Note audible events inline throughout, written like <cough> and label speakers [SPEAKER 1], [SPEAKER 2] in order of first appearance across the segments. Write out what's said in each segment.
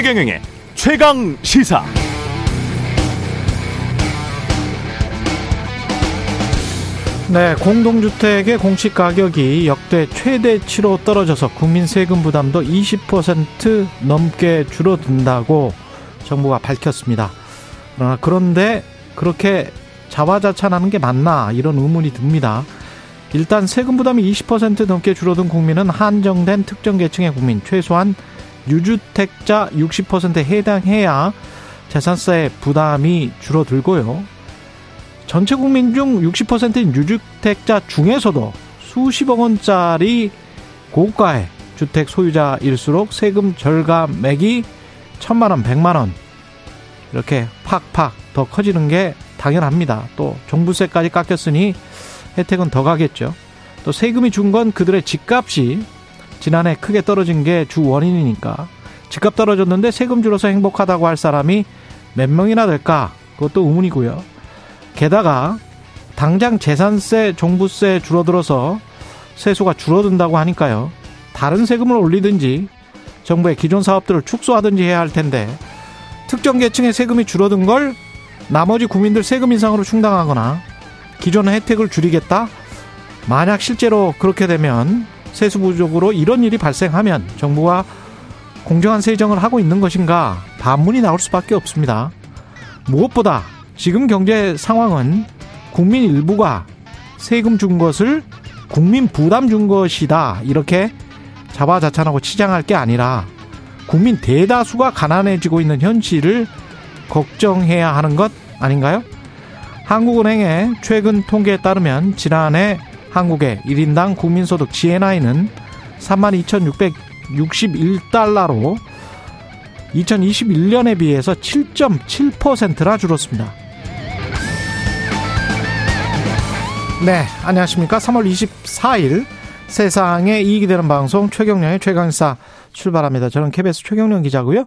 [SPEAKER 1] 최경영의 최강 시사.
[SPEAKER 2] 네, 공동주택의 공시 가격이 역대 최대치로 떨어져서 국민 세금 부담도 20% 넘게 줄어든다고 정부가 밝혔습니다. 그러나 그런데 그렇게 자화자찬하는 게 맞나 이런 의문이 듭니다. 일단 세금 부담이 20% 넘게 줄어든 국민은 한정된 특정 계층의 국민 최소한 유주택자 60%에 해당해야 재산세 부담이 줄어들고요. 전체 국민 중 60%인 유주택자 중에서도 수십억 원짜리 고가의 주택 소유자일수록 세금 절감액이 천만 원, 백만 원 이렇게 팍팍 더 커지는 게 당연합니다. 또 종부세까지 깎였으니 혜택은 더 가겠죠. 또 세금이 준 건 그들의 집값이 지난해 크게 떨어진 게 주 원인이니까 집값 떨어졌는데 세금 줄어서 행복하다고 할 사람이 몇 명이나 될까? 그것도 의문이고요. 게다가 당장 재산세, 종부세 줄어들어서 세수가 줄어든다고 하니까요. 다른 세금을 올리든지 정부의 기존 사업들을 축소하든지 해야 할 텐데 특정 계층의 세금이 줄어든 걸 나머지 국민들 세금 인상으로 충당하거나 기존의 혜택을 줄이겠다? 만약 실제로 그렇게 되면 세수 부족으로 이런 일이 발생하면 정부가 공정한 세정을 하고 있는 것인가 반문이 나올 수밖에 없습니다. 무엇보다 지금 경제 상황은 국민 일부가 세금 준 것을 국민 부담 준 것이다. 이렇게 자화자찬하고 치장할 게 아니라 국민 대다수가 가난해지고 있는 현실을 걱정해야 하는 것 아닌가요? 한국은행의 최근 통계에 따르면 지난해 한국의 1인당 국민소득 GNI는 32,661달러로 2021년에 비해서 7.7%나 줄었습니다. 네, 안녕하십니까. 3월 24일 세상에 이익이 되는 방송 최경령의 최강사 출발합니다. 저는 KBS 최경령 기자고요.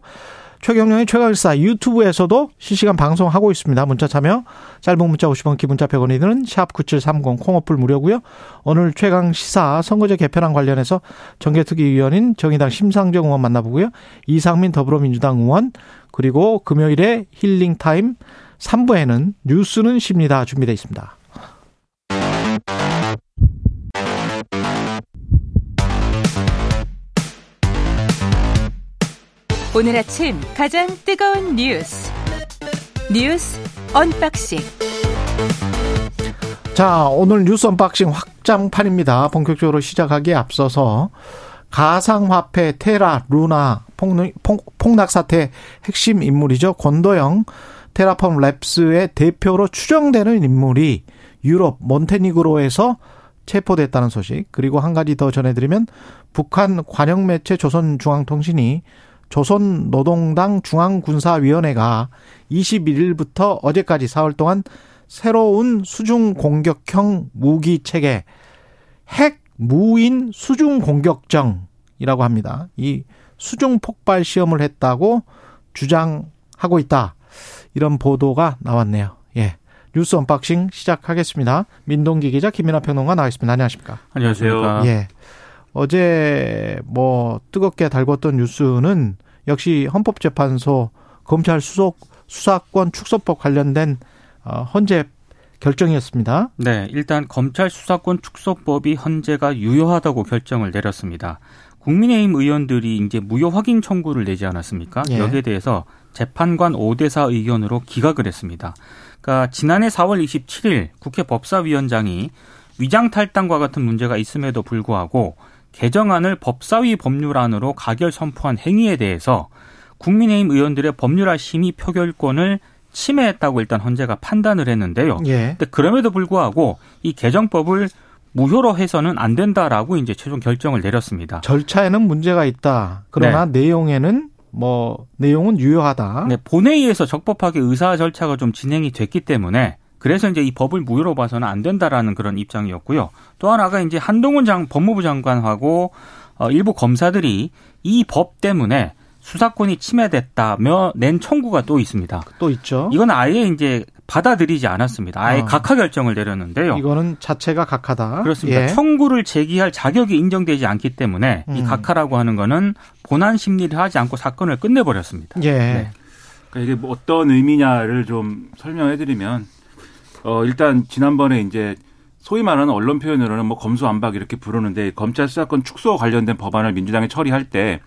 [SPEAKER 2] 최경령의 최강사 유튜브에서도 실시간 방송하고 있습니다. 문자 참여 짧은 문자 50원 기 문자 100원이 드는 샵9730 콩어플 무료고요. 오늘 최강시사 선거제 개편안 관련해서 정개특위위원인 정의당 심상정 의원 만나보고요. 이상민 더불어민주당 의원 그리고 금요일에 힐링타임 3부에는 뉴스는 쉽니다 준비되어 있습니다.
[SPEAKER 3] 오늘 아침 가장 뜨거운 뉴스 뉴스 언박싱
[SPEAKER 2] 자 오늘 뉴스 언박싱 확장판입니다. 본격적으로 시작하기에 앞서서 가상화폐 테라 루나 폭락 사태 핵심 인물이죠. 권도형 테라폼 랩스의 대표로 추정되는 인물이 유럽 몬테네그로에서 체포됐다는 소식 그리고 한 가지 더 전해드리면 북한 관영 매체 조선중앙통신이 조선노동당 중앙군사위원회가 21일부터 어제까지 사흘 동안 새로운 수중 공격형 무기 체계 핵 무인 수중 공격정이라고 합니다. 이 수중 폭발 시험을 했다고 주장하고 있다. 이런 보도가 나왔네요. 예. 뉴스 언박싱 시작하겠습니다. 민동기 기자 김민하 평론가 나와 있습니다. 안녕하십니까?
[SPEAKER 4] 안녕하세요.
[SPEAKER 2] 예. 어제 뭐 뜨겁게 달궜던 뉴스는 역시 헌법재판소 검찰 수석 수사권 축소법 관련된 어, 헌재 결정이었습니다.
[SPEAKER 4] 네, 일단 검찰 수사권 축소법이 헌재가 유효하다고 결정을 내렸습니다. 국민의힘 의원들이 이제 무효 확인 청구를 내지 않았습니까? 예. 여기에 대해서 재판관 5대4 의견으로 기각을 했습니다. 그러니까 지난해 4월 27일 국회 법사위원장이 위장 탈당과 같은 문제가 있음에도 불구하고 개정안을 법사위 법률안으로 가결 선포한 행위에 대해서 국민의힘 의원들의 법률안 심의 표결권을 침해했다고 일단 헌재가 판단을 했는데요. 예. 근데 그럼에도 불구하고 이 개정법을 무효로 해서는 안 된다라고 이제 최종 결정을 내렸습니다.
[SPEAKER 2] 절차에는 문제가 있다. 그러나 네. 내용에는 뭐 내용은 유효하다.
[SPEAKER 4] 네, 본회의에서 적법하게 의사 절차가 좀 진행이 됐기 때문에 그래서 이제 이 법을 무효로 봐서는 안 된다라는 그런 입장이었고요. 또 하나가 이제 한동훈 장 법무부 장관하고 어, 일부 검사들이 이 법 때문에 수사권이 침해됐다며 낸 청구가 또 있습니다.
[SPEAKER 2] 또 있죠.
[SPEAKER 4] 이건 아예 이제 받아들이지 않았습니다. 아예 어. 각하 결정을 내렸는데요.
[SPEAKER 2] 이거는 자체가 각하다.
[SPEAKER 4] 그렇습니다. 예. 청구를 제기할 자격이 인정되지 않기 때문에 음. 이 각하라고 하는 거는 본안 심리를 하지 않고 사건을 끝내버렸습니다.
[SPEAKER 2] 예. 네.
[SPEAKER 5] 그러니까 이게 뭐 어떤 의미냐를 좀 설명해드리면 어 일단 지난번에 이제 소위 말하는 언론 표현으로는 뭐 검수안박 이렇게 부르는데 검찰 수사권 축소 관련된 법안을 민주당이 처리할 때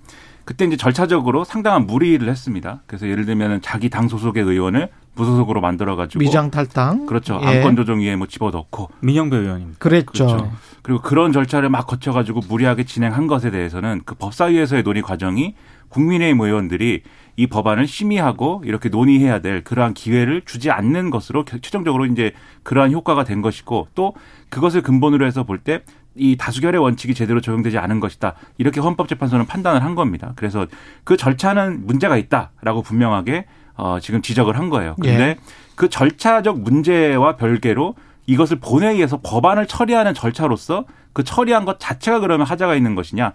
[SPEAKER 5] 그때 이제 절차적으로 상당한 무리를 했습니다. 그래서 예를 들면 자기 당 소속의 의원을 무소속으로 만들어가지고
[SPEAKER 2] 미장 탈당
[SPEAKER 5] 그렇죠 예. 안건 조정위에 뭐 집어넣고
[SPEAKER 4] 민영배 의원입니다.
[SPEAKER 2] 그랬죠. 그렇죠.
[SPEAKER 5] 그리고 그런 절차를 막 거쳐가지고 무리하게 진행한 것에 대해서는 그 법사위에서의 논의 과정이 국민의힘 의원들이 이 법안을 심의하고 이렇게 논의해야 될 그러한 기회를 주지 않는 것으로 최종적으로 이제 그러한 효과가 된 것이고 또 그것을 근본으로 해서 볼 때 이 다수결의 원칙이 제대로 적용되지 않은 것이다. 이렇게 헌법재판소는 판단을 한 겁니다. 그래서 그 절차는 문제가 있다라고 분명하게 어 지금 지적을 한 거예요. 근데 예. 그 절차적 문제와 별개로 이것을 본회의에서 법안을 처리하는 절차로서 그 처리한 것 자체가 그러면 하자가 있는 것이냐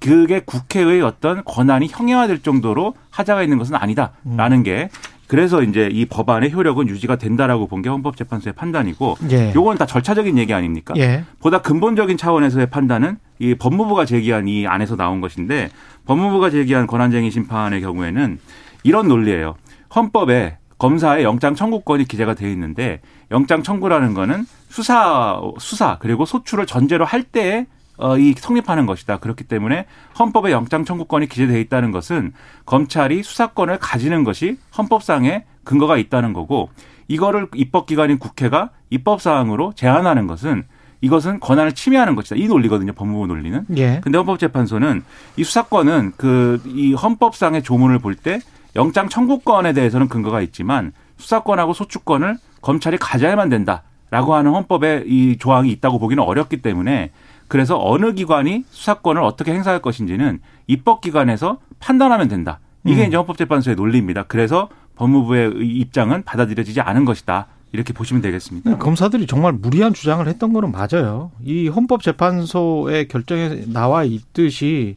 [SPEAKER 5] 그게 국회의 어떤 권한이 형해화될 정도로 하자가 있는 것은 아니다라는 음. 게 그래서 이제 이 법안의 효력은 유지가 된다라고 본 게 헌법재판소의 판단이고 예. 요건 다 절차적인 얘기 아닙니까? 예. 보다 근본적인 차원에서의 판단은 이 법무부가 제기한 이 안에서 나온 것인데 법무부가 제기한 권한쟁의 심판의 경우에는 이런 논리예요. 헌법에 검사의 영장 청구권이 기재가 되어 있는데 영장 청구라는 거는 수사 수사 그리고 소출을 전제로 할 때에 어, 이 성립하는 것이다. 그렇기 때문에 헌법에 영장 청구권이 기재되어 있다는 것은 검찰이 수사권을 가지는 것이 헌법상의 근거가 있다는 거고 이거를 입법기관인 국회가 입법사항으로 제안하는 것은 이것은 권한을 침해하는 것이다. 이 논리거든요. 법무부 논리는. 예. 근데 헌법재판소는 이 수사권은 그 이 헌법상의 조문을 볼 때 영장 청구권에 대해서는 근거가 있지만 수사권하고 소추권을 검찰이 가져야만 된다라고 하는 헌법에 이 조항이 있다고 보기는 어렵기 때문에 그래서 어느 기관이 수사권을 어떻게 행사할 것인지는 입법기관에서 판단하면 된다. 이게 음. 이제 헌법재판소의 논리입니다. 그래서 법무부의 입장은 받아들여지지 않은 것이다. 이렇게 보시면 되겠습니다.
[SPEAKER 2] 네, 검사들이 정말 무리한 주장을 했던 거는 맞아요. 이 헌법재판소의 결정에 나와 있듯이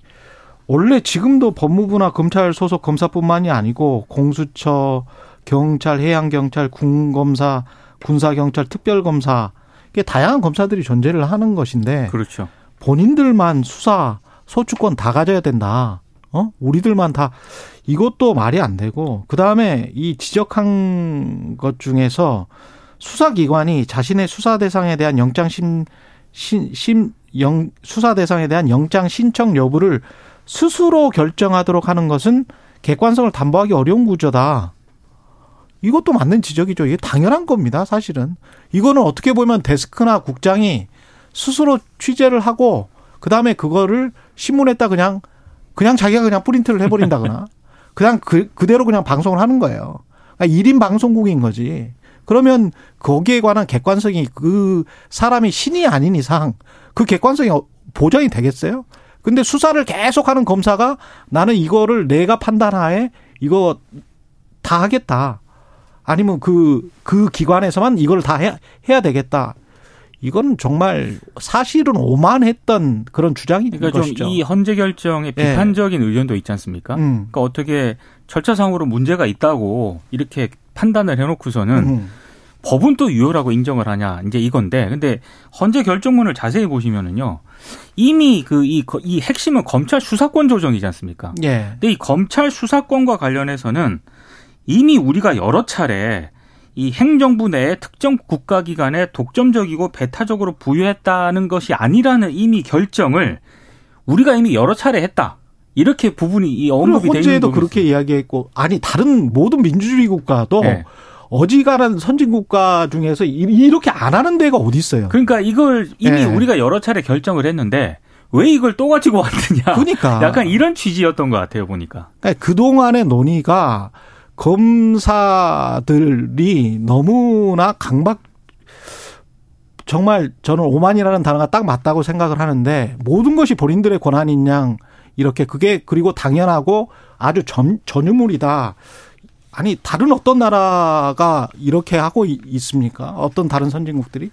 [SPEAKER 2] 원래 지금도 법무부나 검찰 소속 검사뿐만이 아니고 공수처, 경찰, 해양경찰, 군검사, 군사경찰, 특별검사 이게 다양한 검사들이 존재를 하는 것인데
[SPEAKER 4] 그렇죠.
[SPEAKER 2] 본인들만 수사 소추권 다 가져야 된다. 어? 우리들만 다 이것도 말이 안 되고 그다음에 이 지적한 것 중에서 수사기관이 자신의 수사 대상에 대한 영장 심, 심, 심 영, 수사 대상에 대한 영장 신청 여부를 스스로 결정하도록 하는 것은 객관성을 담보하기 어려운 구조다. 이것도 맞는 지적이죠. 이게 당연한 겁니다. 사실은. 이거는 어떻게 보면 데스크나 국장이 스스로 취재를 하고 그 다음에 그거를 신문에다 그냥 그냥 자기가 그냥 프린트를 해버린다거나 <laughs> 그냥 그, 그대로 그냥 방송을 하는 거예요. 그러니까 1인 방송국인 거지. 그러면 거기에 관한 객관성이 그 사람이 신이 아닌 이상 그 객관성이 보장이 되겠어요? 근데 수사를 계속하는 검사가 나는 이거를 내가 판단하에 이거 다 하겠다. 아니면 그, 그 기관에서만 이걸 다 해야, 해야 되겠다. 이건 정말 사실은 오만했던 그런 주장이
[SPEAKER 4] 그러니까
[SPEAKER 2] 것이죠.
[SPEAKER 4] 이 헌재 결정에 예. 비판적인 네. 의견도 있지 않습니까? 음. 그러니까 어떻게 절차상으로 문제가 있다고 이렇게 판단을 해놓고서는 음. 법은 또 유효라고 인정을 하냐 이제 이건데 근데 헌재 결정문을 자세히 보시면은요 이미 그이이 핵심은 검찰 수사권 조정이지 않습니까? 예. 근데 이 검찰 수사권과 관련해서는 이미 우리가 여러 차례 이 행정부 내에 특정 국가기관에 독점적이고 배타적으로 부여했다는 것이 아니라는 이미 결정을 우리가 이미 여러 차례 했다. 이렇게 부분이 이 언급이 되어 있는
[SPEAKER 2] 도 그렇게 이야기했고 아니 다른 모든 민주주의 국가도 네. 어지간한 선진 국가 중에서 이렇게 안 하는 데가 어디 있어요?
[SPEAKER 4] 그러니까 이걸 이미 네. 우리가 여러 차례 결정을 했는데 왜 이걸 또 가지고 왔느냐?
[SPEAKER 2] 그러니까 <laughs>
[SPEAKER 4] 약간 이런 취지였던 것 같아요 보니까.
[SPEAKER 2] 그러니까 그 동안의 논의가 검사들이 너무나 강박 정말 저는 오만이라는 단어가 딱 맞다고 생각을 하는데 모든 것이 본인들의 권한인 양 이렇게 그게 그리고 당연하고 아주 전, 전유물이다. 아니 다른 어떤 나라가 이렇게 하고 있습니까? 어떤 다른 선진국들이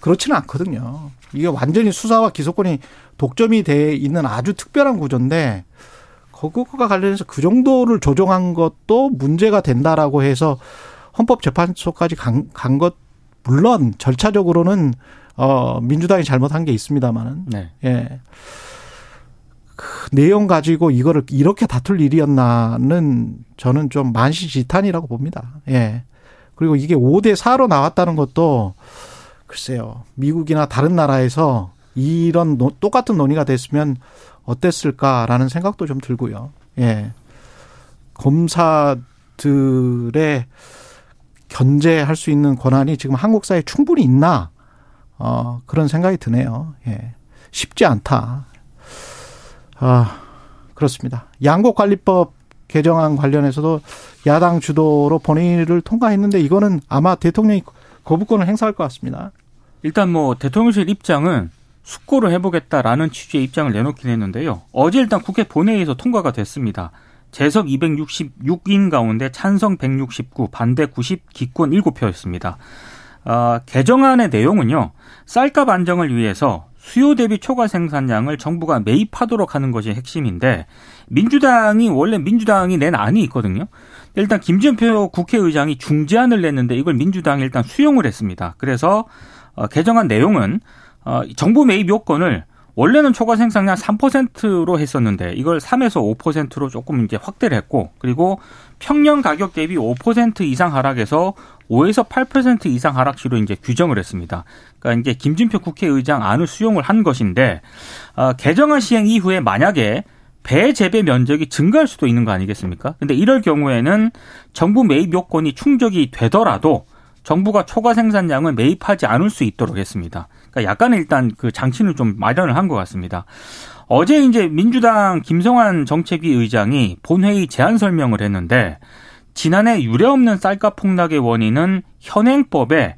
[SPEAKER 2] 그렇지는 않거든요. 이게 완전히 수사와 기소권이 독점이 돼 있는 아주 특별한 구조인데 그것과 관련해서 그 정도를 조정한 것도 문제가 된다라고 해서 헌법재판소까지 간, 간 것, 물론 절차적으로는 어, 민주당이 잘못한 게 있습니다만은. 네. 예. 그 내용 가지고 이거를 이렇게 다툴 일이었나는 저는 좀 만시지탄이라고 봅니다. 예. 그리고 이게 5대 4로 나왔다는 것도 글쎄요. 미국이나 다른 나라에서 이런 노, 똑같은 논의가 됐으면 어땠을까라는 생각도 좀 들고요. 예. 검사들의 견제할 수 있는 권한이 지금 한국 사회에 충분히 있나? 어, 그런 생각이 드네요. 예. 쉽지 않다. 아, 그렇습니다. 양곡관리법 개정안 관련해서도 야당 주도로 본회의를 통과했는데 이거는 아마 대통령이 거부권을 행사할 것 같습니다.
[SPEAKER 4] 일단 뭐 대통령실 입장은 숙고를 해보겠다라는 취지의 입장을 내놓긴 했는데요. 어제 일단 국회 본회의에서 통과가 됐습니다. 재석 266인 가운데 찬성 169, 반대 90, 기권 7표였습니다. 어, 개정안의 내용은요. 쌀값 안정을 위해서 수요 대비 초과 생산량을 정부가 매입하도록 하는 것이 핵심인데 민주당이 원래 민주당이 낸 안이 있거든요. 일단 김진표 국회의장이 중재안을 냈는데 이걸 민주당이 일단 수용을 했습니다. 그래서 어, 개정안 내용은 어, 정부 매입 요건을 원래는 초과 생산량 3%로 했었는데 이걸 3에서 5%로 조금 이제 확대를 했고 그리고 평년 가격 대비 5% 이상 하락해서 5에서 8% 이상 하락시로 이제 규정을 했습니다. 그러니까 이제 김진표 국회의장 안을 수용을 한 것인데 어, 개정안 시행 이후에 만약에 배 재배 면적이 증가할 수도 있는 거 아니겠습니까? 근데 이럴 경우에는 정부 매입 요건이 충족이 되더라도 정부가 초과 생산량을 매입하지 않을 수 있도록 했습니다. 그러니까 약간의 일단 그 장치는 좀 마련을 한 것 같습니다. 어제 이제 민주당 김성환 정책위 의장이 본회의 제안 설명을 했는데 지난해 유례 없는 쌀값 폭락의 원인은 현행법에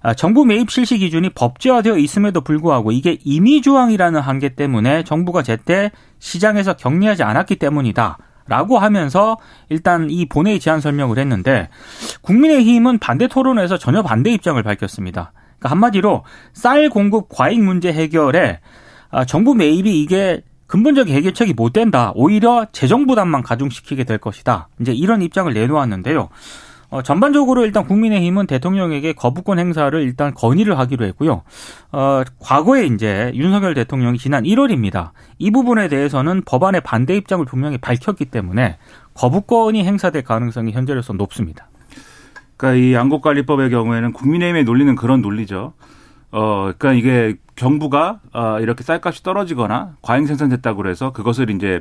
[SPEAKER 4] 아, 정부 매입 실시 기준이 법제화되어 있음에도 불구하고 이게 임의 조항이라는 한계 때문에 정부가 제때 시장에서 격리하지 않았기 때문이다. 라고 하면서 일단 이 본회의 제안 설명을 했는데 국민의힘은 반대 토론에서 전혀 반대 입장을 밝혔습니다. 그러니까 한마디로 쌀 공급 과잉 문제 해결에 아, 정부 매입이 이게 근본적인 해결책이 못 된다. 오히려 재정 부담만 가중시키게 될 것이다. 이제 이런 입장을 내놓았는데요. 어, 전반적으로 일단 국민의힘은 대통령에게 거부권 행사를 일단 건의를 하기로 했고요. 어, 과거에 이제 윤석열 대통령이 지난 1월입니다. 이 부분에 대해서는 법안의 반대 입장을 분명히 밝혔기 때문에 거부권이 행사될 가능성이 현재로서 높습니다.
[SPEAKER 5] 그러니까 이 양곡관리법의 경우에는 국민의힘의 논리는 그런 논리죠. 어, 그러니까 이게 경부가 어, 이렇게 쌀값이 떨어지거나 과잉 생산됐다고 그래서 그것을 이제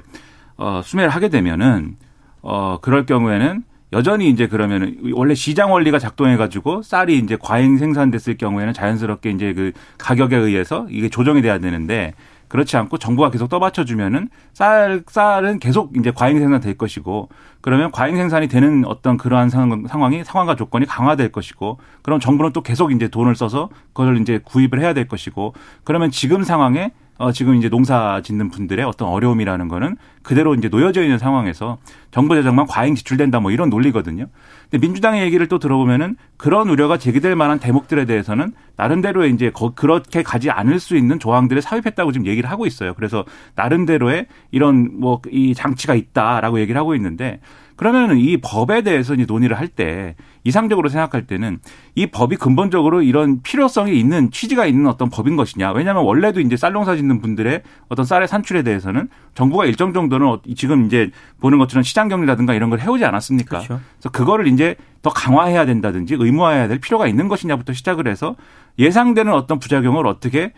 [SPEAKER 5] 어, 수매를 하게 되면은 어, 그럴 경우에는 여전히 이제 그러면은 원래 시장 원리가 작동해 가지고 쌀이 이제 과잉 생산됐을 경우에는 자연스럽게 이제 그 가격에 의해서 이게 조정이 돼야 되는데 그렇지 않고 정부가 계속 떠받쳐 주면은 쌀 쌀은 계속 이제 과잉 생산될 것이고 그러면 과잉 생산이 되는 어떤 그러한 상황이 상황과 조건이 강화될 것이고 그럼 정부는 또 계속 이제 돈을 써서 그걸 이제 구입을 해야 될 것이고 그러면 지금 상황에 어, 지금 이제 농사 짓는 분들의 어떤 어려움이라는 거는 그대로 이제 놓여져 있는 상황에서 정부 재정만 과잉 지출된다 뭐 이런 논리거든요. 근데 민주당의 얘기를 또 들어보면은 그런 우려가 제기될 만한 대목들에 대해서는 나름대로의 이제 그렇게 가지 않을 수 있는 조항들을 삽입했다고 지금 얘기를 하고 있어요. 그래서 나름대로의 이런 뭐 이 장치가 있다라고 얘기를 하고 있는데 그러면은 이 법에 대해서 이제 논의를 할 때 이상적으로 생각할 때는 이 법이 근본적으로 이런 필요성이 있는 취지가 있는 어떤 법인 것이냐. 왜냐하면 원래도 이제 쌀 농사 짓는 분들의 어떤 쌀의 산출에 대해서는 정부가 일정 정도는 어, 지금 이제 보는 것처럼 시장 격리라든가 이런 걸 해오지 않았습니까? 그렇죠. 그래서 그거를 이제 더 강화해야 된다든지 의무화해야 될 필요가 있는 것이냐부터 시작을 해서 예상되는 어떤 부작용을 어떻게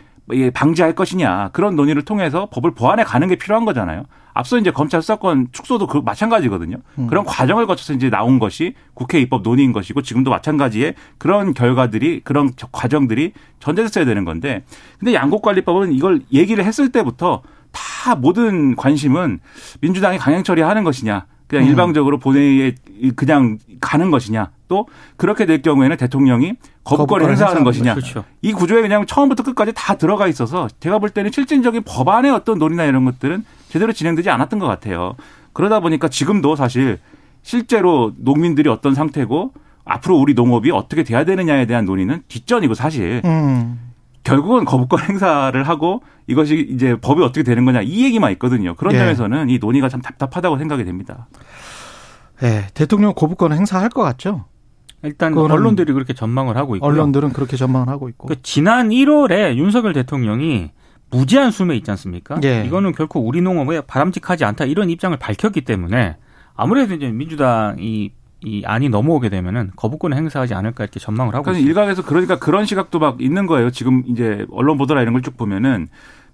[SPEAKER 5] 방지할 것이냐 그런 논의를 통해서 법을 보완해 가는 게 필요한 거잖아요. 앞서 이제 검찰 수사권 축소도 그 마찬가지거든요. 음. 그런 과정을 거쳐서 이제 나온 것이 국회 입법 논의인 것이고 지금도 마찬가지의 그런 결과들이 그런 과정들이 전제됐어야 되는 건데 근데 양곡관리법은 이걸 얘기를 했을 때부터 다 모든 관심은 민주당이 강행 처리하는 것이냐 그냥 음. 일방적으로 본회의에 그냥 가는 것이냐 또 그렇게 될 경우에는 대통령이 거부권을 행사하는 것이냐 그렇죠. 이 구조에 그냥 처음부터 끝까지 다 들어가 있어서 제가 볼 때는 실질적인 법안의 어떤 논의나 이런 것들은 제대로 진행되지 않았던 것 같아요. 그러다 보니까 지금도 사실 실제로 농민들이 어떤 상태고 앞으로 우리 농업이 어떻게 돼야 되느냐에 대한 논의는 뒷전이고 사실 음. 결국은 거부권 행사를 하고 이것이 이제 법이 어떻게 되는 거냐 이 얘기만 있거든요. 그런 예. 점에서는 이 논의가 참 답답하다고 생각이 됩니다.
[SPEAKER 2] 네, 대통령 거부권 행사할 것 같죠?
[SPEAKER 4] 일단 언론들이 그렇게 전망을 하고 있고
[SPEAKER 2] 언론들은 그렇게 전망을 하고 있고.
[SPEAKER 4] 그 지난 1월에 윤석열 대통령이 무제한 수매 있지 않습니까? 예. 이거는 결코 우리 농업에 바람직하지 않다 이런 입장을 밝혔기 때문에 아무래도 이제 민주당이 이 안이 넘어오게 되면은 거부권을 행사하지 않을까 이렇게 전망을 하고
[SPEAKER 5] 있습니다. 일각에서 그러니까 그런 시각도 막 있는 거예요. 지금 이제 언론 보도나 이런 걸 쭉 보면은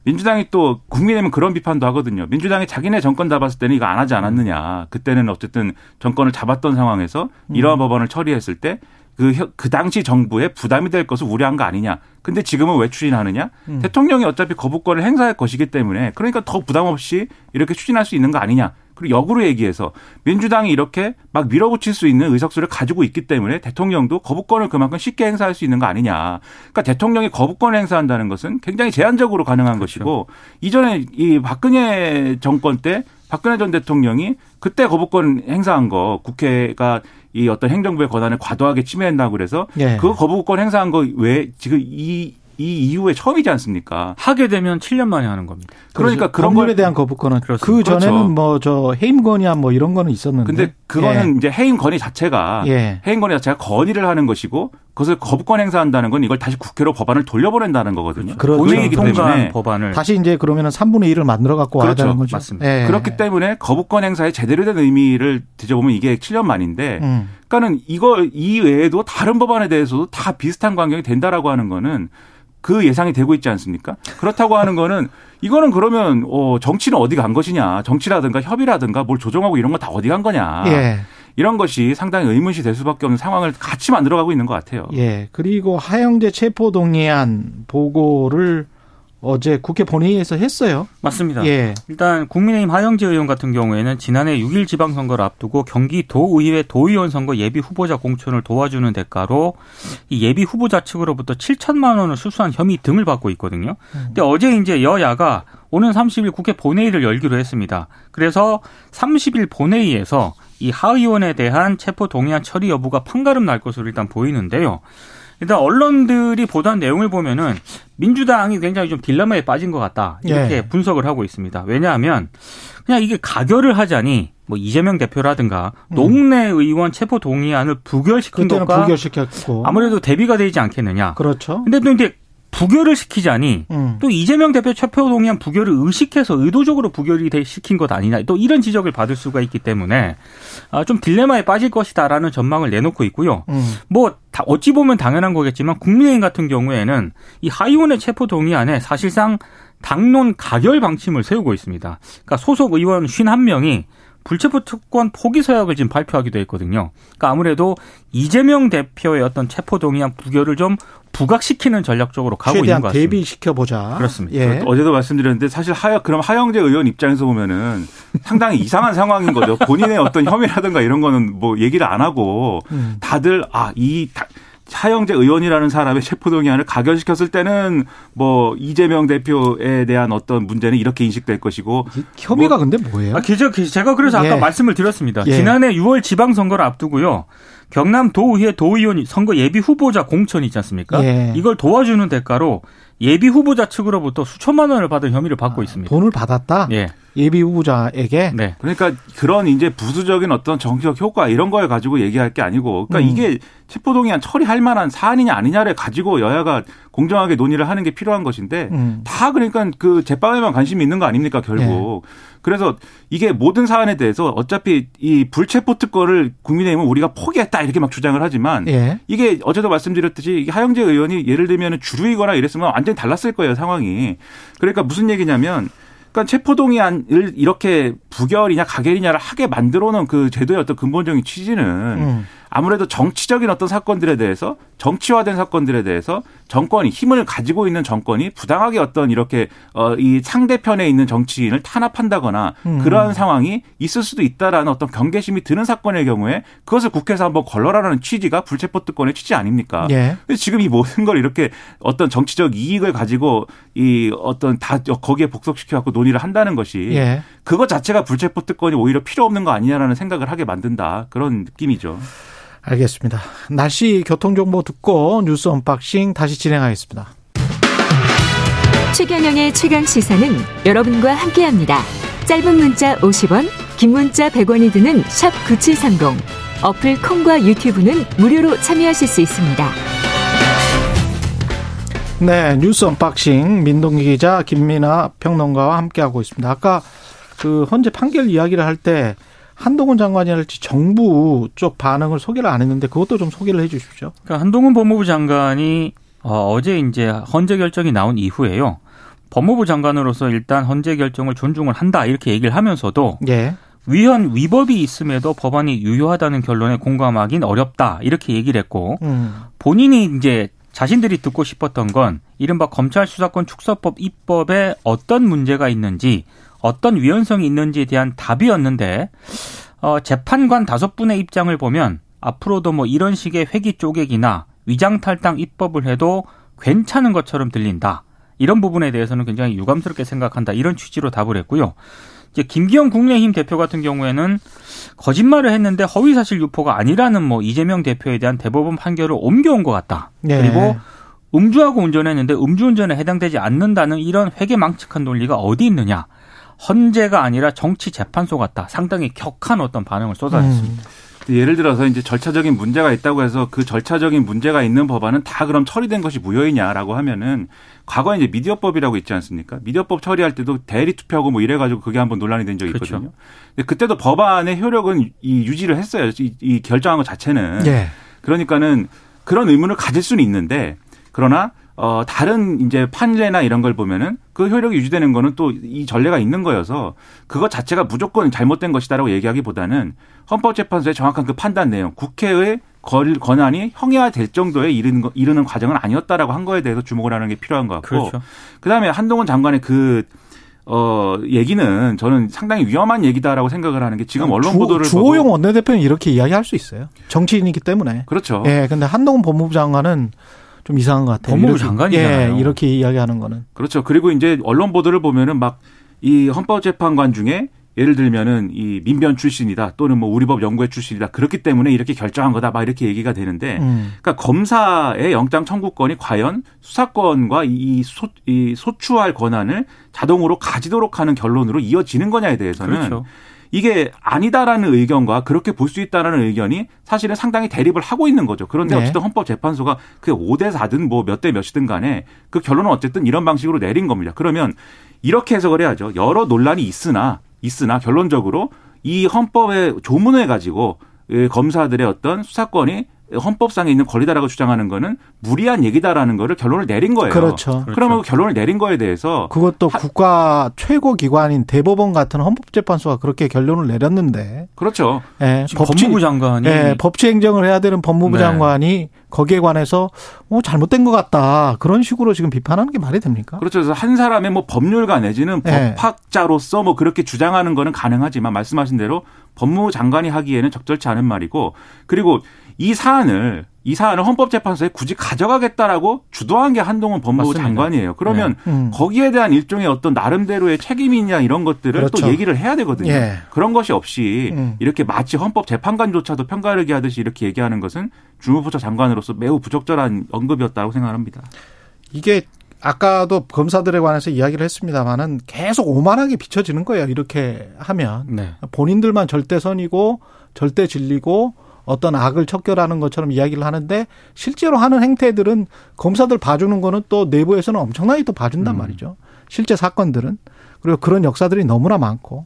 [SPEAKER 5] 민주당이 또 국민의힘은 그런 비판도 하거든요. 민주당이 자기네 정권 잡았을 때는 이거 안 하지 않았느냐. 그때는 어쨌든 정권을 잡았던 상황에서 이러한 음. 법안을 처리했을 때 그, 그 당시 정부에 부담이 될 것을 우려한 거 아니냐. 근데 지금은 왜 추진하느냐? 음. 대통령이 어차피 거부권을 행사할 것이기 때문에 그러니까 더 부담 없이 이렇게 추진할 수 있는 거 아니냐. 그리고 역으로 얘기해서 민주당이 이렇게 막 밀어붙일 수 있는 의석수를 가지고 있기 때문에 대통령도 거부권을 그만큼 쉽게 행사할 수 있는 거 아니냐. 그러니까 대통령이 거부권을 행사한다는 것은 굉장히 제한적으로 가능한 그렇죠. 것이고 이전에 이 박근혜 정권 때 박근혜 전 대통령이 그때 거부권 행사한 거 국회가 이 어떤 행정부의 권한을 과도하게 침해한다고 그래서 예. 그 거부권 행사한 거왜 지금 이이 이후에 처음이지 않습니까?
[SPEAKER 4] 하게 되면 7년 만에 하는 겁니다.
[SPEAKER 2] 그러니까 그런 법률에 대한 거부권은 그렇습니다. 그 전에는 그렇죠. 뭐저 해임 건의안 뭐 이런 거는 있었는데.
[SPEAKER 5] 근데 그거는 예. 이제 해임 건의 자체가 예. 해임 건의 자체가 건의를 하는 것이고 그것을 거부권 행사한다는 건 이걸 다시 국회로 법안을 돌려보낸다는 거거든요.
[SPEAKER 2] 그렇죠. 그 얘기기 때문에 법안을 다시 이제 그러면은 3분의 1을 만들어 갖고 그렇죠. 와야 되는 거죠.
[SPEAKER 4] 맞습니다.
[SPEAKER 5] 예. 그렇기 때문에 거부권 행사의 제대로 된 의미를 뒤져보면 이게 7년 만인데 음. 그러니까는 이거 이 외에도 다른 법안에 대해서도 다 비슷한 광경이 된다라고 하는 거는 그 예상이 되고 있지 않습니까? 그렇다고 하는 거는 이거는 그러면 어 정치는 어디 간 것이냐? 정치라든가 협의라든가 뭘 조정하고 이런 거 다 어디 간 거냐? 예. 이런 것이 상당히 의문시 될 수밖에 없는 상황을 같이 만들어가고 있는 것 같아요.
[SPEAKER 2] 예. 그리고 하영재 체포동의안 보고를 어제 국회 본회의에서 했어요.
[SPEAKER 4] 맞습니다. 예. 일단 국민의힘 하영재 의원 같은 경우에는 지난해 6일 지방선거를 앞두고 경기도의회 도의원 선거 예비 후보자 공천을 도와주는 대가로 이 예비 후보자 측으로부터 7천만 원을 수수한 혐의 등을 받고 있거든요. 근데 어제 이제 여야가 오는 30일 국회 본회의를 열기로 했습니다. 그래서 30일 본회의에서 이 하 의원에 대한 체포 동의안 처리 여부가 판가름 날 것으로 일단 보이는데요. 일단 언론들이 보도한 내용을 보면은 민주당이 굉장히 좀 딜레마에 빠진 것 같다 이렇게 예. 분석을 하고 있습니다. 왜냐하면 그냥 이게 가결을 하자니 뭐 이재명 대표라든가 음. 노웅래 의원 체포 동의안을 부결시킨 것과
[SPEAKER 2] 부결시켰고.
[SPEAKER 4] 아무래도 대비가 되지 않겠느냐.
[SPEAKER 2] 그렇죠.
[SPEAKER 4] 근데 또 이제 부결을 시키자니 음. 또 이재명 대표 체포 동의안 부결을 의식해서 의도적으로 부결이 시킨 것 아니냐 또 이런 지적을 받을 수가 있기 때문에 아, 좀 딜레마에 빠질 것이다라는 전망을 내놓고 있고요. 음. 뭐 어찌 보면 당연한 거겠지만 국민의힘 같은 경우에는 이 하이원의 체포 동의안에 사실상 당론 가결 방침을 세우고 있습니다. 그러니까 소속 의원 51명이 불체포 특권 포기 서약을 지금 발표하기도 했거든요. 그러니까 아무래도 이재명 대표의 어떤 체포 동의안 부결을 좀 부각시키는 전략적으로 가고 있는 것 같습니다.
[SPEAKER 2] 대비시켜 보자.
[SPEAKER 4] 그렇습니다.
[SPEAKER 5] 예. 어제도 말씀드렸는데 사실 하여 그럼 하영재 의원 입장에서 보면은 상당히 이상한 <laughs> 상황인 거죠. 본인의 어떤 혐의라든가 이런 거는 뭐 얘기를 안 하고 음. 다들 아이 차영재 의원이라는 사람의 체포동의안을 가결시켰을 때는 뭐 이재명 대표에 대한 어떤 문제는 이렇게 인식될 것이고
[SPEAKER 2] 혐의가 뭐, 근데 뭐예요?
[SPEAKER 4] 아, 제가 그래서 아까 예. 말씀을 드렸습니다. 예. 지난해 6월 지방선거를 앞두고요. 경남 도의회 도의원 선거 예비 후보자 공천이 있지 않습니까? 예. 이걸 도와주는 대가로 예비 후보자 측으로부터 수천만 원을 받은 혐의를 받고 아, 있습니다.
[SPEAKER 2] 돈을 받았다?
[SPEAKER 4] 예.
[SPEAKER 2] 예비 후보자에게?
[SPEAKER 5] 네. 그러니까 그런 이제 부수적인 어떤 정치적 효과 이런 걸 가지고 얘기할 게 아니고 그러니까 음. 이게 체포동의안 처리할 만한 사안이냐 아니냐를 가지고 여야가 공정하게 논의를 하는 게 필요한 것인데 음. 다 그러니까 그 재판에만 관심이 있는 거 아닙니까 결국. 네. 그래서 이게 모든 사안에 대해서 어차피 이 불체포 특권을 국민의힘은 우리가 포기했다 이렇게 막 주장을 하지만 예. 이게 어제도 말씀드렸듯이 하영재 의원이 예를 들면 주류이거나 이랬으면 완전히 달랐을 거예요 상황이. 그러니까 무슨 얘기냐면 그러니까 체포동의안을 이렇게 부결이냐 가결이냐를 하게 만들어 놓은 그 제도의 어떤 근본적인 취지는 음. 아무래도 정치적인 어떤 사건들에 대해서 정치화된 사건들에 대해서 정권이 힘을 가지고 있는 정권이 부당하게 어떤 이렇게 어이 상대편에 있는 정치인을 탄압한다거나 음. 그러한 상황이 있을 수도 있다라는 어떤 경계심이 드는 사건의 경우에 그것을 국회에서 한번 걸러라라는 취지가 불체포 특권의 취지 아닙니까?
[SPEAKER 2] 예.
[SPEAKER 5] 지금 이 모든 걸 이렇게 어떤 정치적 이익을 가지고 이 어떤 다 거기에 복속시켜 갖고 논의를 한다는 것이 예. 그것 자체가 불체포 특권이 오히려 필요 없는 거 아니냐라는 생각을 하게 만든다 그런 느낌이죠.
[SPEAKER 2] 알겠습니다. 날씨 교통정보 듣고 뉴스 언박싱 다시 진행하겠습니다.
[SPEAKER 6] 최경영의 최강 시사는 여러분과 함께합니다. 짧은 문자 50원, 긴 문자 100원이 드는 샵 9730. 어플 콩과 유튜브는 무료로 참여하실 수 있습니다.
[SPEAKER 2] 네, 뉴스 언박싱 민동기 기자 김민하 평론가와 함께하고 있습니다. 아까 그 헌재 판결 이야기를 할때 한동훈 장관이랄지 정부 쪽 반응을 소개를 안 했는데 그것도 좀 소개를 해 주십시오.
[SPEAKER 4] 그러니까 한동훈 법무부 장관이 어, 제 이제 헌재 결정이 나온 이후에요. 법무부 장관으로서 일단 헌재 결정을 존중을 한다 이렇게 얘기를 하면서도 예. 위헌 위법이 있음에도 법안이 유효하다는 결론에 공감하긴 어렵다 이렇게 얘기를 했고 음. 본인이 이제 자신들이 듣고 싶었던 건 이른바 검찰 수사권 축소법 입법에 어떤 문제가 있는지 어떤 위헌성이 있는지에 대한 답이었는데 어, 재판관 다섯 분의 입장을 보면 앞으로도 뭐 이런 식의 회기 쪼개기나 위장 탈당 입법을 해도 괜찮은 것처럼 들린다. 이런 부분에 대해서는 굉장히 유감스럽게 생각한다. 이런 취지로 답을 했고요. 이제 김기현 국민의힘 대표 같은 경우에는 거짓말을 했는데 허위사실 유포가 아니라는 뭐 이재명 대표에 대한 대법원 판결을 옮겨온 것 같다. 네. 그리고 음주하고 운전했는데 음주운전에 해당되지 않는다는 이런 회계망측한 논리가 어디 있느냐. 헌재가 아니라 정치 재판소 같다. 상당히 격한 어떤 반응을 쏟아냈습니다. 음.
[SPEAKER 5] 예를 들어서 이제 절차적인 문제가 있다고 해서 그 절차적인 문제가 있는 법안은 다 그럼 처리된 것이 무효이냐라고 하면은 과거에 이제 미디어법이라고 있지 않습니까? 미디어법 처리할 때도 대리 투표하고 뭐 이래가지고 그게 한번 논란이 된 적이 그렇죠. 있거든요. 그렇죠. 근데 그때도 법안의 효력은 이 유지를 했어요. 이, 이 결정한 것 자체는. 네. 그러니까는 그런 의문을 가질 수는 있는데 그러나 어, 다른 이제 판례나 이런 걸 보면은 그 효력이 유지되는 거는 또 이 전례가 있는 거여서 그것 자체가 무조건 잘못된 것이다라고 얘기하기보다는 헌법재판소의 정확한 그 판단 내용, 국회의 권한이 형해화될 정도에 이르는, 거, 이르는 과정은 아니었다라고 한 거에 대해서 주목을 하는 게 필요한 것 같고 그렇죠. 그 다음에 한동훈 장관의 그 어, 얘기는 저는 상당히 위험한 얘기다라고 생각을 하는 게 지금 언론 주, 보도를
[SPEAKER 2] 주호영 원내대표는 이렇게 이야기할 수 있어요. 정치인이기 때문에.
[SPEAKER 5] 그렇죠.
[SPEAKER 2] 예, 근데 한동훈 법무부 장관은 좀 이상한 것 같아요.
[SPEAKER 4] 법무부 장관이잖아요.
[SPEAKER 2] 예, 이렇게 이야기하는 거는.
[SPEAKER 5] 그렇죠. 그리고 이제 언론 보도를 보면은 막 이 헌법재판관 중에 예를 들면은 이 민변 출신이다 또는 뭐 우리법 연구회 출신이다 그렇기 때문에 이렇게 결정한 거다 막 이렇게 얘기가 되는데 음. 그러니까 검사의 영장 청구권이 과연 수사권과 이, 소, 이 소추할 권한을 자동으로 가지도록 하는 결론으로 이어지는 거냐에 대해서는 그렇죠. 이게 아니다라는 의견과 그렇게 볼 수 있다라는 의견이 사실은 상당히 대립을 하고 있는 거죠. 그런데 네. 어쨌든 헌법재판소가 그게 5대 4든 뭐 몇 대 몇이든 간에 그 결론은 어쨌든 이런 방식으로 내린 겁니다. 그러면 이렇게 해석을 해야죠. 여러 논란이 있으나 있으나 결론적으로 이 헌법의 조문을 가지고 검사들의 어떤 수사권이 헌법상에 있는 권리다라고 주장하는 거는 무리한 얘기다라는 거를 결론을 내린 거예요.
[SPEAKER 2] 그렇죠.
[SPEAKER 5] 그러면 그렇죠. 결론을 내린 거에 대해서
[SPEAKER 2] 그것도 하... 국가 최고 기관인 대법원 같은 헌법재판소가 그렇게 결론을 내렸는데
[SPEAKER 5] 그렇죠.
[SPEAKER 4] 예, 법치, 법무부 장관이
[SPEAKER 2] 예, 법치 행정을 해야 되는 법무부 네. 장관이 거기에 관해서 뭐 잘못된 것 같다 그런 식으로 지금 비판하는 게 말이 됩니까?
[SPEAKER 5] 그렇죠. 그래서 한 사람의 뭐 법률가 내지는 네. 법학자로서 뭐 그렇게 주장하는 거는 가능하지만 말씀하신 대로 법무부 장관이 하기에는 적절치 않은 말이고 그리고 이 사안을 이 사안을 헌법재판소에 굳이 가져가겠다라고 주도한 게 한동훈 법무부 맞습니다. 장관이에요. 그러면 네. 음. 거기에 대한 일종의 어떤 나름대로의 책임이냐 이런 것들을 그렇죠. 또 얘기를 해야 되거든요. 예. 그런 것이 없이 음. 이렇게 마치 헌법재판관조차도 평가르기 하듯이 이렇게 얘기하는 것은 주무부처 장관으로서 매우 부적절한 언급이었다고 생각합니다.
[SPEAKER 2] 이게 아까도 검사들에 관해서 이야기를 했습니다만은 계속 오만하게 비춰지는 거예요. 이렇게 하면 네. 본인들만 절대선이고 절대 진리고 어떤 악을 척결하는 것처럼 이야기를 하는데 실제로 하는 행태들은 검사들 봐주는 거는 또 내부에서는 엄청나게 또 봐준단 음. 말이죠. 실제 사건들은 그리고 그런 역사들이 너무나 많고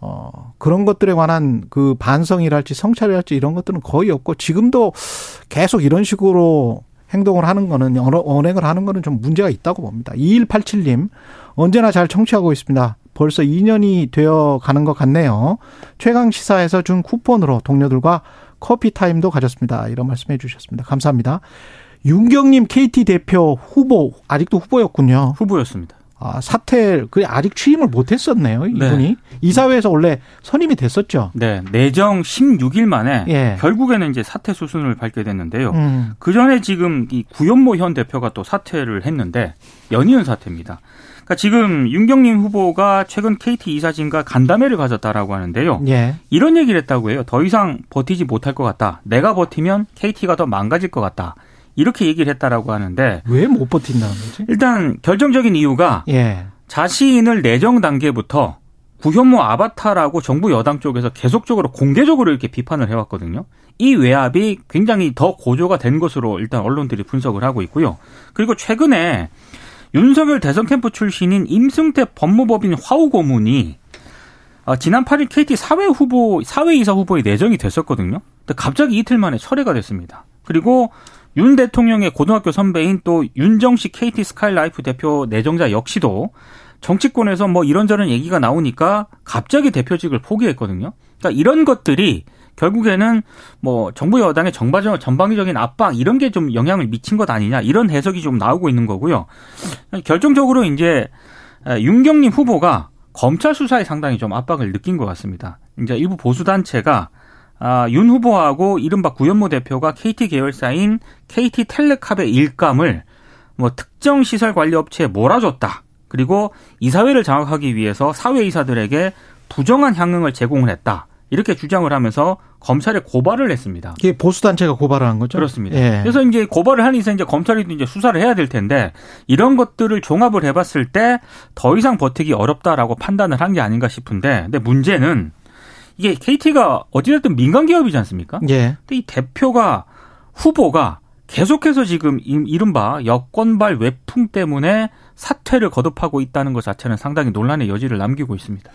[SPEAKER 2] 어 그런 것들에 관한 그 반성이랄지 성찰이랄지 이런 것들은 거의 없고 지금도 계속 이런 식으로 행동을 하는 거는 언행을 하는 거는 좀 문제가 있다고 봅니다. 2187님 언제나 잘 청취하고 있습니다. 벌써 2년이 되어 가는 것 같네요. 최강 시사에서 준 쿠폰으로 동료들과 커피 타임도 가졌습니다. 이런 말씀해 주셨습니다. 감사합니다. 윤경님 KT 대표 후보 아직도 후보였군요.
[SPEAKER 4] 후보였습니다.
[SPEAKER 2] 아, 사퇴 그 아직 취임을 못 했었네요. 이분이 네. 이사회에서 원래 선임이 됐었죠.
[SPEAKER 4] 네. 내정 16일 만에 예. 결국에는 이제 사퇴 수순을 밟게 됐는데요. 음. 그 전에 지금 이 구현모 현 대표가 또 사퇴를 했는데 연이은 사퇴입니다. 그러니까 지금 윤경림 후보가 최근 KT 이사진과 간담회를 가졌다라고 하는데요. 예. 이런 얘기를 했다고 해요. 더 이상 버티지 못할 것 같다. 내가 버티면 KT가 더 망가질 것 같다. 이렇게 얘기를 했다라고 하는데
[SPEAKER 2] 왜 못 버틴다는 거지?
[SPEAKER 4] 일단 결정적인 이유가
[SPEAKER 2] 예.
[SPEAKER 4] 자신을 내정 단계부터 구현모 아바타라고 정부 여당 쪽에서 계속적으로 공개적으로 이렇게 비판을 해왔거든요. 이 외압이 굉장히 더 고조가 된 것으로 일단 언론들이 분석을 하고 있고요. 그리고 최근에 윤석열 대선 캠프 출신인 임승태 법무법인 화우 고문이 어, 지난 8일 KT 사회 후보 사회이사 후보에 내정이 됐었거든요. 근데 갑자기 이틀 만에 철회가 됐습니다. 그리고 윤 대통령의 고등학교 선배인 또 윤정식 KT 스카이라이프 대표 내정자 역시도 정치권에서 뭐 이런저런 얘기가 나오니까 갑자기 대표직을 포기했거든요. 그러니까 이런 것들이 결국에는 뭐 정부 여당의 정바적 전방위적인 압박 이런 게 좀 영향을 미친 것 아니냐 이런 해석이 좀 나오고 있는 거고요. 결정적으로 이제 윤경림 후보가 검찰 수사에 상당히 좀 압박을 느낀 것 같습니다. 이제 일부 보수 단체가 아, 윤 후보하고 이른바 구현모 대표가 KT 계열사인 KT 텔레캅의 일감을 뭐 특정 시설 관리 업체에 몰아줬다. 그리고 이사회를 장악하기 위해서 사회 이사들에게 부정한 향응을 제공을 했다. 이렇게 주장을 하면서 검찰에 고발을 했습니다.
[SPEAKER 2] 이게 보수 단체가 고발을 한 거죠?
[SPEAKER 4] 그렇습니다. 예. 그래서 이제 고발을 하니 이제 검찰이 이제 수사를 해야 될 텐데 이런 것들을 종합을 해봤을 때 더 이상 버티기 어렵다라고 판단을 한 게 아닌가 싶은데, 근데 문제는 이게 KT가 어찌됐든 민간 기업이지 않습니까?
[SPEAKER 2] 예.
[SPEAKER 4] 근데 이 대표가 후보가 계속해서 지금 이른바 여권발 외풍 때문에 사퇴를 거듭하고 있다는 것 자체는 상당히 논란의 여지를 남기고 있습니다.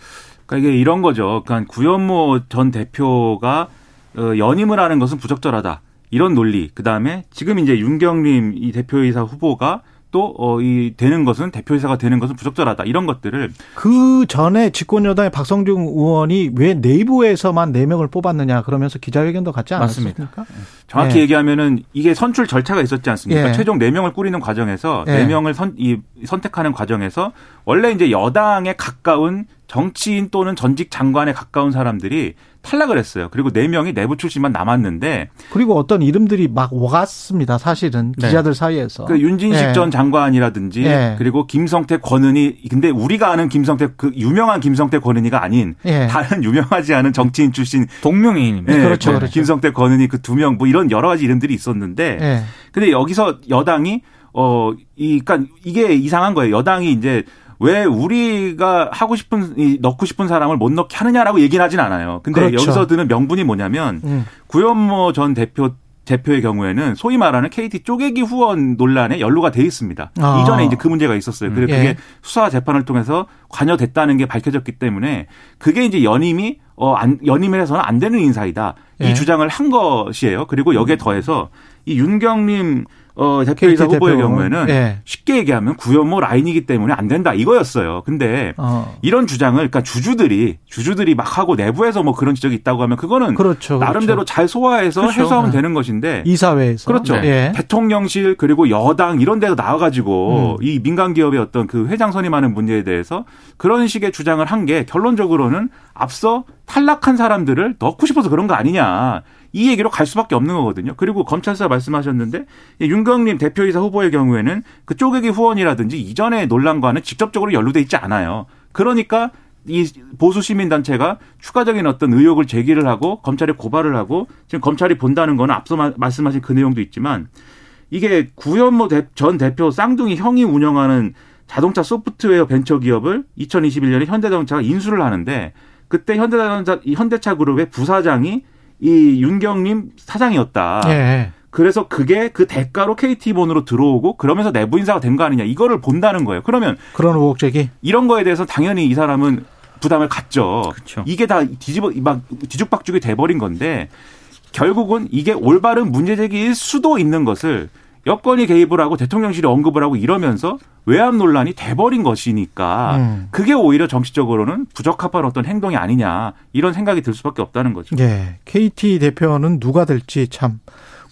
[SPEAKER 5] 그러니까 이게 이런 거죠. 그러니까 구현모 전 대표가 어, 연임을 하는 것은 부적절하다. 이런 논리. 그 다음에 지금 이제 윤경림 이 대표이사 후보가 또, 어, 이, 되는 것은, 대표이사가 되는 것은 부적절하다. 이런 것들을.
[SPEAKER 2] 그 전에 집권여당의 박성중 의원이 왜 내부에서만 4명을 뽑았느냐 그러면서 기자회견도 갖지 않았습니까? 맞습니다.
[SPEAKER 5] 정확히 네. 얘기하면은 이게 선출 절차가 있었지 않습니까? 네. 최종 4명을 꾸리는 과정에서 네. 4명을 선, 이, 선택하는 과정에서 원래 이제 여당에 가까운 정치인 또는 전직 장관에 가까운 사람들이 탈락을 했어요. 그리고 네 명이 내부 출신만 남았는데
[SPEAKER 2] 그리고 어떤 이름들이 막 오갔습니다. 사실은 네. 기자들 사이에서
[SPEAKER 5] 그 윤진식 네. 전 장관이라든지 네. 그리고 김성태 권은희 근데 우리가 아는 김성태 그 유명한 김성태 권은희가 아닌 네. 다른 유명하지 않은 정치인 출신
[SPEAKER 4] 동명이인입니다.
[SPEAKER 5] 네, 그렇죠, 그렇죠. 김성태 권은희 그 두 명 뭐 이런 여러 가지 이름들이 있었는데 네. 근데 여기서 여당이 어이 그러니까 이게 이상한 거예요. 여당이 이제 왜 우리가 하고 싶은 이 넣고 싶은 사람을 못 넣게 하느냐라고 얘기는 하진 않아요. 근데 그렇죠. 여기서 드는 명분이 뭐냐면 음. 구현모 전 대표 대표의 경우에는 소위 말하는 KT 쪼개기 후원 논란에 연루가 돼 있습니다. 아. 이전에 이제 그 문제가 있었어요. 그리고 예. 그게 수사 재판을 통해서 관여됐다는 게 밝혀졌기 때문에 그게 이제 연임이 어, 안, 연임을 해서는 안 되는 인사이다. 이 예. 주장을 한 것이에요. 그리고 여기에 더해서 이 윤경림 어, 대표이사 후보의 대표. 경우에는 네. 쉽게 얘기하면 구현모 라인이기 때문에 안 된다 이거였어요. 근데 어. 이런 주장을 그러니까 주주들이 주주들이 막 하고 내부에서 뭐 그런 지적이 있다고 하면 그거는 그렇죠, 나름대로 그렇죠. 잘 소화해서 그렇죠. 해소하면 네. 되는 것인데
[SPEAKER 2] 이사회에서
[SPEAKER 5] 그렇죠. 네. 대통령실 그리고 여당 이런 데서 나와 가지고 음. 이 민간 기업의 어떤 그 회장 선임하는 문제에 대해서 그런 식의 주장을 한 게 결론적으로는 앞서 탈락한 사람들을 넣고 싶어서 그런 거 아니냐. 이 얘기로 갈 수밖에 없는 거거든요. 그리고 검찰 사 말씀하셨는데 윤경림 대표이사 후보의 경우에는 그 쪼개기 후원이라든지 이전의 논란과는 직접적으로 연루돼 있지 않아요. 그러니까 이 보수 시민 단체가 추가적인 어떤 의혹을 제기를 하고 검찰에 고발을 하고 지금 검찰이 본다는 거는 앞서 말씀하신 그 내용도 있지만 이게 구현모 전 대표 쌍둥이 형이 운영하는 자동차 소프트웨어 벤처 기업을 2021년에 현대자동차가 인수를 하는데 그때 현대자동차 현대차 그룹의 부사장이 이 윤경림 사장이었다. 예. 그래서 그게 그 대가로 KT본으로 들어오고 그러면서 내부 인사가 된 거 아니냐 이거를 본다는 거예요. 그러면
[SPEAKER 2] 그런 의혹 제기
[SPEAKER 5] 이런 거에 대해서 당연히 이 사람은 부담을 갖죠. 그렇죠. 이게 다 뒤집어 막 뒤죽박죽이 돼버린 건데 결국은 이게 올바른 문제 제기일 수도 있는 것을 여권이 개입을 하고 대통령실이 언급을 하고 이러면서 외압 논란이 돼버린 것이니까 음. 그게 오히려 정치적으로는 부적합한 어떤 행동이 아니냐 이런 생각이 들 수밖에 없다는 거죠.
[SPEAKER 2] 예. KT 대표는 누가 될지 참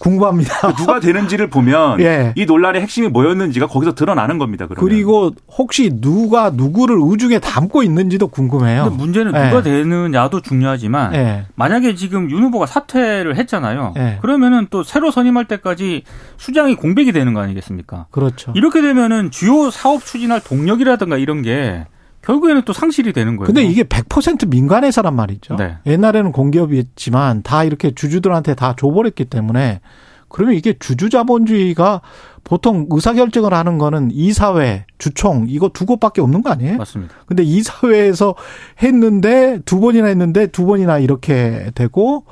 [SPEAKER 2] 궁금합니다.
[SPEAKER 5] 누가 되는지를 보면 <laughs> 예. 이 논란의 핵심이 뭐였는지가 거기서 드러나는 겁니다. 그러면.
[SPEAKER 2] 그리고 혹시 누가 누구를 의중에 담고 있는지도 궁금해요.
[SPEAKER 4] 근데 문제는 예. 누가 되느냐도 중요하지만 예. 만약에 지금 윤 후보가 사퇴를 했잖아요. 예. 그러면은 또 새로 선임할 때까지 수장이 공백이 되는 거 아니겠습니까?
[SPEAKER 2] 그렇죠.
[SPEAKER 4] 이렇게 되면은 주요 사업 추진할 동력이라든가 이런 게 결국에는 또 상실이 되는 거예요.
[SPEAKER 2] 근데 이게 100% 민간 회사란 말이죠. 네. 옛날에는 공기업이었지만 다 이렇게 주주들한테 다 줘버렸기 때문에 그러면 이게 주주자본주의가 보통 의사결정을 하는 거는 이사회, 주총 이거 두 곳밖에 없는 거 아니에요?
[SPEAKER 4] 맞습니다.
[SPEAKER 2] 근데 이사회에서 했는데 두 번이나 했는데 두 번이나 이렇게 되고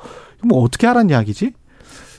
[SPEAKER 2] 뭐 어떻게 하라는 이야기지?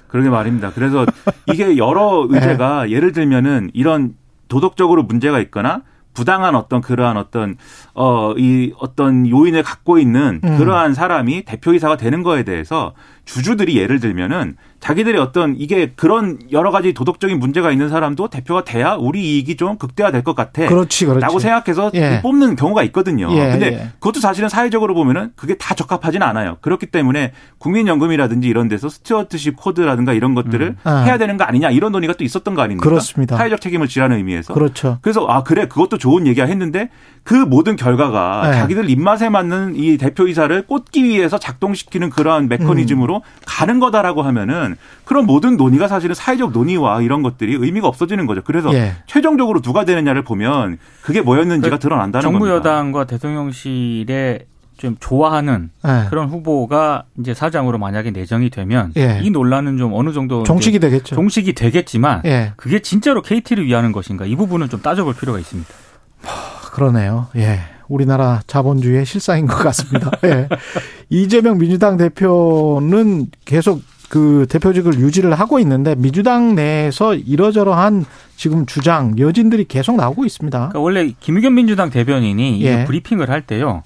[SPEAKER 5] 그러게 말입니다. 그래서 이게 여러 <laughs>
[SPEAKER 2] 네.
[SPEAKER 5] 의제가 예를 들면은 이런 도덕적으로 문제가 있거나 부당한 어떤 그러한 어떤 어 이 어떤 요인을 갖고 있는
[SPEAKER 2] 음.
[SPEAKER 5] 그러한 사람이 대표이사가 되는 거에 대해서 주주들이 예를 들면은 자기들이 어떤 이게 그런 여러 가지 도덕적인 문제가 있는 사람도 대표가 돼야 우리 이익이 좀 극대화될 것 같아.
[SPEAKER 2] 그렇지, 그렇지.
[SPEAKER 5] 라고 생각해서
[SPEAKER 2] 예.
[SPEAKER 5] 뽑는 경우가 있거든요.
[SPEAKER 2] 예,
[SPEAKER 5] 근데
[SPEAKER 2] 예.
[SPEAKER 5] 그것도 사실은 사회적으로 보면은 그게 다 적합하진 않아요. 그렇기 때문에 국민연금이라든지 이런 데서 스튜어트십 코드라든가 이런 것들을
[SPEAKER 2] 아.
[SPEAKER 5] 해야 되는 거 아니냐 이런 논의가 또 있었던 거 아닙니까?
[SPEAKER 2] 그렇습니다.
[SPEAKER 5] 사회적 책임을 지라는 의미에서.
[SPEAKER 2] 그렇죠.
[SPEAKER 5] 그래서 아 그래 그것도 좋은 얘기야 했는데 그 모든 결과가
[SPEAKER 2] 네.
[SPEAKER 5] 자기들 입맛에 맞는 이 대표이사를 꽂기 위해서 작동시키는 그러한 메커니즘으로
[SPEAKER 2] 음.
[SPEAKER 5] 가는 거다라고 하면은 그런 모든 논의가 사실은 사회적 논의와 이런 것들이 의미가 없어지는 거죠. 그래서
[SPEAKER 2] 예.
[SPEAKER 5] 최종적으로 누가 되느냐를 보면 그게 뭐였는지가
[SPEAKER 4] 그
[SPEAKER 5] 드러난다는
[SPEAKER 4] 정부
[SPEAKER 5] 겁니다.
[SPEAKER 4] 여당과 대통령실에 좀 좋아하는
[SPEAKER 2] 예.
[SPEAKER 4] 그런 후보가 이제 사장으로 만약에 내정이 되면
[SPEAKER 2] 예.
[SPEAKER 4] 이 논란은 좀 어느 정도
[SPEAKER 2] 종식이 되겠죠.
[SPEAKER 4] 종식이 되겠지만
[SPEAKER 2] 예.
[SPEAKER 4] 그게 진짜로 KT를 위하는 것인가 이 부분은 좀 따져볼 필요가 있습니다.
[SPEAKER 2] 그러네요. 예. 우리나라 자본주의의 실상인 것 같습니다. <laughs> 예. 이재명 민주당 대표는 계속 그 대표직을 유지를 하고 있는데 민주당 내에서 이러저러한 지금 주장 여진들이 계속 나오고 있습니다.
[SPEAKER 4] 그러니까 원래 김의겸 민주당 대변인이 이
[SPEAKER 2] 예.
[SPEAKER 4] 브리핑을 할 때요.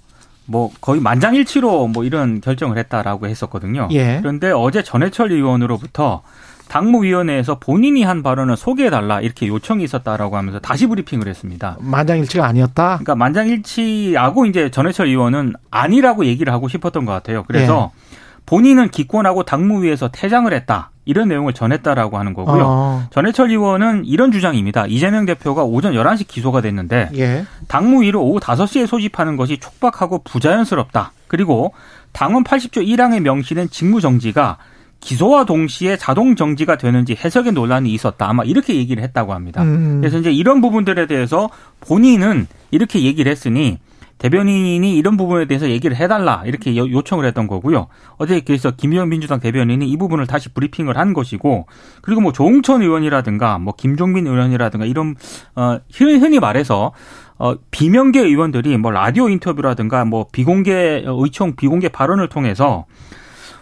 [SPEAKER 4] 뭐 거의 만장일치로 뭐 이런 결정을 했다라고 했었거든요.
[SPEAKER 2] 예.
[SPEAKER 4] 그런데 어제 전해철 의원으로부터 당무위원회에서 본인이 한 발언을 소개해달라 이렇게 요청이 있었다라고 하면서 다시 브리핑을 했습니다.
[SPEAKER 2] 만장일치가 아니었다.
[SPEAKER 4] 그러니까 만장일치하고 이제 전해철 의원은 아니라고 얘기를 하고 싶었던 것 같아요. 그래서
[SPEAKER 2] 예.
[SPEAKER 4] 본인은 기권하고 당무위에서 퇴장을 했다 이런 내용을 전했다라고 하는 거고요.
[SPEAKER 2] 어.
[SPEAKER 4] 전해철 의원은 이런 주장입니다. 이재명 대표가 오전 11시 기소가 됐는데
[SPEAKER 2] 예.
[SPEAKER 4] 당무위를 오후 5시에 소집하는 것이 촉박하고 부자연스럽다. 그리고 당원 80조 1항에 명시된 직무 정지가 기소와 동시에 자동 정지가 되는지 해석의 논란이 있었다. 아마 이렇게 얘기를 했다고 합니다.
[SPEAKER 2] 음.
[SPEAKER 4] 그래서 이제 이런 부분들에 대해서 본인은 이렇게 얘기를 했으니 대변인이 이런 부분에 대해서 얘기를 해달라 이렇게 요- 요청을 했던 거고요. 어제 그래서 김의원 민주당 대변인이 이 부분을 다시 브리핑을 한 것이고 그리고 뭐 조홍천 의원이라든가 뭐 김종민 의원이라든가 이런 어 흔히 말해서 어 비명계 의원들이 뭐 라디오 인터뷰라든가 뭐 비공개 의총 비공개 발언을 통해서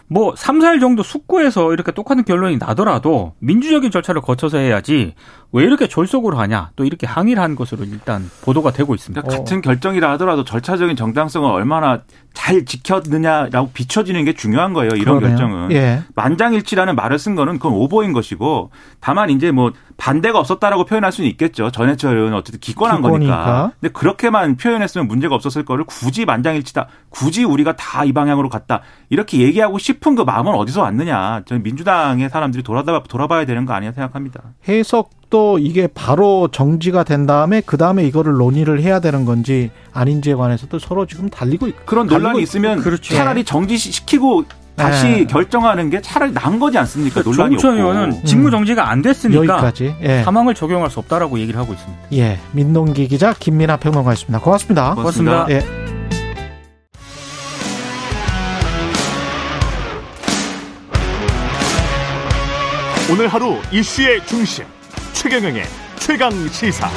[SPEAKER 4] 뭐 3, 4일 정도 숙고해서 이렇게 똑같은 결론이 나더라도 민주적인 절차를 거쳐서 해야지 왜 이렇게 졸속으로 하냐 또 이렇게 항의를 한 것으로 일단 보도가 되고 있습니다.
[SPEAKER 5] 그러니까 같은 결정이라 하더라도 절차적인 정당성을 얼마나 잘 지켰느냐라고 비춰지는 게 중요한 거예요. 이런
[SPEAKER 2] 그러네요.
[SPEAKER 5] 결정은.
[SPEAKER 2] 예.
[SPEAKER 5] 만장일치라는 말을 쓴 거는 그건 오보인 것이고 다만 이제 뭐 반대가 없었다라고 표현할 수는 있겠죠. 전해철 의원은 어쨌든 기권한
[SPEAKER 2] 기권이니까.
[SPEAKER 5] 거니까. 근데 그렇게만 표현했으면 문제가 없었을 거를 굳이 만장일치다. 굳이 우리가 다 이 방향으로 갔다. 이렇게 얘기하고 싶은 그 마음은 어디서 왔느냐. 저는 민주당의 사람들이 돌아봐, 돌아봐야 되는 거 아니냐 생각합니다.
[SPEAKER 2] 해석 도 이게 바로 정지가 된 다음에 그 다음에 이거를 논의를 해야 되는 건지 아닌지에 관해서도 서로 지금 달리고 있.
[SPEAKER 5] 그런
[SPEAKER 2] 달리고
[SPEAKER 5] 논란이
[SPEAKER 2] 있-
[SPEAKER 5] 있으면
[SPEAKER 4] 그렇죠.
[SPEAKER 5] 차라리 정지시키고 다시
[SPEAKER 2] 네.
[SPEAKER 5] 결정하는 게 차라리 나은 거지 않습니까? 논란이
[SPEAKER 4] 조홍천
[SPEAKER 5] 없고.
[SPEAKER 4] 의원은 직무 정지가 안 됐으니까
[SPEAKER 2] 여기까지. 예.
[SPEAKER 4] 사망을 적용할 수 없다라고 얘기를 하고 있습니다.
[SPEAKER 2] 예. 민동기 기자 김민아 평론가였습니다. 고맙습니다.
[SPEAKER 5] 고맙습니다.
[SPEAKER 4] 고맙습니다.
[SPEAKER 2] 예.
[SPEAKER 1] 오늘 하루 이슈의 중심 최경영의 최강 시사.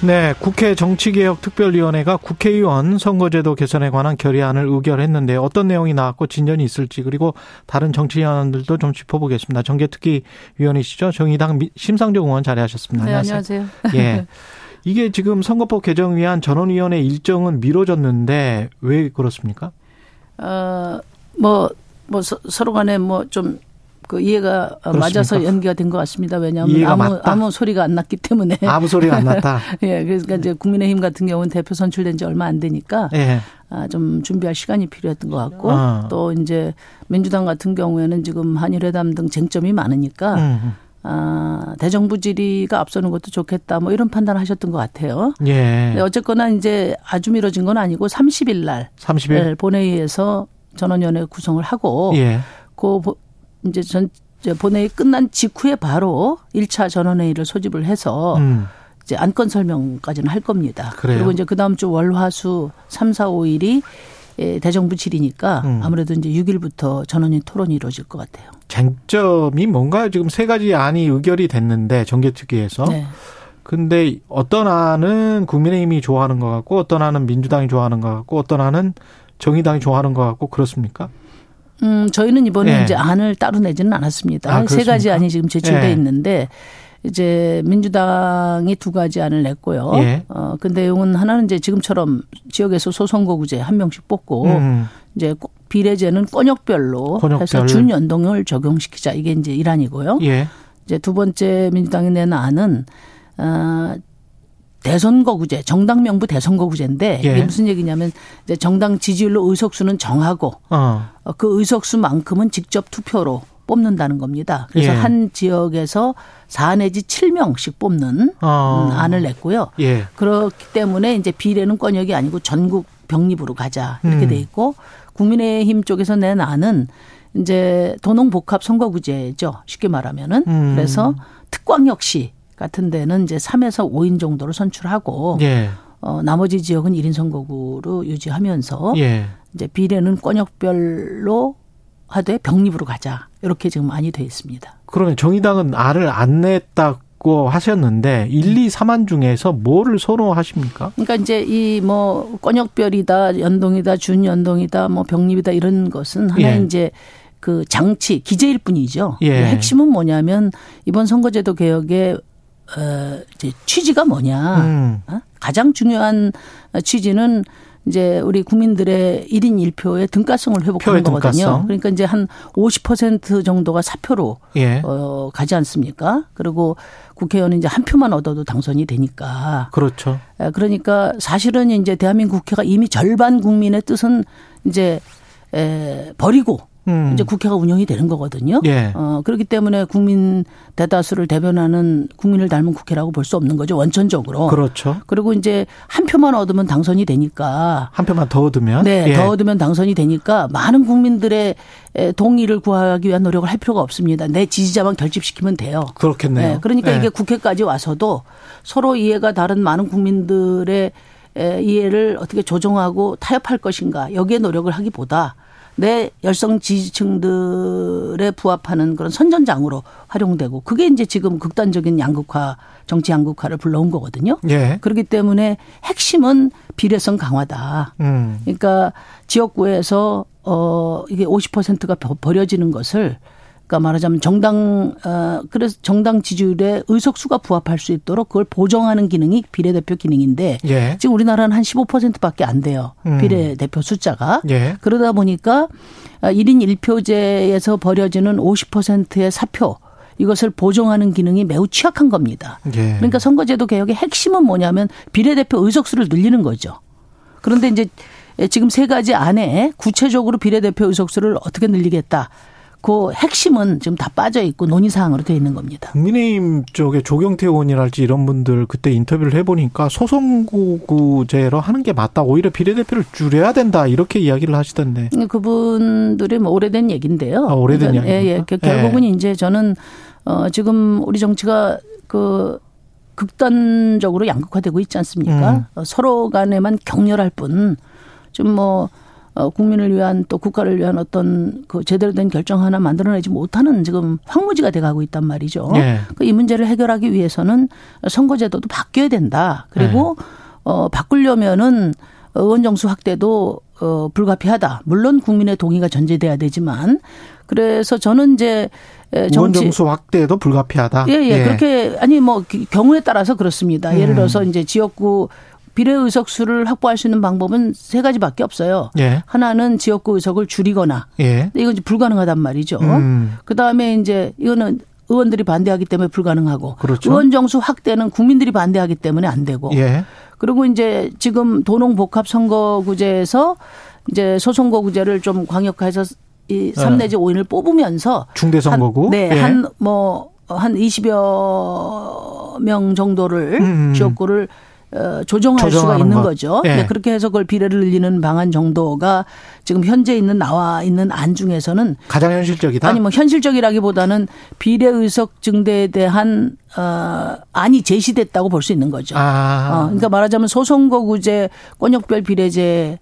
[SPEAKER 2] 네, 국회 정치개혁특별위원회가 국회의원 선거제도 개선에 관한 결의안을 의결했는데 어떤 내용이 나왔고 진전이 있을지 그리고 다른 정치위원들도 좀 짚어보겠습니다. 정개특위 위원이시죠? 정의당 미- 심상정 의원 자리하셨습니다.
[SPEAKER 7] 네,
[SPEAKER 2] 안녕하세요.
[SPEAKER 7] 안녕하세요.
[SPEAKER 2] 예. <laughs> 이게 지금 선거법 개정 위한 전원위원회 일정은 미뤄졌는데 왜 그렇습니까?
[SPEAKER 7] 어, 뭐, 뭐 서, 로 간에 뭐 좀 그 이해가
[SPEAKER 2] 그렇습니까?
[SPEAKER 7] 맞아서 연기가 된 것 같습니다. 왜냐하면 아무
[SPEAKER 2] 맞다?
[SPEAKER 7] 아무 소리가 안 났기 때문에.
[SPEAKER 2] 아무 소리가 안 났다. <laughs>
[SPEAKER 7] 예, 그러니까 이제 국민의힘 같은 경우는 대표 선출된 지 얼마 안 되니까
[SPEAKER 2] 예.
[SPEAKER 7] 아, 좀 준비할 시간이 필요했던 것 같고
[SPEAKER 2] 아.
[SPEAKER 7] 또 이제 민주당 같은 경우에는 지금 한일회담 등 쟁점이 많으니까
[SPEAKER 2] 음.
[SPEAKER 7] 아, 대정부 질의가 앞서는 것도 좋겠다 뭐 이런 판단을 하셨던 것 같아요.
[SPEAKER 2] 예.
[SPEAKER 7] 어쨌거나 이제 아주 미뤄진 건 아니고 30일 날
[SPEAKER 2] 30일.
[SPEAKER 7] 네, 본회의에서 전원위원회 구성을 하고
[SPEAKER 2] 예.
[SPEAKER 7] 그 보- 이제 전 본회의 끝난 직후에 바로 1차 전원회의를 소집을 해서
[SPEAKER 2] 음.
[SPEAKER 7] 이제 안건 설명까지는 할 겁니다.
[SPEAKER 2] 그래요?
[SPEAKER 7] 리고 이제 그 다음 주 월화수 3, 4, 5일이 대정부 질이니까 음. 아무래도 이제 6일부터 전원인 토론이 이루어질 것 같아요.
[SPEAKER 2] 쟁점이 뭔가요? 지금 세 가지 안이 의결이 됐는데 정개특위에서. 네. 근데 어떤 안은 국민의힘이 좋아하는 것 같고 어떤 안은 민주당이 좋아하는 것 같고 어떤 안은 정의당이 좋아하는 것 같고 그렇습니까?
[SPEAKER 7] 음, 저희는 이번에 네. 이제 안을 따로 내지는 않았습니다. 아, 세 가지 안이 지금 제출돼 네. 있는데 이제 민주당이 두 가지 안을 냈고요. 예. 어, 그 내용은 하나는 이제 지금처럼 지역에서 소선거구제 한 명씩 뽑고 음. 이제 비례제는 권역별로 권역별. 해서 준연동을 적용시키자 이게 이제 일환이고요. 예. 이제 두 번째 민주당이 낸 안은 어, 대선거구제, 정당 명부 대선거구제인데 예. 이게 무슨 얘기냐면 이제 정당 지지율로 의석수는 정하고 어. 어그 의석수만큼은 직접 투표로 뽑는다는 겁니다. 그래서 예. 한 지역에서 4 내지 7명씩 뽑는 어. 음, 안을 냈고요. 예. 그렇기 때문에 이제 비례는 권역이 아니고 전국 병립으로 가자 이렇게 음. 돼 있고 국민의힘 쪽에서 낸 안은 이제 도농복합 선거구제죠. 쉽게 말하면은 음. 그래서 특광 역시 같은 데는 이제 3에서 5인 정도를 선출하고 예. 어, 나머지 지역은 1인 선거구로 유지하면서 예. 이제 비례는 권역별로 하되 병립으로 가자. 이렇게 지금 많이 돼 있습니다.
[SPEAKER 2] 그러면 정의당은 알을 안 냈다 고 하셨는데 1, 2, 3안 중에서 뭐를 선호하십니까?
[SPEAKER 7] 그러니까 이제 이 뭐 권역별이다, 연동이다, 준연동이다, 뭐 병립이다 이런 것은 하나 예. 이제 그 장치 기재일 뿐이죠. 예. 핵심은 뭐냐면 이번 선거제도 개혁의 어, 이제 취지가 뭐냐. 음. 어? 가장 중요한 취지는 이제 우리 국민들의 1인 1표의 등가성을 회복하는 거거든요. 등가성. 그러니까 이제 한 50% 정도가 사표로 예. 어, 가지 않습니까? 그리고 국회의원은 이제 한 표만 얻어도 당선이 되니까.
[SPEAKER 2] 그렇죠.
[SPEAKER 7] 그러니까 사실은 이제 대한민국 국회가 이미 절반 국민의 뜻은 이제 에, 버리고 음. 이제 국회가 운영이 되는 거거든요. 예. 어, 그렇기 때문에 국민 대다수를 대변하는 국민을 닮은 국회라고 볼 수 없는 거죠. 원천적으로.
[SPEAKER 2] 그렇죠.
[SPEAKER 7] 그리고 이제 한 표만 얻으면 당선이 되니까.
[SPEAKER 2] 한 표만 더 얻으면?
[SPEAKER 7] 네. 예. 더 얻으면 당선이 되니까 많은 국민들의 동의를 구하기 위한 노력을 할 필요가 없습니다. 내 지지자만 결집시키면 돼요.
[SPEAKER 2] 그렇겠네요. 네.
[SPEAKER 7] 그러니까 예. 이게 국회까지 와서도 서로 이해가 다른 많은 국민들의 이해를 어떻게 조정하고 타협할 것인가 여기에 노력을 하기보다 내 열성 지지층들에 부합하는 그런 선전장으로 활용되고 그게 이제 지금 극단적인 양극화 정치 양극화를 불러온 거거든요. 예. 그렇기 때문에 핵심은 비례성 강화다. 음. 그러니까 지역구에서 어 이게 50%가 버려지는 것을 그러니까 말하자면 정당 어 그래서 정당 지지율에 의석수가 부합할 수 있도록 그걸 보정하는 기능이 비례대표 기능인데 예. 지금 우리나라는 한 15%밖에 안 돼요. 음. 비례대표 숫자가. 예. 그러다 보니까 1인 1표제에서 버려지는 50%의 사표 이것을 보정하는 기능이 매우 취약한 겁니다. 예. 그러니까 선거제도 개혁의 핵심은 뭐냐면 비례대표 의석수를 늘리는 거죠. 그런데 이제 지금 세 가지 안에 구체적으로 비례대표 의석수를 어떻게 늘리겠다. 그 핵심은 지금 다 빠져 있고 논의 사항으로 되어 있는 겁니다.
[SPEAKER 2] 국민의힘 쪽에 조경태 의원이랄지 이런 분들 그때 인터뷰를 해보니까 소선거구제로 하는 게 맞다. 오히려 비례대표를 줄여야 된다. 이렇게 이야기를 하시던데.
[SPEAKER 7] 그분들이 뭐 오래된 얘기인데요.
[SPEAKER 2] 아, 오래된 이야기.
[SPEAKER 7] 예, 예. 결국은 예. 이제 저는 어 지금 우리 정치가 그 극단적으로 양극화되고 있지 않습니까? 음. 어, 서로 간에만 격렬할 뿐 좀 뭐 어, 국민을 위한 또 국가를 위한 어떤 그 제대로 된 결정 하나 만들어내지 못하는 지금 황무지가 돼가고 있단 말이죠. 네. 그이 문제를 해결하기 위해서는 선거제도도 바뀌어야 된다. 그리고 네. 어 바꾸려면은 의원 정수 확대도 어 불가피하다. 물론 국민의 동의가 전제돼야 되지만 그래서 저는 이제
[SPEAKER 2] 정치 의원 수 확대도 불가피하다.
[SPEAKER 7] 예, 예, 예. 그렇게 아니 뭐 경우에 따라서 그렇습니다. 예를 음. 들어서 이제 지역구 비례 의석수를 확보할 수 있는 방법은 세 가지밖에 없어요. 예. 하나는 지역구 의석을 줄이거나. 예. 이건 이제 불가능하단 말이죠. 음. 그 다음에 이제 이거는 의원들이 반대하기 때문에 불가능하고 그렇죠. 의원 정수 확대는 국민들이 반대하기 때문에 안 되고. 예. 그리고 이제 지금 도농 복합 선거구제에서 이제 소선거구제를 좀 광역화해서 이3 내지 5인을 뽑으면서
[SPEAKER 2] 중대 선거구
[SPEAKER 7] 네, 예. 한뭐 한 20여 명 정도를 음. 지역구를 어, 조정할 수가 있는 것. 거죠. 예. 네, 그렇게 해서 그걸 비례를 늘리는 방안 정도가 지금 현재 있는 나와 있는 안 중에서는
[SPEAKER 2] 가장 현실적이다.
[SPEAKER 7] 아니 뭐 현실적이라기보다는 비례 의석 증대에 대한 어 안이 제시됐다고 볼 수 있는 거죠. 아. 어, 그러니까 말하자면 소선거구제 권역별 비례제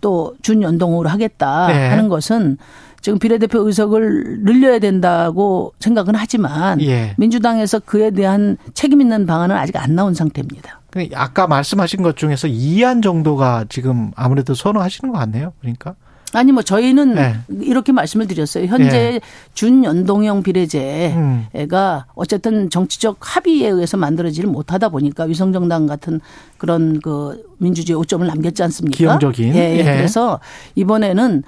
[SPEAKER 7] 또 준연동으로 하겠다 네. 하는 것은 지금 비례대표 의석을 늘려야 된다고 생각은 하지만 예. 민주당에서 그에 대한 책임 있는 방안은 아직 안 나온 상태입니다.
[SPEAKER 2] 그 아까 말씀하신 것 중에서 이한 정도가 지금 아무래도 선호하시는 것 같네요. 그러니까.
[SPEAKER 7] 아니 뭐 저희는 네. 이렇게 말씀을 드렸어요. 현재 네. 준연동형 비례제가 음. 어쨌든 정치적 합의에 의해서 만들어지를 못하다 보니까 위성정당 같은 그런 그 민주주의 오점을 남겼지 않습니까?
[SPEAKER 2] 기형적인.
[SPEAKER 7] 예, 예. 예. 그래서 이번에는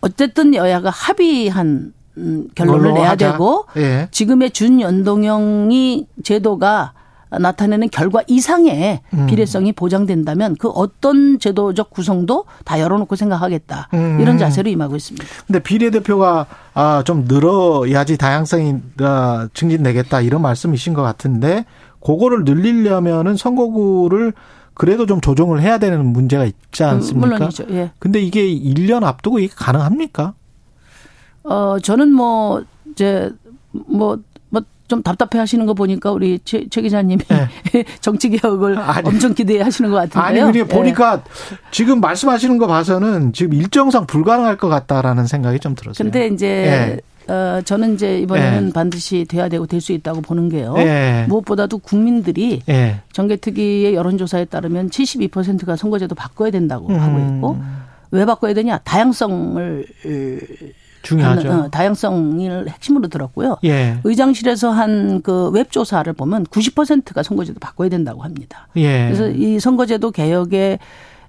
[SPEAKER 7] 어쨌든 여야가 합의한 음, 결론을 내야 하자. 되고 예. 지금의 준연동형이 제도가 나타내는 결과 이상의 음. 비례성이 보장된다면 그 어떤 제도적 구성도 다 열어놓고 생각하겠다 음. 이런 자세로 임하고 있습니다.
[SPEAKER 2] 근데 비례대표가 아, 좀 늘어야지 다양성이 아, 증진되겠다 이런 말씀이신 것 같은데 그거를 늘리려면은 선거구를 그래도 좀 조정을 해야 되는 문제가 있지 음, 않습니까?
[SPEAKER 7] 물론이죠. 예.
[SPEAKER 2] 근데 이게 1년 앞두고 이게 가능합니까?
[SPEAKER 7] 어, 저는 뭐 이제 뭐 좀 답답해 하시는 거 보니까 우리 최, 최 기자님이 네. <laughs> 정치 개혁을 <laughs> 아니, 엄청 기대해 하시는 것 같은데요.
[SPEAKER 2] 아니, 근데 보니까 네. 지금 말씀하시는 거 봐서는 지금 일정상 불가능할 것 같다라는 생각이 좀 들었어요.
[SPEAKER 7] 근데 이제 네. 어, 저는 이제 이번에는 네. 반드시 돼야 되고 될 수 있다고 보는 게요. 네. 무엇보다도 국민들이 네. 정개특위의 여론조사에 따르면 72%가 선거제도 바꿔야 된다고 음. 하고 있고 왜 바꿔야 되냐? 다양성을
[SPEAKER 2] 중요하죠. 어,
[SPEAKER 7] 다양성을 핵심으로 들었고요. 예. 의장실에서 한 그 웹조사를 보면 90%가 선거제도 바꿔야 된다고 합니다. 예. 그래서 이 선거제도 개혁에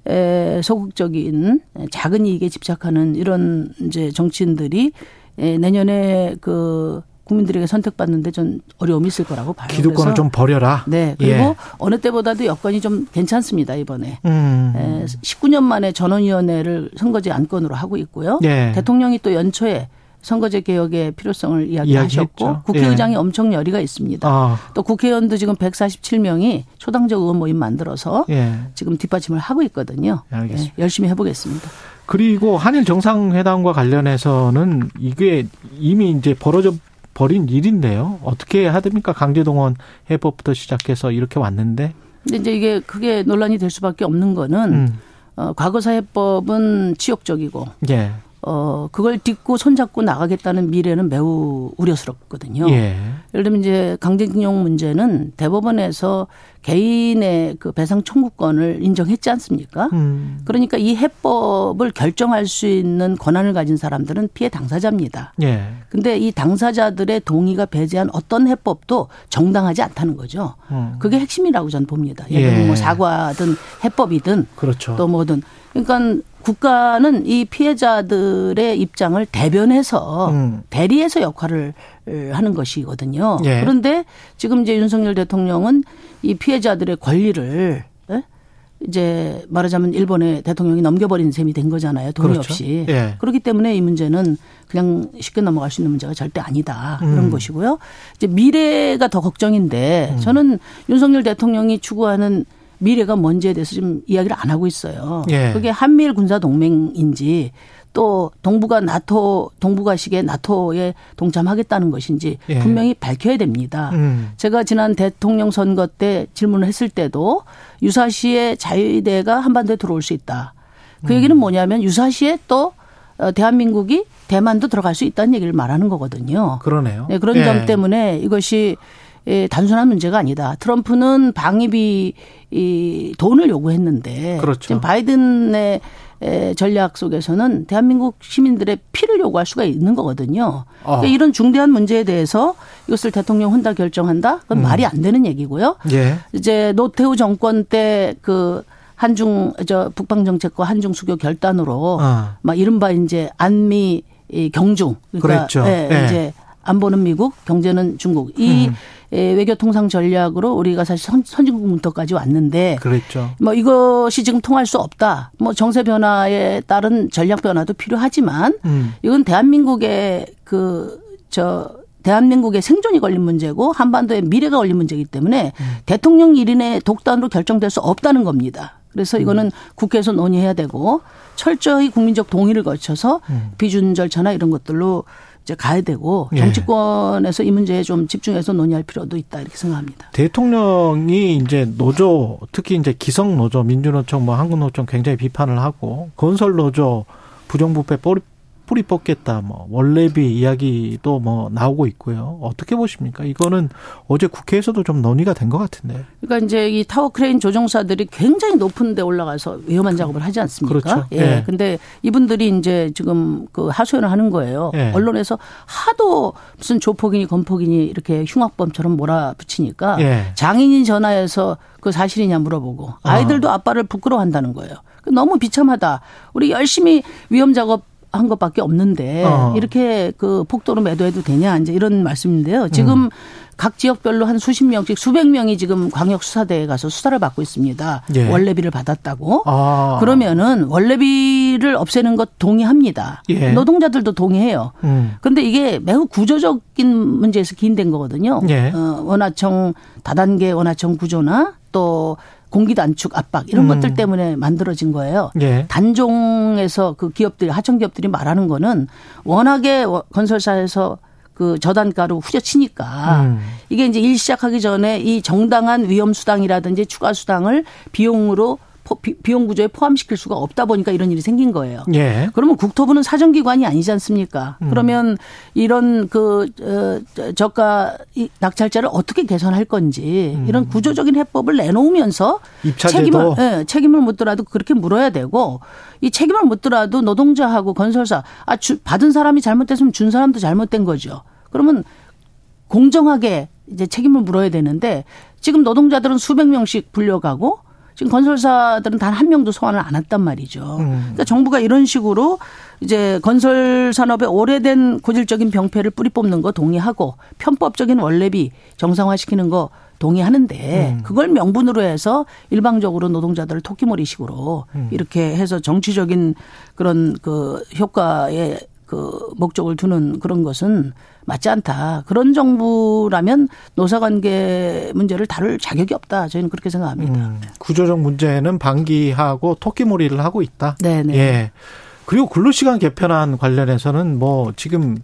[SPEAKER 7] 에, 소극적인 작은 이익에 집착하는 이런 이제 정치인들이 내년에 그 국민들에게 선택받는데 좀 어려움이 있을 거라고 봐요.
[SPEAKER 2] 기득권을 좀 버려라.
[SPEAKER 7] 네. 그리고 예. 어느 때보다도 여건이 좀 괜찮습니다 이번에. 음. 에, 19년 만에 전원위원회를 선거제 안건으로 하고 있고요. 예. 대통령이 또 연초에 선거제 개혁의 필요성을 이야기하셨고 이야기했죠. 국회의장이 예. 엄청 열의가 있습니다. 아. 또 국회의원도 지금 147명이 초당적 의원 모임 만들어서 예. 지금 뒷받침을 하고 있거든요. 예, 열심히 해보겠습니다.
[SPEAKER 2] 그리고 한일 정상회담과 관련해서는 이게 이미 이제 벌어져 벌인 일인데요. 어떻게 해야 됩니까? 강제동원 해법부터 시작해서 이렇게 왔는데.
[SPEAKER 7] 근데 이제 이게 크게 논란이 될 수밖에 없는 거는 음. 어, 과거사 해법은 치욕적이고 예. 어, 그걸 딛고 손잡고 나가겠다는 미래는 매우 우려스럽거든요. 예. 예를 들면 이제 강제징용 문제는 대법원에서 개인의 그 배상 청구권을 인정했지 않습니까? 음. 그러니까 이 해법을 결정할 수 있는 권한을 가진 사람들은 피해 당사자입니다. 예. 근데 이 당사자들의 동의가 배제한 어떤 해법도 정당하지 않다는 거죠. 음. 그게 핵심이라고 저는 봅니다. 예를 들면 뭐 예. 뭐 사과든 해법이든
[SPEAKER 2] 그렇죠.
[SPEAKER 7] 또 뭐든 그러니까 국가는 이 피해자들의 입장을 대변해서 음. 대리해서 역할을 하는 것이거든요. 예. 그런데 지금 이제 윤석열 대통령은 이 피해자들의 권리를 예? 이제 말하자면 일본의 대통령이 넘겨버린 셈이 된 거잖아요. 돈이 그렇죠. 없이. 예. 그렇기 때문에 이 문제는 그냥 쉽게 넘어갈 수 있는 문제가 절대 아니다. 그런 음. 것이고요. 이제 미래가 더 걱정인데 음. 저는 윤석열 대통령이 추구하는 미래가 뭔지에 대해서 좀 이야기를 안 하고 있어요. 예. 그게 한미일 군사 동맹인지 또 동북아 나토 동북아식의 나토에 동참하겠다는 것인지 예. 분명히 밝혀야 됩니다. 음. 제가 지난 대통령 선거 때 질문을 했을 때도 유사시에 자유대가 한반도에 들어올 수 있다. 그 음. 얘기는 뭐냐면 유사시에 또 어, 대한민국이 대만도 들어갈 수 있다는 얘기를 말하는 거거든요.
[SPEAKER 2] 그러네요.
[SPEAKER 7] 네, 그런 예. 점 때문에 이것이 예, 단순한 문제가 아니다. 트럼프는 방위비 이 돈을 요구했는데 그렇죠. 지금 바이든의 전략 속에서는 대한민국 시민들의 피를 요구할 수가 있는 거거든요. 그러니까 어. 이런 중대한 문제에 대해서 이것을 대통령 혼자 결정한다? 그건 음. 말이 안 되는 얘기고요. 예. 이제 노태우 정권 때그 한중 저 북방 정책과 한중 수교 결단으로 어. 막 이른바 이제 안미 경중
[SPEAKER 2] 그러니까 그랬죠. 예,
[SPEAKER 7] 예. 이제 안보는 미국, 경제는 중국. 이 음. 외교 통상 전략으로 우리가 사실 선, 진국 문턱까지 왔는데
[SPEAKER 2] 그랬죠.
[SPEAKER 7] 뭐 이것이 지금 통할 수 없다. 뭐 정세 변화에 따른 전략 변화도 필요하지만 음. 이건 대한민국의 그저 대한민국의 생존이 걸린 문제고 한반도의 미래가 걸린 문제이기 때문에 음. 대통령 1인의 독단으로 결정될 수 없다는 겁니다. 그래서 이거는 음. 국회에서 논의해야 되고 철저히 국민적 동의를 거쳐서 음. 비준 절차나 이런 것들로 이제 가야 되고 예. 정치권에서 이 문제에 좀 집중해서 논의할 필요도 있다 이렇게 생각합니다.
[SPEAKER 2] 대통령이 이제 노조 특히 이제 기성 노조 민주노총 뭐 한국노총 굉장히 비판을 하고 건설 노조 부정부패 뿌리 뽑겠다, 뭐 월례비 이야기도 뭐 나오고 있고요. 어떻게 보십니까? 이거는 어제 국회에서도 좀 논의가 된 것 같은데.
[SPEAKER 7] 그러니까 이제 이 타워 크레인 조종사들이 굉장히 높은 데 올라가서 위험한 작업을 하지 않습니까?
[SPEAKER 2] 그렇죠.
[SPEAKER 7] 예. 예. 근데 이분들이 이제 지금 그 하소연을 하는 거예요. 예. 언론에서 하도 무슨 조폭이니 건폭이니 이렇게 흉악범처럼 몰아붙이니까 예. 장인이 전화해서 그 사실이냐 물어보고 아이들도 아빠를 부끄러워한다는 거예요. 너무 비참하다. 우리 열심히 위험 작업 한 것밖에 없는데 어. 이렇게 그 폭도로 매도해도 되냐 이제 이런 말씀인데요. 지금 음. 각 지역별로 한 수십 명씩 수백 명이 지금 광역 수사대에 가서 수사를 받고 있습니다. 예. 원래비를 받았다고. 아. 그러면은 원래비를 없애는 것 동의합니다. 예. 노동자들도 동의해요. 음. 그런데 이게 매우 구조적인 문제에서 기인된 거거든요. 예. 어, 원화청 다단계 원화청 구조나 또 공기 단축 압박 이런 음. 것들 때문에 만들어진 거예요. 예. 단종에서 그 기업들이 하청 기업들이 말하는 거는 워낙에 건설사에서 그 저단가로 후려치니까 음. 이게 이제 일 시작하기 전에 이 정당한 위험 수당이라든지 추가 수당을 비용으로 비 용 구조에 포함시킬 수가 없다 보니까 이런 일이 생긴 거예요. 예. 그러면 국토부는 사정기관이 아니지 않습니까? 음. 그러면 이런 그 어, 저가 낙찰자를 어떻게 개선할 건지 음. 이런 구조적인 해법을 내놓으면서 책임을 예, 책임을 묻더라도 그렇게 물어야 되고 이 책임을 묻더라도 노동자하고 건설사 아 주, 받은 사람이 잘못됐으면 준 사람도 잘못된 거죠. 그러면 공정하게 이제 책임을 물어야 되는데 지금 노동자들은 수백 명씩 불려가고 지금 건설사들은 단 한 명도 소환을 안 했단 말이죠. 음. 그러니까 정부가 이런 식으로 이제 건설 산업의 오래된 고질적인 병폐를 뿌리 뽑는 거 동의하고 편법적인 원래비 정상화시키는 거 동의하는데 음. 그걸 명분으로 해서 일방적으로 노동자들을 토끼머리식으로 음. 이렇게 해서 정치적인 그런 그 효과에 그 목적을 두는 그런 것은 맞지 않다. 그런 정부라면 노사관계 문제를 다룰 자격이 없다. 저희는 그렇게 생각합니다. 음,
[SPEAKER 2] 구조적 문제는 방기하고 토끼몰이를 하고 있다.
[SPEAKER 7] 네, 네.
[SPEAKER 2] 예. 그리고 근로시간 개편안 관련해서는 뭐 지금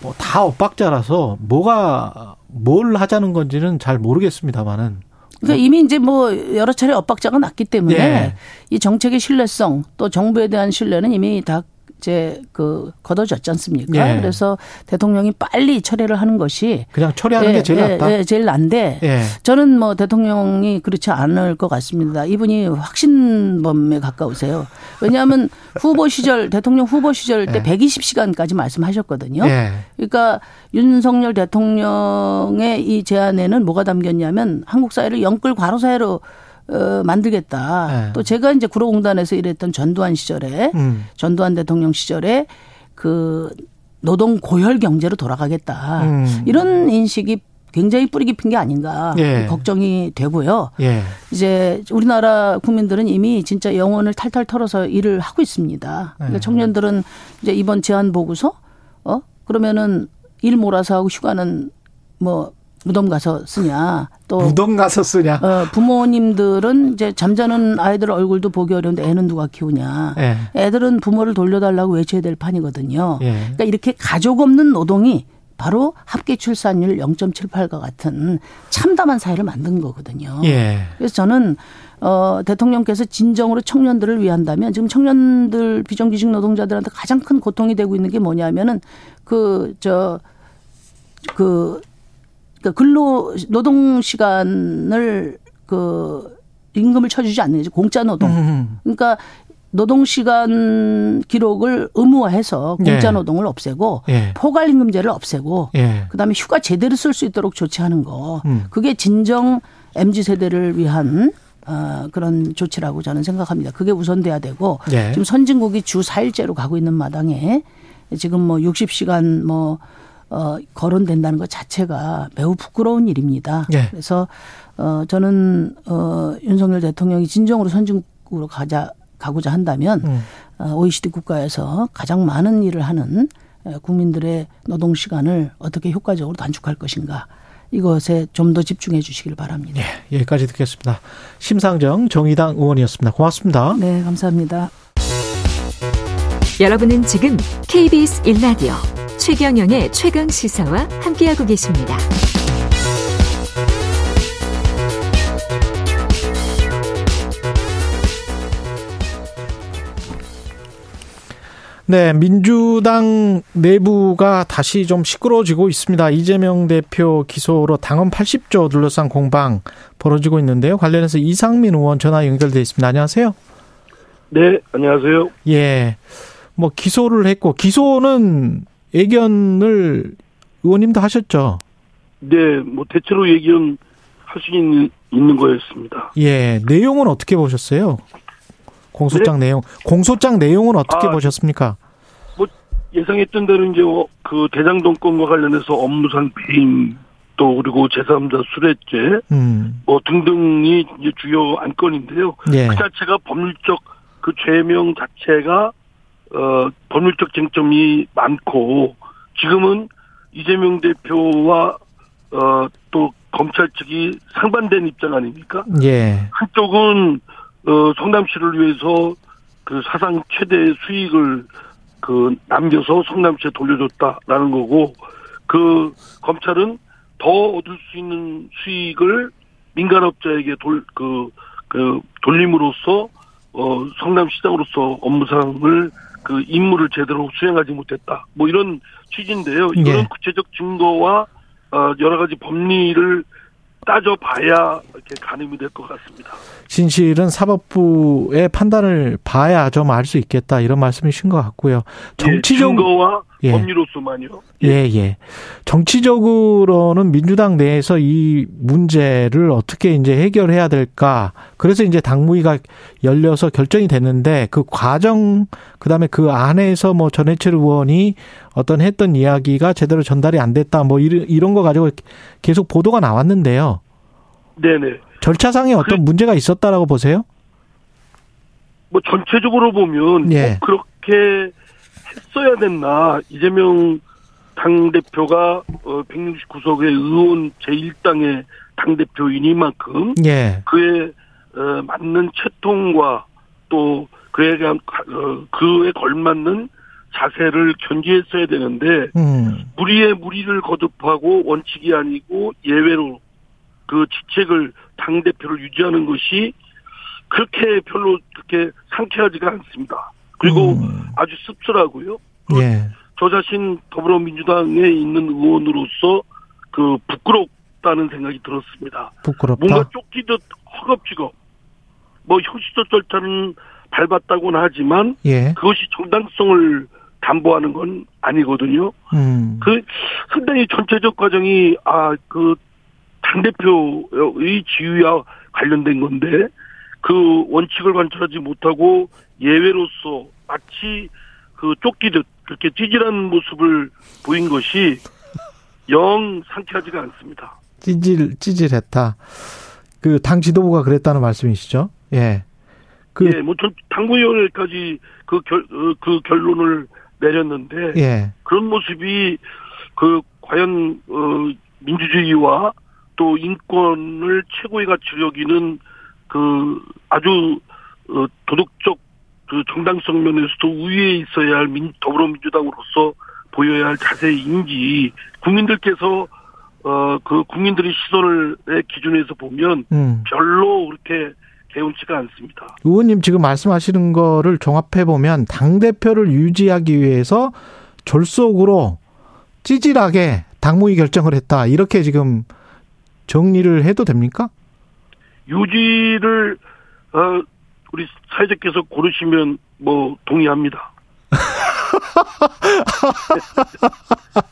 [SPEAKER 2] 뭐 다 엇박자라서 뭐가 뭘 하자는 건지는 잘 모르겠습니다만은.
[SPEAKER 7] 그러니까 이미 이제 뭐 여러 차례 엇박자가 났기 때문에 예. 이 정책의 신뢰성 또 정부에 대한 신뢰는 이미 다 이제 그 걷어졌지 않습니까? 예. 그래서 대통령이 빨리 철회를 하는 것이
[SPEAKER 2] 그냥 철회하는 예, 게 제일
[SPEAKER 7] 예,
[SPEAKER 2] 낫다.
[SPEAKER 7] 예, 제일 난데 예. 저는 뭐 대통령이 그렇지 않을 것 같습니다. 이분이 확신범에 가까우세요. 왜냐하면 <laughs> 후보 시절 대통령 후보 시절 때 120시간까지 예. 말씀하셨거든요. 예. 그러니까 윤석열 대통령의 이 제안에는 뭐가 담겼냐면 한국 사회를 영끌 과로 사회로 어, 만들겠다. 네. 또 제가 이제 구로공단에서 일했던 전두환 시절에 음. 전두환 대통령 시절에 그 노동 고혈 경제로 돌아가겠다. 음. 이런 인식이 굉장히 뿌리 깊은 게 아닌가 예. 걱정이 되고요. 예. 이제 우리나라 국민들은 이미 진짜 영혼을 탈탈 털어서 일을 하고 있습니다. 그러니까 예. 청년들은 이제 이번 제안 보고서 어 그러면은 일 몰아서 하고 휴가는 뭐 무덤 가서 쓰냐. 또
[SPEAKER 2] 무덤 가서 쓰냐.
[SPEAKER 7] 어, 부모님들은 이제 잠자는 아이들 얼굴도 보기 어려운데 애는 누가 키우냐. 예. 애들은 부모를 돌려달라고 외쳐야 될 판이거든요. 예. 그러니까 이렇게 가족 없는 노동이 바로 합계 출산율 0.78과 같은 참담한 사회를 만든 거거든요. 예. 그래서 저는 어 대통령께서 진정으로 청년들을 위한다면 지금 청년들 비정규직 노동자들한테 가장 큰 고통이 되고 있는 게 뭐냐면은 그 저그 그 러니까 근로 노동 시간을 그 임금을 쳐주지 않는 공짜 노동. 음. 그러니까 노동 시간 기록을 의무화해서 공짜 예. 노동을 없애고 예. 포괄 임금제를 없애고 예. 그다음에 휴가 제대로 쓸 수 있도록 조치하는 거. 음. 그게 진정 MZ 세대를 위한 어, 그런 조치라고 저는 생각합니다. 그게 우선돼야 되고 예. 지금 선진국이 주 4일제로 가고 있는 마당에 지금 뭐 60시간 뭐 어, 거론된다는 것 자체가 매우 부끄러운 일입니다. 네. 그래서 어, 저는 어, 윤석열 대통령이 진정으로 선진국으로 가자 가고자 한다면 음. 어, OECD 국가에서 가장 많은 일을 하는 국민들의 노동 시간을 어떻게 효과적으로 단축할 것인가 이것에 좀 더 집중해 주시길 바랍니다.
[SPEAKER 2] 네, 여기까지 듣겠습니다. 심상정 정의당 의원이었습니다. 고맙습니다.
[SPEAKER 7] 네, 감사합니다.
[SPEAKER 6] 여러분은 지금 KBS 1라디오 최경영의 최강 시사와 함께하고 계십니다.
[SPEAKER 2] 네, 민주당 내부가 다시 좀 시끄러워지고 있습니다. 이재명 대표 기소로 당원 80조 둘러싼 공방 벌어지고 있는데요. 관련해서 이상민 의원 전화 연결돼 있습니다. 안녕하세요.
[SPEAKER 8] 네, 안녕하세요.
[SPEAKER 2] 예. 뭐 기소를 했고 기소는 예견을 의원님도 하셨죠?
[SPEAKER 8] 네, 뭐 대체로 예견 할수 있는, 있는 거였습니다.
[SPEAKER 2] 예, 내용은 어떻게 보셨어요? 공소장 네? 내용, 공소장 내용은 어떻게 아, 보셨습니까?
[SPEAKER 8] 뭐 예상했던 대로 이제 어, 그 대장동 건과 관련해서 업무상 배임 또 그리고 제3자 수뢰죄 음. 뭐 등등이 이제 주요 안건인데요. 예. 그 자체가 법률적 그 죄명 자체가 어 법률적 쟁점이 많고 지금은 이재명 대표와 어 또 검찰 측이 상반된 입장 아닙니까?
[SPEAKER 2] 예.
[SPEAKER 8] 한쪽은 어, 성남시를 위해서 그 사상 최대 수익을 그 남겨서 성남시에 돌려줬다라는 거고 그 검찰은 더 얻을 수 있는 수익을 민간업자에게 돌, 그, 그 돌림으로써 어, 성남시장으로서 업무상을 그 임무를 제대로 수행하지 못했다. 뭐 이런 취지인데요. 이거는 예. 구체적 증거와 어, 여러 가지 법리를 따져봐야 이렇게 가늠이 될 것 같습니다.
[SPEAKER 2] 진실은 사법부의 판단을 봐야 좀 알 수 있겠다 이런 말씀이신 것 같고요.
[SPEAKER 8] 정치적 예, 증거와 예. 법리로서만요.
[SPEAKER 2] 예. 예, 예. 정치적으로는 민주당 내에서 이 문제를 어떻게 이제 해결해야 될까? 그래서 이제 당무위가 열려서 결정이 됐는데 그 과정 그다음에 그 안에서 뭐 전해철 의원이 어떤 했던 이야기가 제대로 전달이 안 됐다 뭐 이런 이런 거 가지고 계속 보도가 나왔는데요.
[SPEAKER 8] 네네.
[SPEAKER 2] 절차상에 어떤 그, 문제가 있었다라고 보세요?
[SPEAKER 8] 뭐 전체적으로 보면 예. 그렇게 했어야 됐나 이재명 당 대표가 어 169석의 의원 제1당의 당 대표이니만큼 예. 그에 어, 맞는 채통과 또 그에 대한 어, 그에 걸맞는 자세를 견지했어야 되는데 음. 무리에 무리를 거듭하고 원칙이 아니고 예외로 그 지책을 당 대표를 유지하는 것이 그렇게 별로 그렇게 상쾌하지가 않습니다. 그리고 음. 아주 씁쓸하고요. 예. 저 자신 더불어민주당에 있는 의원으로서 그 부끄럽다는 생각이 들었습니다.
[SPEAKER 2] 부끄럽다.
[SPEAKER 8] 뭔가 쫓기듯 허겁지겁. 뭐 형식적 절차는 밟았다고는 하지만 예. 그것이 정당성을 담보하는 건 아니거든요. 음. 그 상당히 전체적 과정이 아그 당대표의 지위와 관련된 건데 그 원칙을 관철하지 못하고 예외로서 마치 그 쫓기듯 그렇게 찌질한 모습을 보인 것이 영 상쾌하지가 않습니다.
[SPEAKER 2] 찌질 찌질했다. 그 당 지도부가 그랬다는 말씀이시죠? 예.
[SPEAKER 8] 그 예, 뭐 전 당구위원회까지 그 결, 어, 그 결론을 내렸는데 예. 그런 모습이 그 과연 어 민주주의와 또 인권을 최고의 가치로 여기는 그 아주 어, 도덕적 그 정당성 면에서도 우위에 있어야 할 민, 더불어민주당으로서 보여야 할 자세인지 국민들께서 어 그 국민들의 시선을 기준에서 보면 음. 별로 그렇게 개운치가 않습니다.
[SPEAKER 2] 의원님 지금 말씀하시는 거를 종합해 보면 당 대표를 유지하기 위해서 졸속으로 찌질하게 당무위 결정을 했다 이렇게 지금 정리를 해도 됩니까?
[SPEAKER 8] 유지를 어 우리 사회자께서 고르시면 뭐 동의합니다. <laughs>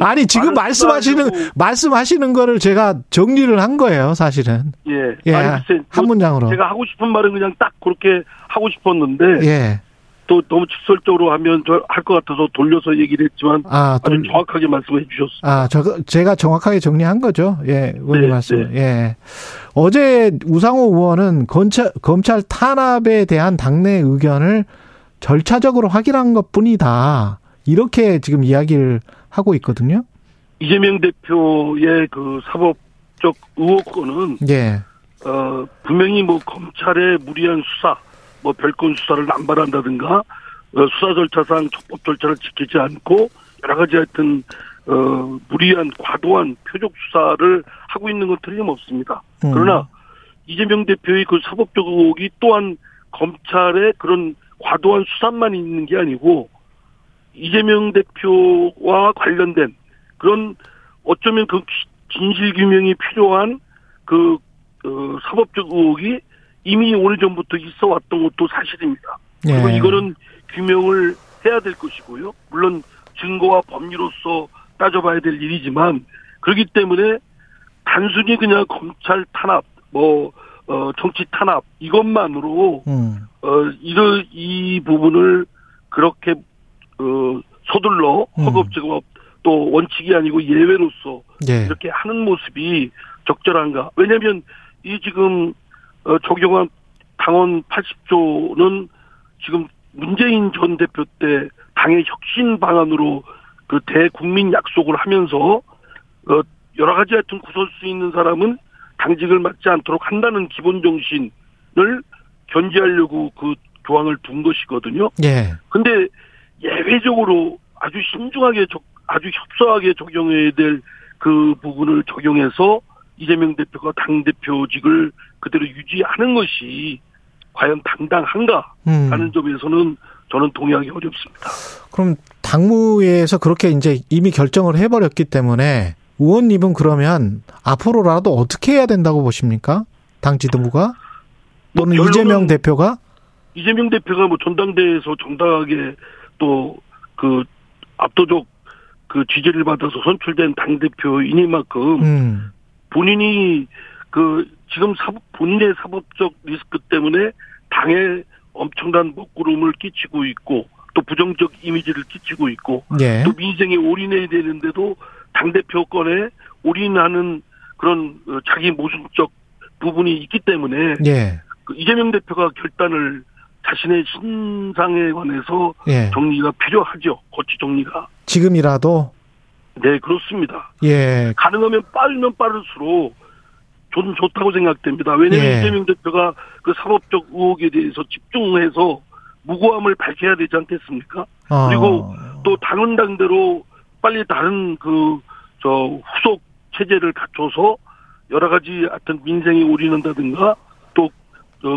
[SPEAKER 2] 아니 지금 말씀하시는 말씀하시는 거를 제가 정리를 한 거예요, 사실은.
[SPEAKER 8] 예.
[SPEAKER 2] 예. 아니, 글쎄, 한 문장으로.
[SPEAKER 8] 제가 하고 싶은 말은 그냥 딱 그렇게 하고 싶었는데. 예. 또 너무 직설적으로 하면 할 것 같아서 돌려서 얘기를 했지만 아, 주 정확하게 말씀해 주셨습니다.
[SPEAKER 2] 아, 저 제가 정확하게 정리한 거죠. 예, 의원님 네, 말씀. 네. 예. 어제 우상호 의원은 검찰 검찰 탄압에 대한 당내 의견을 절차적으로 확인한 것뿐이다. 이렇게 지금 이야기를 하고 있거든요.
[SPEAKER 8] 이재명 대표의 그 사법적 의혹권은 예. 어 분명히 뭐 검찰의 무리한 수사 뭐 별건 수사를 남발한다든가 어, 수사 절차상 적법 절차를 지키지 않고 여러 가지 하여튼 어 무리한 과도한 표적 수사를 하고 있는 건 틀림없습니다. 음. 그러나 이재명 대표의 그 사법적 의혹이 또한 검찰의 그런 과도한 수사만 있는 게 아니고 이재명 대표와 관련된 그런 어쩌면 그 진실 규명이 필요한 그 어, 사법적 의혹이 이미 오래전부터 있어 왔던 것도 사실입니다. 그리고 예. 이거는 규명을 해야 될 것이고요. 물론 증거와 법리로서 따져봐야 될 일이지만 그렇기 때문에 단순히 그냥 검찰 탄압, 뭐 어, 정치 탄압 이것만으로 음. 어, 이러, 이 부분을 그렇게 어, 서둘러 음. 허겁지겁 또 원칙이 아니고 예외로서 네. 이렇게 하는 모습이 적절한가? 왜냐하면 이 지금 어, 조경환 당원 80조는 지금 문재인 전 대표 때 당의 혁신 방안으로 그 대국민 약속을 하면서 어, 여러 가지 하여튼 구설 수 있는 사람은 당직을 맡지 않도록 한다는 기본 정신을 견지하려고 그 조항을 둔 것이거든요. 예. 근데 예외적으로 아주 신중하게 아주 협소하게 적용해야 될 그 부분을 적용해서 이재명 대표가 당 대표직을 그대로 유지하는 것이 과연 당당한가 하는 음. 점에서는 저는 동의하기 어렵습니다.
[SPEAKER 2] 그럼 당무회에서 그렇게 이제 이미 결정을 해버렸기 때문에 의원님은 그러면 앞으로라도 어떻게 해야 된다고 보십니까? 당 지도부가 또는 뭐 이재명 대표가
[SPEAKER 8] 이재명 대표가 뭐 전당대회에서 정당하게 또 그 압도적 그 지지를 받아서 선출된 당 대표이니만큼 음. 본인이 그 지금 사법, 본인의 사법적 리스크 때문에 당에 엄청난 먹구름을 끼치고 있고 또 부정적 이미지를 끼치고 있고 예. 또 민생에 올인해야 되는데도 당 대표권에 올인하는 그런 어, 자기 모순적 부분이 있기 때문에 예. 그 이재명 대표가 결단을 자신의 신상에 관해서 예. 정리가 필요하죠. 거치 정리가.
[SPEAKER 2] 지금이라도?
[SPEAKER 8] 네, 그렇습니다. 예. 가능하면 빠르면 빠를수록 저는 좋다고 생각됩니다. 왜냐하면 예. 이재명 대표가 그 사법적 의혹에 대해서 집중해서 무고함을 밝혀야 되지 않겠습니까? 어. 그리고 또 다른 당대로 빨리 다른 그 저 후속 체제를 갖춰서 여러 가지 하여튼 민생에 올인한다든가 또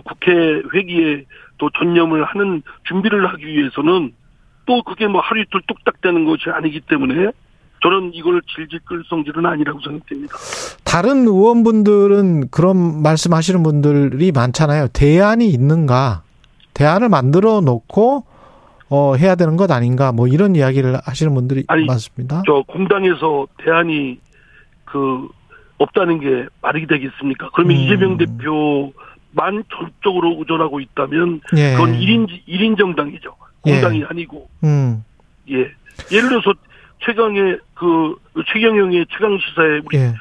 [SPEAKER 8] 국회 회기에 또 전념을 하는 준비를 하기 위해서는 또 그게 뭐 하루 이틀 뚝딱 되는 것이 아니기 때문에 저는 이걸 질질 끌 성질은 아니라고 생각됩니다.
[SPEAKER 2] 다른 의원분들은 그런 말씀하시는 분들이 많잖아요. 대안이 있는가? 대안을 만들어 놓고 어 해야 되는 것 아닌가? 뭐 이런 이야기를 하시는 분들이 아니, 많습니다.
[SPEAKER 8] 저 공당에서 대안이 그 없다는 게 말이 되겠습니까? 그러면 음. 이재명 대표 만 전적으로 의존하고 있다면 예. 그건 1인 1인 정당이죠. 공당이 예. 아니고. 음. 예. 예를 들어서 최강의 그 최경영의 최강 시사에 우리 예.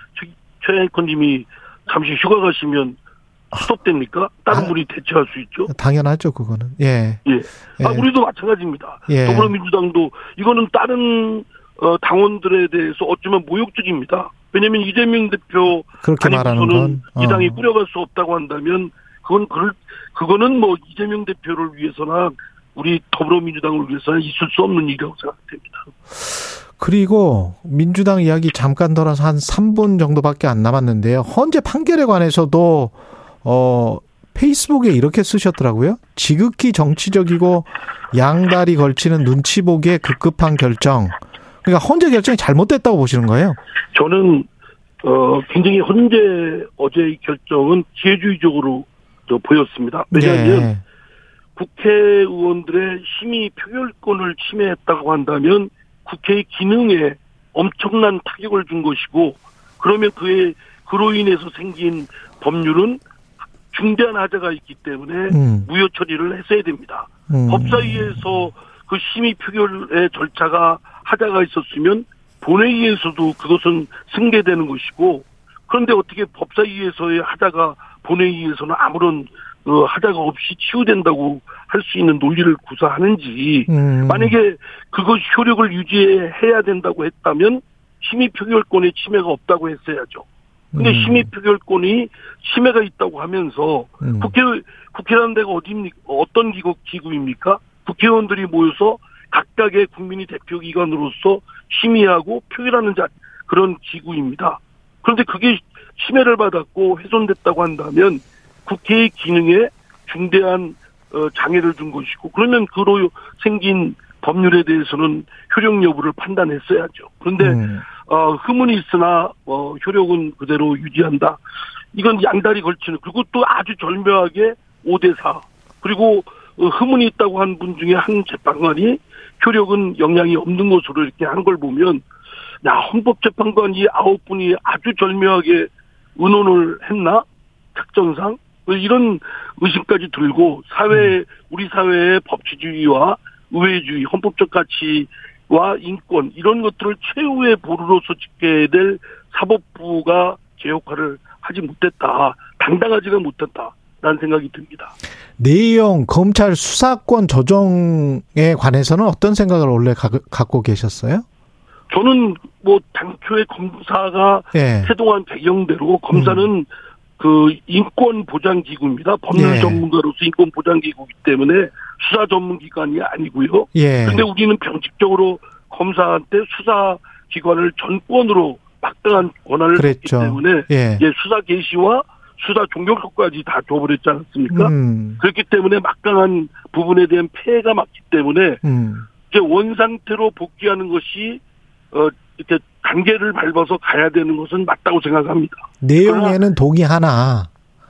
[SPEAKER 8] 최 앵커님이 잠시 휴가 가시면 스톱됩니까? 다른 아, 분이 대체할 수 있죠.
[SPEAKER 2] 당연하죠, 그거는. 예.
[SPEAKER 8] 예. 아, 예. 우리도 마찬가지입니다. 예. 더불어민주당도 이거는 다른 어, 당원들에 대해서 어쩌면 모욕적입니다. 왜냐하면 이재명 대표
[SPEAKER 2] 그렇게 말하는 건
[SPEAKER 8] 어. 이 당이 꾸려갈 수 없다고 한다면 그건 그 그거는 뭐 이재명 대표를 위해서나 우리 더불어민주당을 위해서는 있을 수 없는 일이라고 생각됩니다.
[SPEAKER 2] 그리고 민주당 이야기 잠깐 돌아서 한 3분 정도밖에 안 남았는데요. 헌재 판결에 관해서도 어 페이스북에 이렇게 쓰셨더라고요. 지극히 정치적이고 양다리 걸치는 눈치 보기에 급급한 결정. 그러니까 헌재 결정이 잘못됐다고 보시는 거예요?
[SPEAKER 8] 저는 어 굉장히 헌재 어제의 결정은 기회주의적으로 보였습니다. 왜냐하면 네. 국회의원들의 심의 표결권을 침해했다고 한다면 국회의 기능에 엄청난 타격을 준 것이고 그러면 그에 그로 인해서 생긴 법률은 중대한 하자가 있기 때문에 음. 무효 처리를 했어야 됩니다. 음. 법사위에서 그 심의 표결의 절차가 하자가 있었으면 본회의에서도 그것은 승계되는 것이고 그런데 어떻게 법사위에서의 하자가 본회의에서는 아무런 어, 하자가 없이 치유된다고 할 수 있는 논리를 구사하는지 음. 만약에 그것 효력을 유지해야 된다고 했다면 심의 표결권의 침해가 없다고 했어야죠. 근데 음. 심의 표결권이 침해가 있다고 하면서 음. 국회 국회라는 데가 어디입니까? 어떤 기구 기구입니까? 국회의원들이 모여서 각각의 국민이 대표기관으로서 심의하고 표결하는 자, 그런 기구입니다. 그런데 그게 침해를 받았고 훼손됐다고 한다면 국회의 기능에 중대한 어, 장애를 준 것이고 그러면 그로 생긴 법률에 대해서는 효력 여부를 판단했어야죠. 그런데 음. 어, 흠은 있으나 어, 효력은 그대로 유지한다. 이건 양다리 걸치는 그리고 또 아주 절묘하게 5대4 그리고 어, 흠은 있다고 한 분 중에 한 재판관이 효력은 영향이 없는 것으로 이렇게 한걸 보면 야 헌법재판관 이 아홉 분이 아주 절묘하게 의논을 했나? 특정상? 뭐 이런 의심까지 들고 사회 음. 우리 사회의 법치주의와 의회주의 헌법적 가치와 인권 이런 것들을 최후의 보루로서 지켜야 될 사법부가 제 역할을 하지 못했다. 당당하지가 못했다 라는 생각이 듭니다.
[SPEAKER 2] 내용 검찰 수사권 조정에 관해서는 어떤 생각을 원래 갖고 계셨어요?
[SPEAKER 8] 저는 뭐 당초에 검사가 예. 태동한 배경대로 검사는 음. 그 인권 보장 기구입니다. 법률 예. 전문가로서 인권 보장 기구이기 때문에 수사 전문 기관이 아니고요. 예. 근데 우리는 병칙적으로 검사한테 수사 기관을 전권으로 막강한 권한을 줬기 때문에 예. 이제 수사 개시와 수사 종결까지 다 줘버렸지 않았습니까? 음. 그렇기 때문에 막강한 부분에 대한 폐해가 맞기 때문에 음. 이제 원 상태로 복귀하는 것이 어 이렇게 단계를 밟아서 가야 되는 것은 맞다고 생각합니다.
[SPEAKER 2] 내용에는 동의하나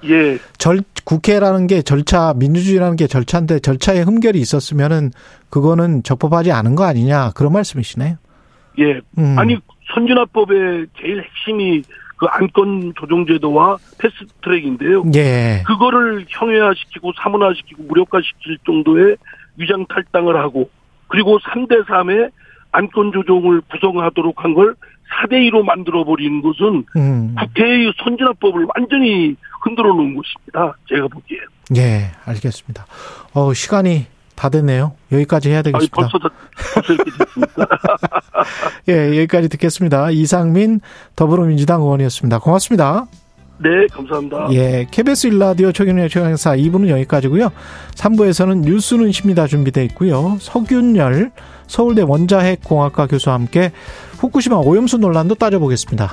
[SPEAKER 2] 예. 절 국회라는 게 절차 민주주의라는 게 절차인데 절차에 흠결이 있었으면은 그거는 적법하지 않은 거 아니냐 그런 말씀이시네요.
[SPEAKER 8] 예. 음. 아니 선진화법의 제일 핵심이 그 안건 조정제도와 패스트트랙인데요. 예. 그거를 형해화시키고 사문화시키고 무력화시킬 정도의 위장 탈당을 하고 그리고 3대 3의 안건 조정을 구성하도록 한 걸 4대 2로 만들어 버리는 것은 음. 국회의 선진화법을 완전히 흔들어 놓은 것입니다. 제가 보기에.
[SPEAKER 2] 예, 알겠습니다. 어, 시간이 다 됐네요. 여기까지 해야 되겠습니다.
[SPEAKER 8] 아니, 벌써 다, 벌써 이렇게 됐습니까? <laughs>
[SPEAKER 2] 예, 여기까지 듣겠습니다. 이상민 더불어민주당 의원이었습니다. 고맙습니다.
[SPEAKER 8] 네, 감사합니다.
[SPEAKER 2] 예, KBS 일라디오 최경련의 최강사 2부는 여기까지고요. 3부에서는 뉴스는 십니다 준비되어 있고요. 석윤열 서울대 원자핵공학과 교수와 함께 후쿠시마 오염수 논란도 따져보겠습니다.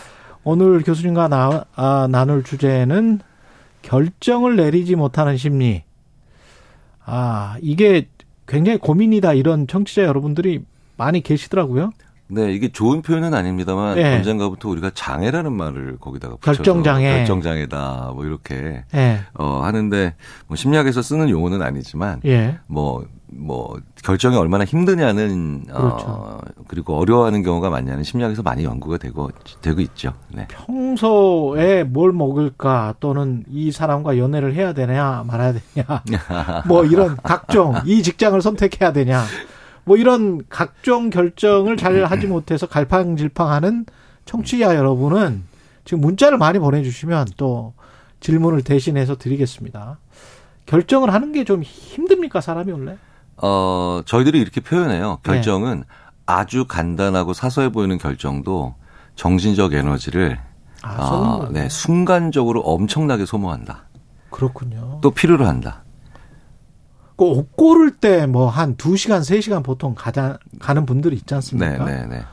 [SPEAKER 2] 오늘 교수님과 나, 아, 나눌 주제는 결정을 내리지 못하는 심리. 아, 이게 굉장히 고민이다. 이런 청취자 여러분들이 많이 계시더라고요.
[SPEAKER 9] 네, 이게 좋은 표현은 아닙니다만 네. 언젠가부터 우리가 장애라는 말을 거기다가 붙여서
[SPEAKER 2] 결정 장애,
[SPEAKER 9] 결정 장애다 뭐 이렇게 네. 어 하는데 뭐 심리학에서 쓰는 용어는 아니지만 예. 뭐 뭐뭐 결정이 얼마나 힘드냐는 어, 그렇죠. 어 그리고 어려워하는 경우가 많냐는 심리학에서 많이 연구가 되고 되고 있죠. 네.
[SPEAKER 2] 평소에 뭘 먹을까 또는 이 사람과 연애를 해야 되냐 말아야 되냐 <laughs> 뭐 이런 각종 이 직장을 선택해야 되냐 뭐 이런 각종 결정을 잘 하지 못해서 갈팡질팡하는 청취자 여러분은 지금 문자를 많이 보내주시면 또 질문을 대신해서 드리겠습니다. 결정을 하는 게 좀 힘듭니까 사람이 원래?
[SPEAKER 9] 어 저희들이 이렇게 표현해요. 네. 결정은 네. 아주 간단하고 사소해 보이는 결정도 정신적 에너지를 아, 어, 네 순간적으로 엄청나게 소모한다.
[SPEAKER 2] 그렇군요.
[SPEAKER 9] 또 필요로 한다.
[SPEAKER 2] 옷 고를 때 뭐한 두시간 세시간 보통 가자, 가는 분들이 있지 않습니까?
[SPEAKER 9] 네, 네, 네.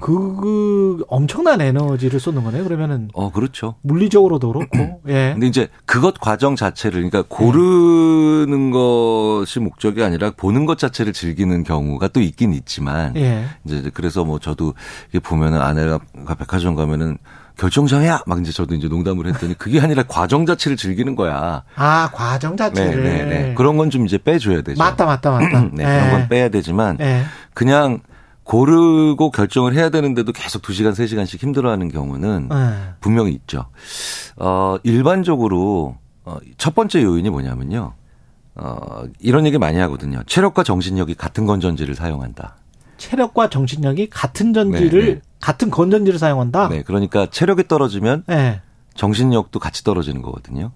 [SPEAKER 2] 그, 그 엄청난 에너지를 쏟는 거네요. 그러면은
[SPEAKER 9] 어 그렇죠.
[SPEAKER 2] 물리적으로도 그렇고. <clears throat> 예.
[SPEAKER 9] 근데 이제 그것 과정 자체를 그러니까 고르는 예. 것이 목적이 아니라 보는 것 자체를 즐기는 경우가 또 있긴 있지만 예. 이제 그래서 뭐 저도 이게 보면은 아내가 백화점 가면은 결정장애야 막 이제 저도 이제 농담을 했더니 그게 아니라 과정 자체를 즐기는 거야.
[SPEAKER 2] 아 과정 자체를.
[SPEAKER 9] 네, 네, 네. 그런 건 좀 이제 빼줘야 되죠.
[SPEAKER 2] 맞다, 맞다, 맞다. <clears throat>
[SPEAKER 9] 네, 그런 건 예. 빼야 되지만 예. 그냥 고르고 결정을 해야 되는데도 계속 2시간, 3시간씩 힘들어하는 경우는 네. 분명히 있죠. 어, 일반적으로 어, 첫 번째 요인이 뭐냐면요. 어, 이런 얘기 많이 하거든요. 체력과 정신력이 같은 건전지를 사용한다.
[SPEAKER 2] 체력과 정신력이 같은 전지를 네, 네. 같은 건전지를 사용한다.
[SPEAKER 9] 네, 그러니까 체력이 떨어지면 네. 정신력도 같이 떨어지는 거거든요.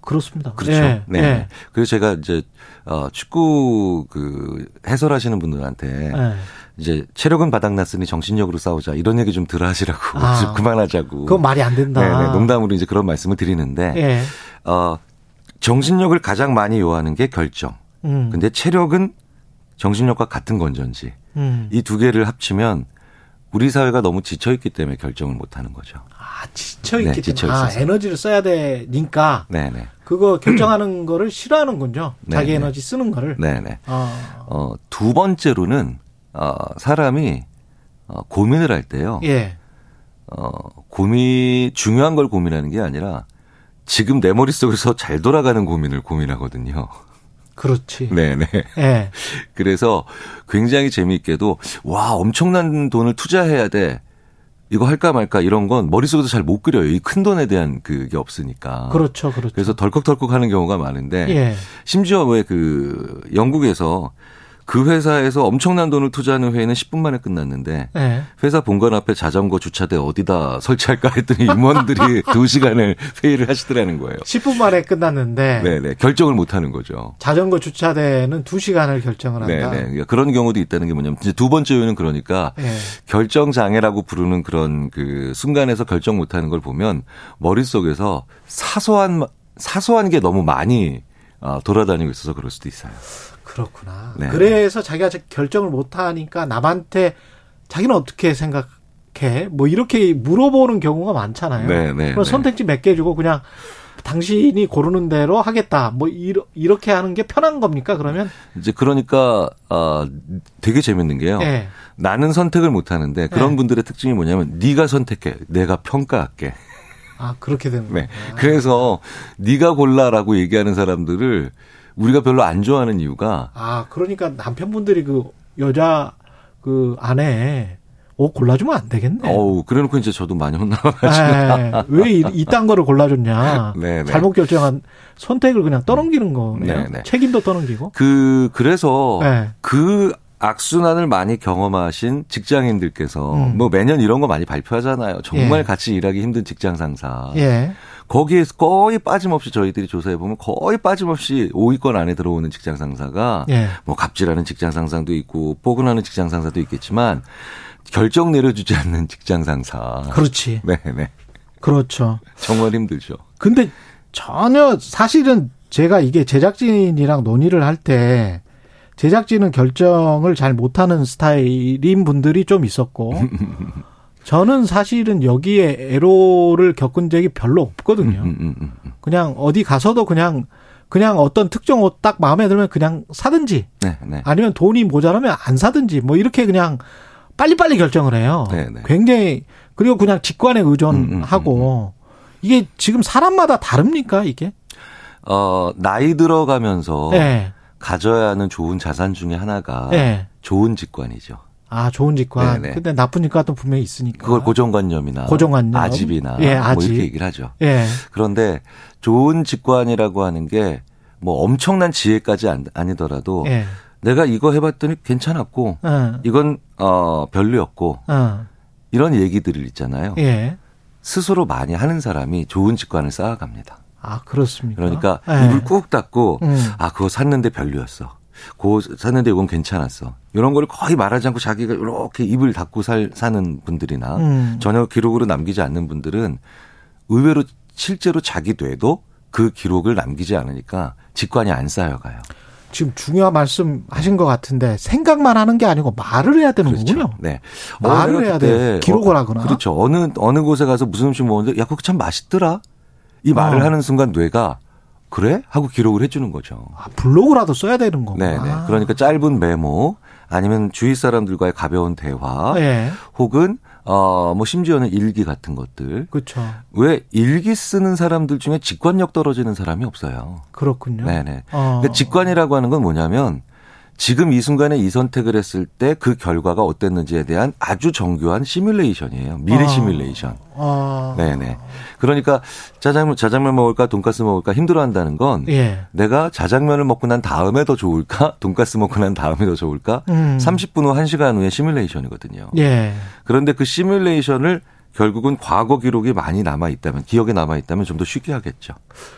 [SPEAKER 2] 그렇습니다.
[SPEAKER 9] 그렇죠. 네. 네. 네. 그래서 제가 이제 어 축구 그 해설하시는 분들한테 네. 이제 체력은 바닥났으니 정신력으로 싸우자 이런 얘기 좀 들어하시라고 아, <laughs> 그만하자고.
[SPEAKER 2] 그건 말이 안 된다.
[SPEAKER 9] 네네, 네. 농담으로 이제 그런 말씀을 드리는데 예. 어 정신력을 가장 많이 요하는 게 결정. 음. 근데 체력은 정신력과 같은 건전지. 음. 이두 개를 합치면 우리 사회가 너무 지쳐 있기 때문에 결정을 못 하는 거죠.
[SPEAKER 2] 아, 지쳐 있기 네, 때문에. 아, 에너지를 써야 되니까. 네네. 네. 그거 결정하는 거를 싫어하는군요. 자기 네네. 에너지 쓰는 거를.
[SPEAKER 9] 네네. 어. 어, 두 번째로는 어, 사람이 어, 고민을 할 때요. 예. 어, 고민 중요한 걸 고민하는 게 아니라 지금 내 머릿속에서 잘 돌아가는 고민을 고민하거든요.
[SPEAKER 2] 그렇지. <laughs>
[SPEAKER 9] 네네. 예. 그래서 굉장히 재미있게도 와 엄청난 돈을 투자해야 돼. 이거 할까 말까 이런 건 머릿속에서 잘 못 그려요. 이 큰 돈에 대한 그게 없으니까.
[SPEAKER 2] 그렇죠, 그렇죠.
[SPEAKER 9] 그래서 덜컥덜컥 하는 경우가 많은데 예. 심지어 왜 그 영국에서 그 회사에서 엄청난 돈을 투자하는 회의는 10분 만에 끝났는데 네. 회사 본관 앞에 자전거 주차대 어디다 설치할까 했더니 임원들이 <laughs> 2시간을 회의를 하시더라는 거예요.
[SPEAKER 2] 10분 만에 끝났는데
[SPEAKER 9] 네네 결정을 못 하는 거죠.
[SPEAKER 2] 자전거 주차대는 2시간을 결정을 한다.
[SPEAKER 9] 네네 그러니까 그런 경우도 있다는 게 뭐냐면 이제 두 번째 요인은 그러니까 네. 결정 장애라고 부르는 그런 그 순간에서 결정 못 하는 걸 보면 머릿속에서 사소한 사소한 게 너무 많이 어, 돌아다니고 있어서 그럴 수도 있어요.
[SPEAKER 2] 그렇구나. 네. 그래서 자기가 결정을 못 하니까 남한테 자기는 어떻게 생각해? 뭐 이렇게 물어보는 경우가 많잖아요. 네, 네, 그럼 네. 선택지 몇 개 주고 그냥 당신이 고르는 대로 하겠다. 뭐 이러, 이렇게 하는 게 편한 겁니까? 그러면
[SPEAKER 9] 이제 그러니까 어 되게 재밌는 게요. 네. 나는 선택을 못 하는데 그런 네. 분들의 특징이 뭐냐면 네가 선택해. 내가 평가할게.
[SPEAKER 2] 아, 그렇게 되는 네.
[SPEAKER 9] 그래서 네가 골라라고 얘기하는 사람들을 우리가 별로 안 좋아하는 이유가
[SPEAKER 2] 아 그러니까 남편분들이 그 여자 그 아내 옷 골라주면 안 되겠네.
[SPEAKER 9] 어우, 그래놓고 이제 저도 많이 혼나가지고.
[SPEAKER 2] 왜 이딴 거를 골라줬냐. 네네. <laughs> 네. 잘못 결정한 선택을 그냥 떠넘기는 거네요. 네네. 네. 책임도 떠넘기고.
[SPEAKER 9] 그, 그래서 네. 그 악순환을 많이 경험하신 직장인들께서 음. 뭐 매년 이런 거 많이 발표하잖아요. 정말 예. 같이 일하기 힘든 직장 상사. 예. 거기에 거의 빠짐없이 저희들이 조사해 보면 거의 빠짐없이 5위권 안에 들어오는 직장 상사가 예. 뭐 갑질하는 직장 상사도 있고 포근하는 직장 상사도 있겠지만 결정 내려주지 않는 직장 상사.
[SPEAKER 2] 그렇지.
[SPEAKER 9] 네, 네.
[SPEAKER 2] 그렇죠.
[SPEAKER 9] 정말 힘들죠.
[SPEAKER 2] 근데 전혀 사실은 제가 이게 제작진이랑 논의를 할 때 제작진은 결정을 잘 못하는 스타일인 분들이 좀 있었고 <laughs> 저는 사실은 여기에 애로를 겪은 적이 별로 없거든요. 음, 음, 음, 그냥 어디 가서도 그냥 그냥 어떤 특정 옷 딱 마음에 들면 그냥 사든지 네, 네. 아니면 돈이 모자라면 안 사든지 뭐 이렇게 그냥 빨리빨리 결정을 해요. 네, 네. 굉장히 그리고 그냥 직관에 의존하고 이게 지금 사람마다 다릅니까 이게?
[SPEAKER 9] 어 나이 들어가면서 네. 가져야 하는 좋은 자산 중에 하나가 네. 좋은 직관이죠.
[SPEAKER 2] 아, 좋은 직관. 네네. 근데 나쁜 직관도 분명히 있으니까.
[SPEAKER 9] 그걸 고정관념이나 고정관념. 아집이나 예, 아집. 뭐 이렇게 얘기를 하죠. 예. 그런데 좋은 직관이라고 하는 게 뭐 엄청난 지혜까지 아니더라도 예. 내가 이거 해봤더니 괜찮았고 어. 이건 어 별로였고 어. 이런 얘기들을 있잖아요. 예. 스스로 많이 하는 사람이 좋은 직관을 쌓아갑니다.
[SPEAKER 2] 아, 그렇습니까?
[SPEAKER 9] 그러니까 네. 입을 꾹 닫고 음. 아, 그거 샀는데 별로였어. 그거 샀는데 이건 괜찮았어. 이런 걸 거의 말하지 않고 자기가 이렇게 입을 닫고 살, 사는 분들이나 음. 전혀 기록으로 남기지 않는 분들은 의외로 실제로 자기 뇌도 그 기록을 남기지 않으니까 직관이 안 쌓여가요.
[SPEAKER 2] 지금 중요한 말씀 하신 것 같은데 생각만 하는 게 아니고 말을 해야 되는 그렇죠. 거군요. 네. 말을 어, 해야 돼. 기록을 어, 하거나.
[SPEAKER 9] 그렇죠. 어느 어느 곳에 가서 무슨 음식 먹었는데 야 그거 참 맛있더라. 이 말을 어. 하는 순간 뇌가 그래? 하고 기록을 해주는 거죠.
[SPEAKER 2] 아, 블로그라도 써야 되는 거구나. 네네.
[SPEAKER 9] 그러니까 짧은 메모 아니면 주위 사람들과의 가벼운 대화 네. 혹은 어, 뭐 심지어는 일기 같은 것들.
[SPEAKER 2] 그렇죠.
[SPEAKER 9] 왜 일기 쓰는 사람들 중에 직관력 떨어지는 사람이 없어요.
[SPEAKER 2] 그렇군요.
[SPEAKER 9] 네네. 어. 그러니까 직관이라고 하는 건 뭐냐면 지금 이 순간에 이 선택을 했을 때 그 결과가 어땠는지에 대한 아주 정교한 시뮬레이션이에요. 미래 아. 시뮬레이션. 아. 네네. 그러니까 짜장면 짜장면 먹을까 돈가스 먹을까 힘들어한다는 건 예. 내가 자장면을 먹고 난 다음에 더 좋을까 <laughs> 돈가스 먹고 난 다음에 더 좋을까 음. 30분 후 1시간 후에 시뮬레이션이거든요. 예. 그런데 그 시뮬레이션을 결국은 과거 기록이 많이 남아 있다면 기억에 남아 있다면 좀 더 쉽게 하겠죠.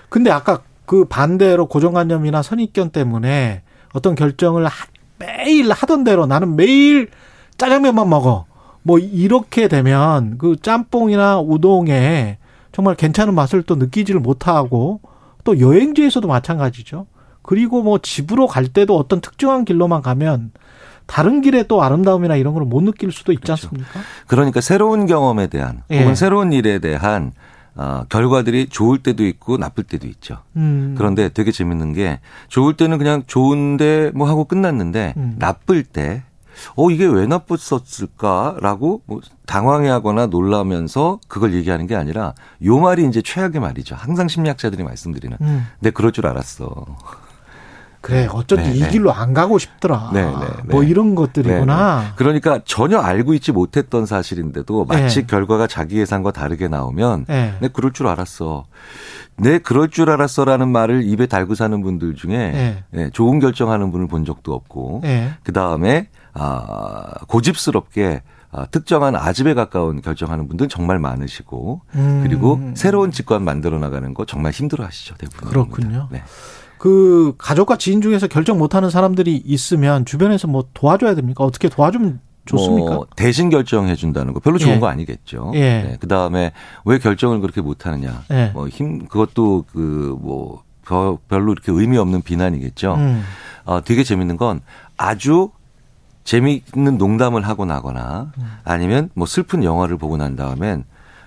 [SPEAKER 2] 근데 아까 그 반대로 고정관념이나 선입견 때문에 어떤 결정을 매일 하던 대로 나는 매일 짜장면만 먹어. 뭐 이렇게 되면 그 짬뽕이나 우동에 정말 괜찮은 맛을 또 느끼지를 못하고 또 여행지에서도 마찬가지죠. 그리고 뭐 집으로 갈 때도 어떤 특정한 길로만 가면 다른 길에 또 아름다움이나 이런 걸 못 느낄 수도 있지 그렇죠. 않습니까?
[SPEAKER 9] 그러니까 새로운 경험에 대한 혹은 예. 새로운 일에 대한 어, 결과들이 좋을 때도 있고 나쁠 때도 있죠. 음. 그런데 되게 재밌는 게 좋을 때는 그냥 좋은데 뭐 하고 끝났는데 음. 나쁠 때 어, 이게 왜 나빴었을까라고 뭐 당황해 하거나 놀라면서 그걸 얘기하는 게 아니라 요 말이 이제 최악의 말이죠. 항상 심리학자들이 말씀드리는. 음. 내 그럴 줄 알았어.
[SPEAKER 2] 그래 어쩐지 네네. 이 네. 길로 안 가고 싶더라. 네네. 네, 뭐 네. 이런 것들이구나. 네네.
[SPEAKER 9] 그러니까 전혀 알고 있지 못했던 사실인데도 마치 네. 결과가 자기 예상과 다르게 나오면 네. 내 그럴 줄 알았어. 내 그럴 줄 알았어라는 말을 입에 달고 사는 분들 중에 네. 좋은 결정하는 분을 본 적도 없고 그 다음에 아 고집스럽게 아, 특정한 아집에 가까운 결정하는 분들은 정말 많으시고 음. 그리고 새로운 직관 만들어 나가는 거 정말 힘들어 하시죠 대부분.
[SPEAKER 2] 그렇군요. 네. 그 가족과 지인 중에서 결정 못하는 사람들이 있으면 주변에서 뭐 도와줘야 됩니까? 어떻게 도와주면 좋습니까?
[SPEAKER 9] 뭐 대신 결정해 준다는 거 별로 좋은 예. 거 아니겠죠. 예. 네. 그 다음에 왜 결정을 그렇게 못하느냐? 예. 뭐힘 그것도 그뭐 별로 이렇게 의미 없는 비난이겠죠. 음. 어, 되게 재밌는 건 아주 재미있는 농담을 하고 나거나 음. 아니면 뭐 슬픈 영화를 보고 난 다음엔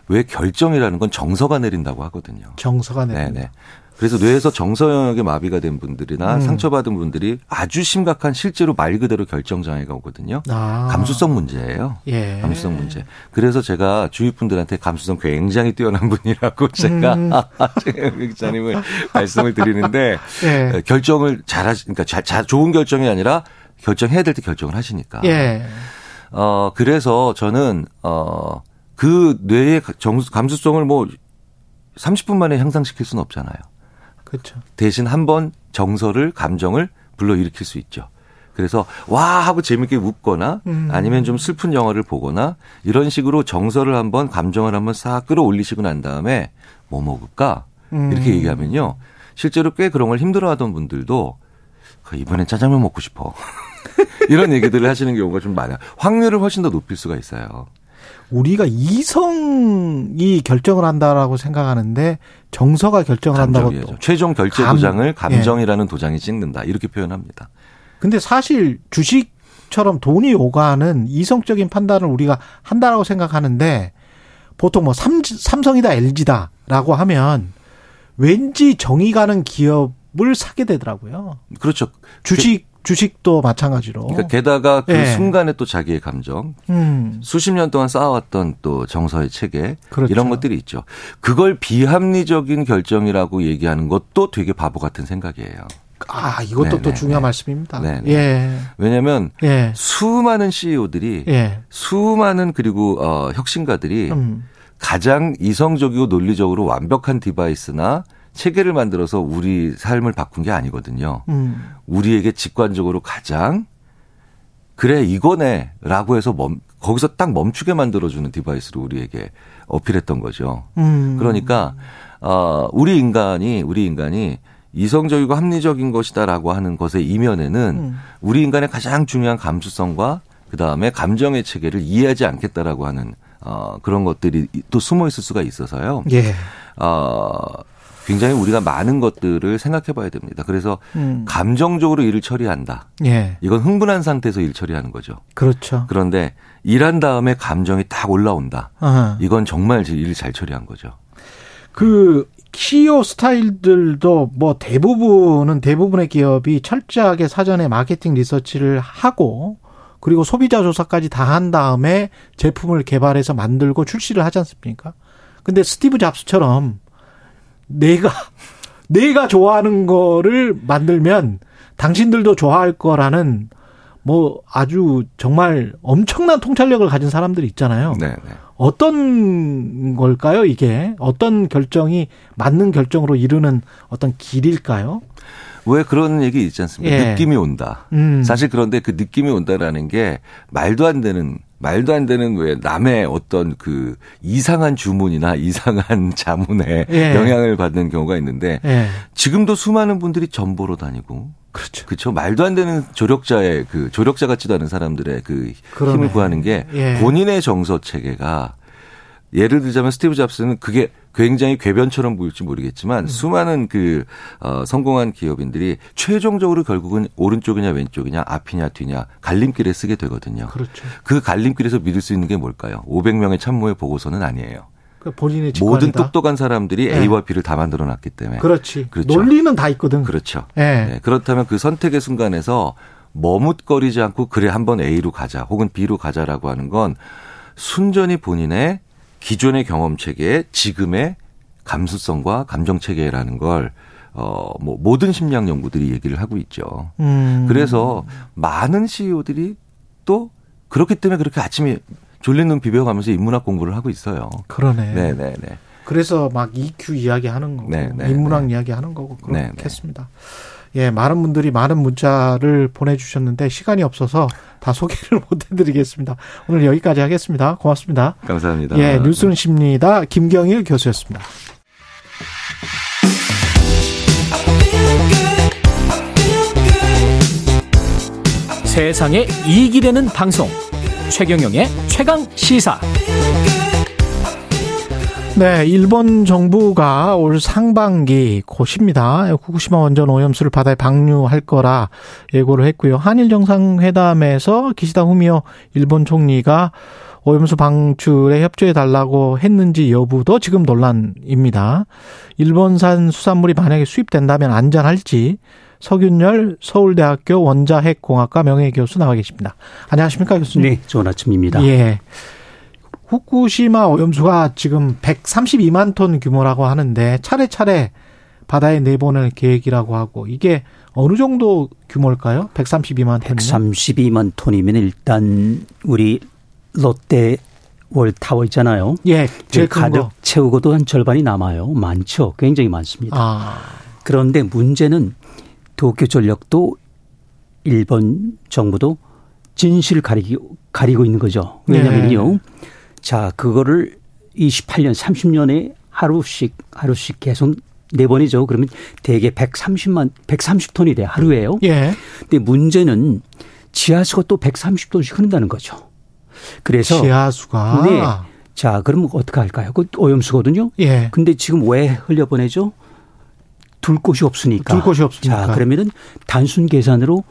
[SPEAKER 9] 왜 결정이라는 건 정서가 내린다고 하거든요.
[SPEAKER 2] 정서가 내린다. 네네.
[SPEAKER 9] 그래서 뇌에서 정서 영역에 마비가 된 분들이나 음. 상처받은 분들이 아주 심각한 실제로 말 그대로 결정 장애가 오거든요. 아. 감수성 문제예요. 예. 감수성 문제. 그래서 제가 주위 분들한테 감수성 굉장히 뛰어난 <laughs> 분이라고 제가 음. <laughs> 최 기자님을 <laughs> 말씀을 드리는데 예. 결정을 잘하시 그러니까 자, 자, 좋은 결정이 아니라 결정해야 될 때 결정을 하시니까. 예. 어 그래서 저는 어그 뇌의 정, 감수성을 뭐 30분 만에 향상시킬 수는 없잖아요.
[SPEAKER 2] 그렇죠.
[SPEAKER 9] 대신 한 번 정서를 감정을 불러일으킬 수 있죠. 그래서 와 하고 재밌게 웃거나 음. 아니면 좀 슬픈 영화를 보거나 이런 식으로 정서를 한번 감정을 한번 싹 끌어올리시고 난 다음에 뭐 먹을까 음. 이렇게 얘기하면요 실제로 꽤 그런 걸 힘들어하던 분들도 그 이번엔 짜장면 먹고 싶어 <laughs> 이런 얘기들을 하시는 경우가 좀 많아요. 확률을 훨씬 더 높일 수가 있어요.
[SPEAKER 2] 우리가 이성이 결정을 한다라고 생각하는데 정서가 결정을 한다고 또
[SPEAKER 9] 최종 결제 감, 도장을 감정이라는 예. 도장이 찍는다 이렇게 표현합니다.
[SPEAKER 2] 근데 사실 주식처럼 돈이 오가는 이성적인 판단을 우리가 한다라고 생각하는데 보통 뭐 삼, 삼성이다 LG다라고 하면 왠지 정이 가는 기업을 사게 되더라고요.
[SPEAKER 9] 그렇죠.
[SPEAKER 2] 주식 주식도 마찬가지로.
[SPEAKER 9] 그러니까 게다가 그 네. 순간에 또 자기의 감정, 음. 수십 년 동안 쌓아왔던 또 정서의 체계 그렇죠. 이런 것들이 있죠. 그걸 비합리적인 결정이라고 얘기하는 것도 되게 바보 같은 생각이에요.
[SPEAKER 2] 아, 이것도 네네. 또 중요한 말씀입니다. 네네. 예.
[SPEAKER 9] 왜냐하면 예. 수많은 CEO들이 예. 수많은 그리고 어, 혁신가들이 음. 가장 이성적이고 논리적으로 완벽한 디바이스나 체계를 만들어서 우리 삶을 바꾼 게 아니거든요. 음. 우리에게 직관적으로 가장 그래 이거네라고 해서 멈 거기서 딱 멈추게 만들어주는 디바이스를 우리에게 어필했던 거죠. 음. 그러니까 어 우리 인간이 우리 인간이 이성적이고 합리적인 것이다라고 하는 것의 이면에는 음. 우리 인간의 가장 중요한 감수성과 그 다음에 감정의 체계를 이해하지 않겠다라고 하는 어 그런 것들이 또 숨어 있을 수가 있어서요. 예. 어 굉장히 우리가 많은 것들을 생각해 봐야 됩니다. 그래서 음. 감정적으로 일을 처리한다. 예. 이건 흥분한 상태에서 일 처리하는 거죠.
[SPEAKER 2] 그렇죠.
[SPEAKER 9] 그런데 일한 다음에 감정이 딱 올라온다. 아하. 이건 정말 일을 잘 처리한 거죠.
[SPEAKER 2] 그 키오 스타일들도 뭐 대부분은 대부분의 기업이 철저하게 사전에 마케팅 리서치를 하고 그리고 소비자 조사까지 다 한 다음에 제품을 개발해서 만들고 출시를 하지 않습니까? 근데 스티브 잡스처럼 내가 <laughs> 내가 좋아하는 거를 만들면 당신들도 좋아할 거라는 뭐 아주 정말 엄청난 통찰력을 가진 사람들이 있잖아요. 네, 네. 어떤 걸까요, 이게? 어떤 결정이 맞는 결정으로 이르는 어떤 길일까요?
[SPEAKER 9] 왜 그런 얘기 있지 않습니까? 예. 느낌이 온다. 음. 사실 그런데 그 느낌이 온다라는 게 말도 안 되는 말도 안 되는 왜 남의 어떤 그 이상한 주문이나 <laughs> 이상한 자문에 예. 영향을 받는 경우가 있는데 예. 지금도 수많은 분들이 전보로 다니고 그렇죠. 그렇죠. 말도 안 되는 조력자의 그 조력자 같지도 않은 사람들의 그 그러네. 힘을 구하는 게 예. 본인의 정서 체계가 예를 들자면 스티브 잡스는 그게 굉장히 궤변처럼 보일지 모르겠지만 음. 수많은 그 어, 성공한 기업인들이 최종적으로 결국은 오른쪽이냐 왼쪽이냐 앞이냐 뒤냐 갈림길에 쓰게 되거든요.
[SPEAKER 2] 그렇죠.
[SPEAKER 9] 그 갈림길에서 믿을 수 있는 게 뭘까요? 500명의 참모의 보고서는 아니에요.
[SPEAKER 2] 그 본인의
[SPEAKER 9] 직관이다? 모든 똑똑한 사람들이 네. A와 B를 다 만들어 놨기 때문에.
[SPEAKER 2] 그렇지. 그렇죠. 논리는 다 있거든.
[SPEAKER 9] 그렇죠. 네. 네. 그렇다면 그 선택의 순간에서 머뭇거리지 않고 그래 한번 A로 가자 혹은 B로 가자라고 하는 건 순전히 본인의 기존의 경험 체계, 지금의 감수성과 감정 체계라는 걸 어, 뭐, 모든 심리학 연구들이 얘기를 하고 있죠. 음. 그래서 많은 CEO들이 또 그렇기 때문에 그렇게 아침에 졸린 눈 비벼가면서 인문학 공부를 하고 있어요. 그러네. 네네네.
[SPEAKER 2] 그래서 막 EQ 이야기 하는 거고, 네네. 네, 인문학 이야기 하는 거고, 그렇겠습니다. 예, 많은 분들이 많은 문자를 보내주셨는데 시간이 없어서 다 소개를 <laughs> 못 해드리겠습니다. 오늘 여기까지 하겠습니다. 고맙습니다.
[SPEAKER 9] 감사합니다.
[SPEAKER 2] 예, 뉴스는 십니다. 김경일 교수였습니다.
[SPEAKER 10] 세상에 이익이 되는 방송 최경영의 최강 시사.
[SPEAKER 2] 네, 일본 정부가 올 상반기 곧입니다. 후쿠시마 원전 오염수를 바다에 방류할 거라 예고를 했고요. 한일 정상회담에서 기시다 후미오 일본 총리가 오염수 방출에 협조해 달라고 했는지 여부도 지금 논란입니다. 일본산 수산물이 만약에 수입된다면 안전할지 서균열 서울대학교 원자핵공학과 명예교수 나와 계십니다. 안녕하십니까 교수님?
[SPEAKER 11] 네, 좋은 아침입니다.
[SPEAKER 2] 예. 후쿠시마 오염수가 지금 132만 톤 규모라고 하는데 차례차례 바다에 내보낼 계획이라고 하고 이게 어느 정도 규모일까요? 132만 톤.
[SPEAKER 11] 132만 톤이면 일단 우리 롯데 월타워 있잖아요.
[SPEAKER 2] 예, 제일
[SPEAKER 11] 가득 거. 채우고도 한 절반이 남아요. 많죠. 굉장히 많습니다. 아. 그런데 문제는 도쿄 전력도 일본 정부도 진실을 가리고, 가리고 있는 거죠. 왜냐면요. 네. 자, 그거를 28년, 30년에 하루씩, 하루씩 계속 내보내죠. 그러면 대개 130만, 130톤이 돼, 하루에요.
[SPEAKER 2] 예.
[SPEAKER 11] 근데 문제는 지하수가 또 130톤씩 흐른다는 거죠. 그래서.
[SPEAKER 2] 지하수가.
[SPEAKER 11] 네. 자, 그럼 어떻게 할까요? 그 오염수거든요.
[SPEAKER 2] 예.
[SPEAKER 11] 근데 지금 왜 흘려보내죠? 둘 곳이 없으니까.
[SPEAKER 2] 둘 곳이 없으니까.
[SPEAKER 11] 자, 그러면은 단순 계산으로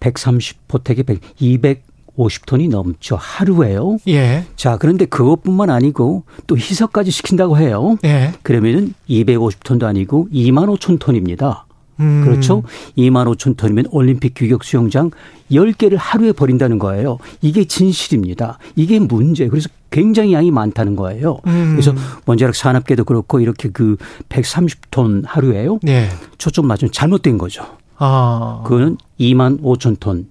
[SPEAKER 11] 130 포택에 100, 200 50톤이 넘죠. 하루에요.
[SPEAKER 2] 예.
[SPEAKER 11] 자, 그런데 그것뿐만 아니고 또 희석까지 시킨다고 해요.
[SPEAKER 2] 예.
[SPEAKER 11] 그러면은 250톤도 아니고 2만 5천 톤입니다. 음. 그렇죠? 2만 5천 톤이면 올림픽 규격 수영장 10개를 하루에 버린다는 거예요. 이게 진실입니다. 이게 문제. 그래서 굉장히 양이 많다는 거예요. 음. 그래서 원자력 산업계도 그렇고 이렇게 그 130톤 하루에요.
[SPEAKER 2] 네.
[SPEAKER 11] 초점 맞으면 잘못된 거죠.
[SPEAKER 2] 아.
[SPEAKER 11] 그거는 2만 5천 톤.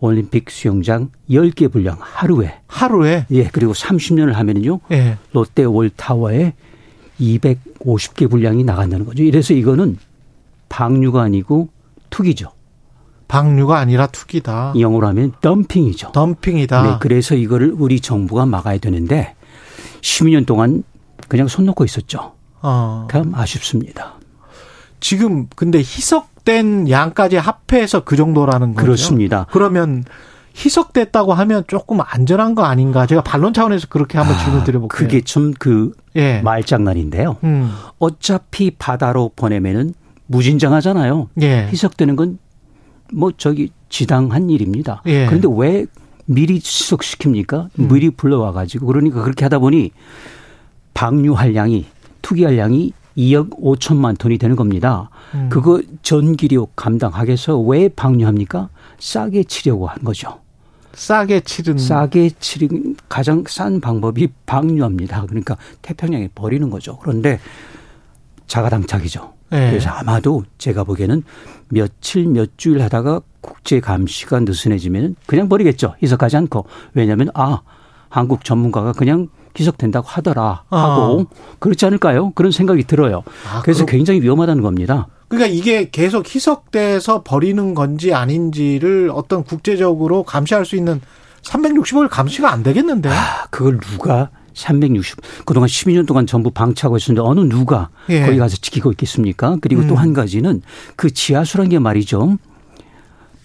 [SPEAKER 11] 올림픽 수영장 10개 분량 하루에.
[SPEAKER 2] 하루에?
[SPEAKER 11] 예, 그리고 30년을 하면은요.
[SPEAKER 2] 예.
[SPEAKER 11] 롯데 월타워에 250개 분량이 나간다는 거죠. 이래서 이거는 방류가 아니고 투기죠.
[SPEAKER 2] 방류가 아니라 투기다.
[SPEAKER 11] 영어로 하면 덤핑이죠.
[SPEAKER 2] 덤핑이다.
[SPEAKER 11] 네, 그래서 이거를 우리 정부가 막아야 되는데 12년 동안 그냥 손 놓고 있었죠.
[SPEAKER 2] 어.
[SPEAKER 11] 참 아쉽습니다.
[SPEAKER 2] 지금 근데 희석 된 양까지 합해서 그 정도라는 거죠.
[SPEAKER 11] 그렇습니다.
[SPEAKER 2] 그러면 희석됐다고 하면 조금 안전한 거 아닌가? 제가 반론 차원에서 그렇게 한번 아, 질문 드려볼게요.
[SPEAKER 11] 그게 좀그 예. 말장난인데요. 음. 어차피 바다로 보내면은 무진장하잖아요. 예. 희석되는 건 뭐 저기 지당한 일입니다. 예. 그런데 왜 미리 희석시킵니까? 음. 미리 불러와 가지고 그러니까 그렇게 하다 보니 방류할 양이 투기할 양이 2억 5천만 톤이 되는 겁니다. 음. 그거 전기료 감당하겠어 왜 방류합니까? 싸게 치려고 한 거죠.
[SPEAKER 2] 싸게 치른
[SPEAKER 11] 싸게 치른 가장 싼 방법이 방류합니다. 그러니까 태평양에 버리는 거죠. 그런데 자가당착이죠. 네. 그래서 아마도 제가 보기에는 며칠 몇 주일 하다가 국제 감시가 느슨해지면 그냥 버리겠죠. 희석하지 않고 왜냐하면 아 한국 전문가가 그냥 희석된다고 하더라 하고 아. 그렇지 않을까요? 그런 생각이 들어요. 아, 그래서 그럼... 굉장히 위험하다는 겁니다.
[SPEAKER 2] 그러니까 이게 계속 희석돼서 버리는 건지 아닌지를 어떤 국제적으로 감시할 수 있는 360일 감시가 안 되겠는데. 아,
[SPEAKER 11] 그걸 누가 360 그동안 12년 동안 전부 방치하고 있었는데 어느 누가 예. 거기 가서 지키고 있겠습니까? 그리고 음. 또한 가지는 그 지하수란 게 말이죠.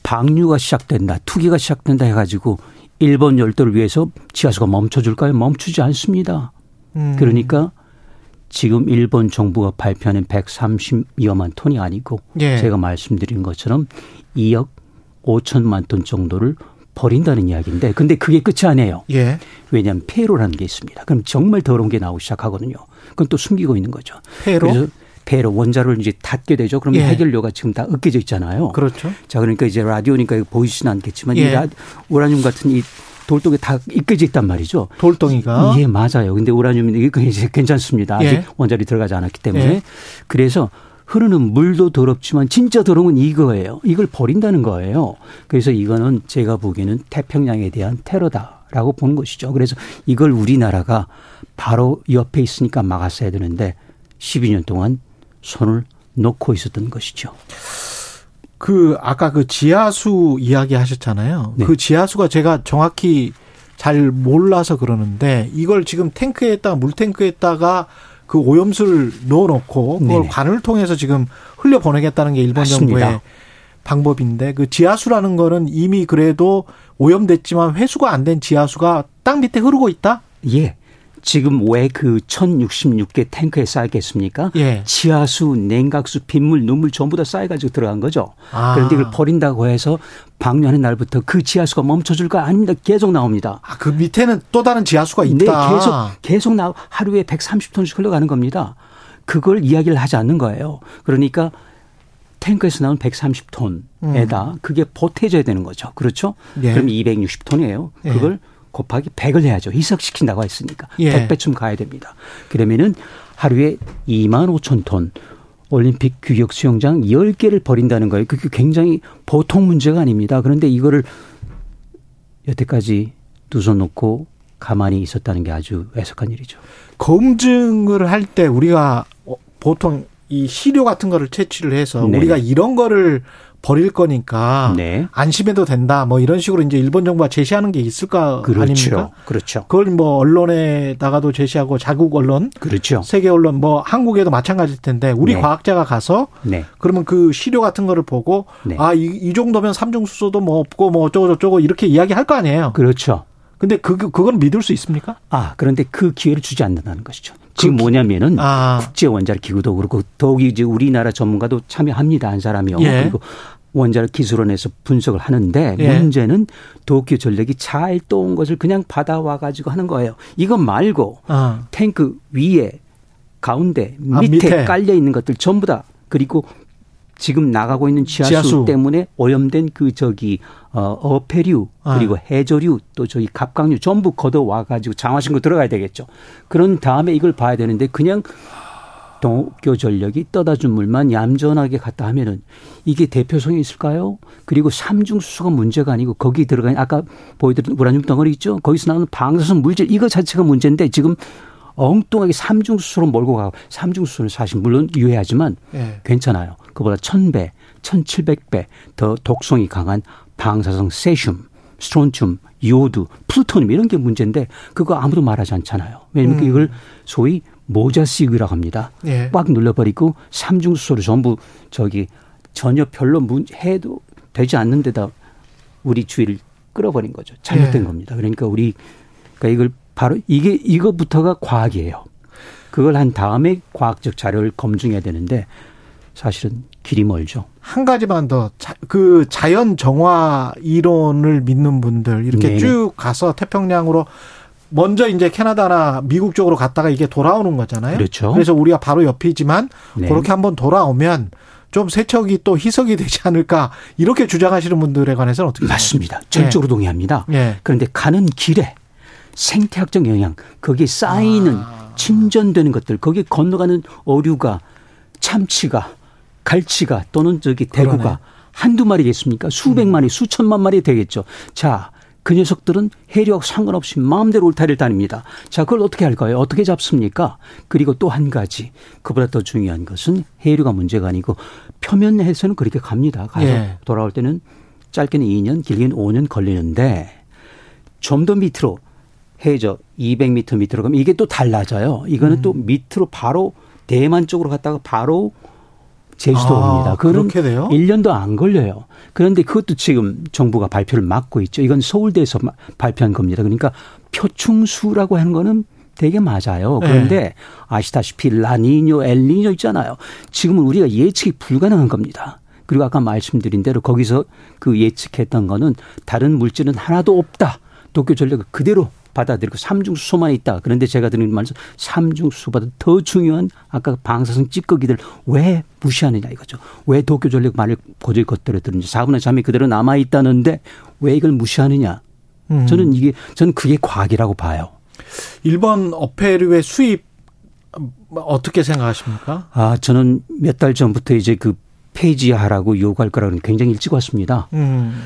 [SPEAKER 11] 방류가 시작된다, 투기가 시작된다 해가지고 일본 열도를 위해서 지하수가 멈춰줄까요? 멈추지 않습니다. 음. 그러니까 지금 일본 정부가 발표하는 130여만 톤이 아니고 예. 제가 말씀드린 것처럼 2억 5천만 톤 정도를 버린다는 이야기인데 근데 그게 끝이 아니에요. 예. 왜냐하면 폐로라는 게 있습니다. 그럼 정말 더러운 게 나오기 시작하거든요. 그건 또 숨기고 있는 거죠.
[SPEAKER 2] 폐로? 그래서
[SPEAKER 11] 폐로 원자를 이제 닫게 되죠. 그러면 예. 해결료가 지금 다 으깨져 있잖아요.
[SPEAKER 2] 그렇죠.
[SPEAKER 11] 자 그러니까 이제 라디오니까 보이시진 않겠지만 예. 이 라, 우라늄 같은 이 돌덩이 다 이끌져 있단 말이죠.
[SPEAKER 2] 돌덩이가.
[SPEAKER 11] 예, 맞아요. 근데 우라늄이 이제 괜찮습니다. 아직 예. 원자리 들어가지 않았기 때문에. 예. 그래서 흐르는 물도 더럽지만 진짜 더러운 건 이거예요. 이걸 버린다는 거예요. 그래서 이거는 제가 보기에는 태평양에 대한 테러다라고 보는 것이죠. 그래서 이걸 우리나라가 바로 옆에 있으니까 막았어야 되는데 12년 동안 손을 놓고 있었던 것이죠.
[SPEAKER 2] 그 아까 그 지하수 이야기 하셨잖아요. 네. 그 지하수가 제가 정확히 잘 몰라서 그러는데 이걸 지금 탱크에다가 물탱크에다가 그 오염수를 넣어놓고 그걸 네네. 관을 통해서 지금 흘려 보내겠다는 게 일본 맞습니다. 정부의 방법인데 그 지하수라는 거는 이미 그래도 오염됐지만 회수가 안 된 지하수가 땅 밑에 흐르고 있다?
[SPEAKER 11] 예. 지금 왜 그 1066개 탱크에 쌓였겠습니까? 예. 지하수, 냉각수, 빗물, 눈물 전부 다 쌓여가지고 들어간 거죠. 아. 그런데 이걸 버린다고 해서 방류하는 날부터 그 지하수가 멈춰줄까? 아닙니다. 계속 나옵니다.
[SPEAKER 2] 아, 그 밑에는 또 다른 지하수가 네, 있다.
[SPEAKER 11] 네, 계속, 계속 나, 하루에 130톤씩 흘러가는 겁니다. 그걸 이야기를 하지 않는 거예요. 그러니까 탱크에서 나온 130톤에다 음. 그게 보태져야 되는 거죠. 그렇죠? 예. 그럼 260톤이에요. 그걸 예. 곱하기 100을 해야죠. 희석시킨다고 했으니까. 예. 100배쯤 가야 됩니다. 그러면은 하루에 2만 5천 톤 올림픽 규격 수영장 10개를 버린다는 거예요. 그게 굉장히 보통 문제가 아닙니다. 그런데 이거를 여태까지 두 손 놓고 가만히 있었다는 게 아주 애석한 일이죠.
[SPEAKER 2] 검증을 할 때 우리가 보통 이 시료 같은 거를 채취를 해서 네. 우리가 이런 거를 버릴 거니까 네. 안심해도 된다. 뭐 이런 식으로 이제 일본 정부가 제시하는 게 있을까 그렇죠. 아닙니까?
[SPEAKER 11] 그렇죠.
[SPEAKER 2] 그걸 뭐 언론에다가도 제시하고 자국 언론,
[SPEAKER 11] 그렇죠.
[SPEAKER 2] 세계 언론, 뭐 한국에도 마찬가지일 텐데 우리 네. 과학자가 가서 네. 그러면 그 시료 같은 거를 보고 네. 아이 이 정도면 삼중 수소도 뭐 없고 뭐 어쩌고 저쩌고 이렇게 이야기할 거 아니에요.
[SPEAKER 11] 그렇죠.
[SPEAKER 2] 근데 그 그건 믿을 수 있습니까?
[SPEAKER 11] 아 그런데 그 기회를 주지 않는다는 것이죠. 지금 그 뭐냐면은 아. 국제 원자력 기구도 그렇고 더욱이 이제 우리나라 전문가도 참여합니다 한 사람이요. 예. 그리고 원자력 기술원에서 분석을 하는데 예. 문제는 도쿄 전력이 잘 떠온 것을 그냥 받아와 가지고 하는 거예요. 이것 말고 아. 탱크 위에 가운데 밑에, 아, 밑에, 깔려 있는 것들 전부 다 그리고 지금 나가고 있는 지하수, 지하수. 때문에 오염된 그 저기 어 어패류 아. 그리고 해저류 또 저기 갑각류 전부 걷어 와 가지고 장화신고 들어가야 되겠죠. 그런 다음에 이걸 봐야 되는데 그냥 도쿄 전력이 떠다 준 물만 얌전하게 갖다 하면은 이게 대표성이 있을까요? 그리고 삼중 수소가 문제가 아니고 거기 들어간 아까 보여드린 우라늄 덩어리 있죠? 거기서 나오는 방사선 물질 이거 자체가 문제인데 지금 엉뚱하게 삼중 수소로 몰고 가고 삼중 수소는 사실 물론 유해하지만 네. 괜찮아요. 그보다 천배 천칠백 배 더 독성이 강한 방사성 세슘, 스트론튬, 요드, 플루토늄 이런 게 문제인데 그거 아무도 말하지 않잖아요. 왜냐하면 음. 이걸 소위 모자식이라고 합니다. 예. 꽉 눌러버리고 삼중수소를 전부 저기 전혀 별로 문, 해도 되지 않는 데다 우리 주위를 끌어버린 거죠. 잘못된 예. 겁니다. 그러니까 우리 그러니까 이걸 바로 이게 이것부터가 과학이에요. 그걸 한 다음에 과학적 자료를 검증해야 되는데 사실은 길이 멀죠.
[SPEAKER 2] 한 가지만 더 그 자연 정화 이론을 믿는 분들 이렇게 네네. 쭉 가서 태평양으로 먼저 이제 캐나다나 미국 쪽으로 갔다가 이게 돌아오는 거잖아요.
[SPEAKER 11] 그렇죠.
[SPEAKER 2] 그래서 우리가 바로 옆이지만 네. 그렇게 한번 돌아오면 좀 세척이 또 희석이 <laughs> 되지 않을까 이렇게 주장하시는 분들에 관해서는 어떻게
[SPEAKER 11] 맞습니다. 전적으로 네. 동의합니다. 네. 그런데 가는 길에 생태학적 영향 거기에 쌓이는 아. 침전되는 것들 거기에 건너가는 어류가 참치가 갈치가 또는 저기 대구가 그러네. 한두 마리겠습니까? 수백 마리, 수천만 마리 되겠죠. 자, 그 녀석들은 해류와 상관없이 마음대로 울타리를 다닙니다. 자, 그걸 어떻게 할까요? 어떻게 잡습니까? 그리고 또 한 가지, 그보다 더 중요한 것은 해류가 문제가 아니고 표면에서는 그렇게 갑니다. 가서 예. 돌아올 때는 짧게는 2년, 길게는 5년 걸리는데 좀 더 밑으로 해저 200m 밑으로 가면 이게 또 달라져요. 이거는 음. 또 밑으로 바로 대만 쪽으로 갔다가 바로 제주도 아, 옵니다. 그거는 1년도 안 걸려요. 그런데 그것도 지금 정부가 발표를 막고 있죠. 이건 서울대에서 발표한 겁니다. 그러니까 표충수라고 하는 거는 되게 맞아요. 그런데 네. 아시다시피 라니뇨, 엘니뇨 있잖아요. 지금은 우리가 예측이 불가능한 겁니다. 그리고 아까 말씀드린 대로 거기서 그 예측했던 거는 다른 물질은 하나도 없다. 도쿄 전력을 그대로 받아들이고 삼중수소만 있다. 그런데 제가 드리는 말씀 삼중수소보다 더 중요한 아까 방사성 찌꺼기들 왜 무시하느냐 이거죠. 왜 도쿄 전력 만일 고질 것들을 들은지 4분의 3이 그대로 남아 있다는데 왜 이걸 무시하느냐. 음. 저는 이게 저는 그게 과학이라고 봐요.
[SPEAKER 2] 일본 어패류의 수입 어떻게 생각하십니까?
[SPEAKER 11] 아 저는 몇 달 전부터 이제 그 폐지하라고 요구할 거라는 굉장히 일찍 왔습니다. 음.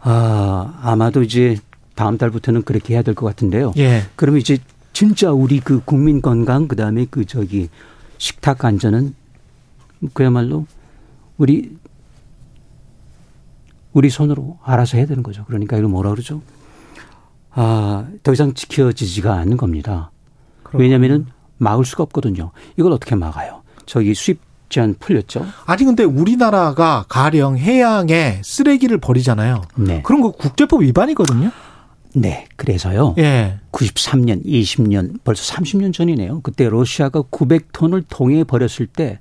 [SPEAKER 11] 아 아마도 이제 다음 달부터는 그렇게 해야 될 것 같은데요. 예. 그러면 이제 진짜 우리 그 국민 건강 그다음에 그 저기 식탁 안전은 그야말로 우리 우리 손으로 알아서 해야 되는 거죠. 그러니까 이거 뭐라 그러죠? 아, 더 이상 지켜지지가 않는 겁니다. 왜냐면은 막을 수가 없거든요. 이걸 어떻게 막아요? 저기 수입 제한 풀렸죠?
[SPEAKER 2] 아니 근데 우리나라가 가령 해양에 쓰레기를 버리잖아요. 네. 그런 거 국제법 위반이거든요.
[SPEAKER 11] 네. 그래서요. 예. 93년, 20년, 벌써 30년 전이네요. 그때 러시아가 900톤을 통해 버렸을 때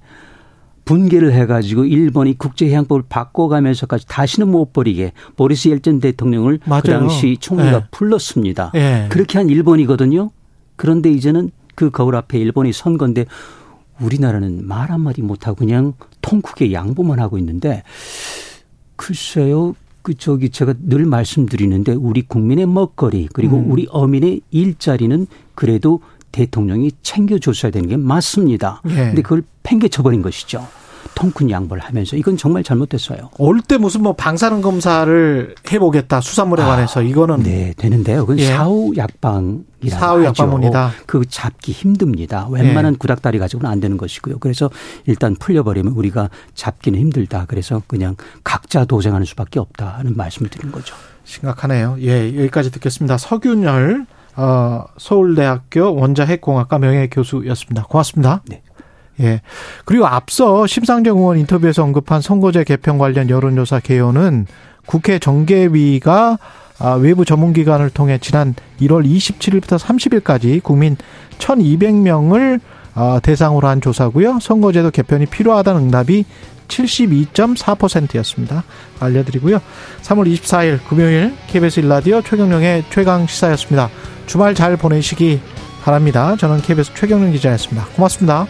[SPEAKER 11] 분개를 해가지고 일본이 국제해양법을 바꿔가면서까지 다시는 못 버리게 보리스 옐전 대통령을 맞아요. 그 당시 총리가 예. 불렀습니다. 예. 그렇게 한 일본이거든요. 그런데 이제는 그 거울 앞에 일본이 선 건데 우리나라는 말 한마디 못하고 그냥 통크게 양보만 하고 있는데 글쎄요 그 저기 제가 늘 말씀드리는데 우리 국민의 먹거리 그리고 음. 우리 어민의 일자리는 그래도 대통령이 챙겨줬어야 되는 게 맞습니다. 예. 근데 그걸 팽개쳐버린 것이죠. 통큰 양보를 하면서 이건 정말 잘못됐어요.
[SPEAKER 2] 올 때 무슨 뭐 방사능 검사를 해보겠다 수산물에 아, 관해서 이거는
[SPEAKER 11] 네 되는데요. 그건 예. 사후 약방이라고 사후 약방문이다. 그 잡기 힘듭니다. 웬만한 예. 구닥다리 가지고는 안 되는 것이고요. 그래서 일단 풀려버리면 우리가 잡기는 힘들다. 그래서 그냥 각자 도생하는 수밖에 없다는 말씀을 드린 거죠.
[SPEAKER 2] 심각하네요. 예 여기까지 듣겠습니다. 서균열 어, 서울대학교 원자핵공학과 명예교수였습니다. 고맙습니다. 네. 예. 그리고 앞서 심상정 의원 인터뷰에서 언급한 선거제 개편 관련 여론조사 개요는 국회 정계위가 아, 외부 전문기관을 통해 지난 1월 27일부터 30일까지 국민 1,200명을 아, 대상으로 한 조사고요. 선거제도 개편이 필요하다는 응답이 72.4%였습니다. 알려드리고요. 3월 24일 금요일 KBS 일라디오 최경령의 최강 시사였습니다. 주말 잘 보내시기 바랍니다. 저는 KBS 최경령 기자였습니다. 고맙습니다.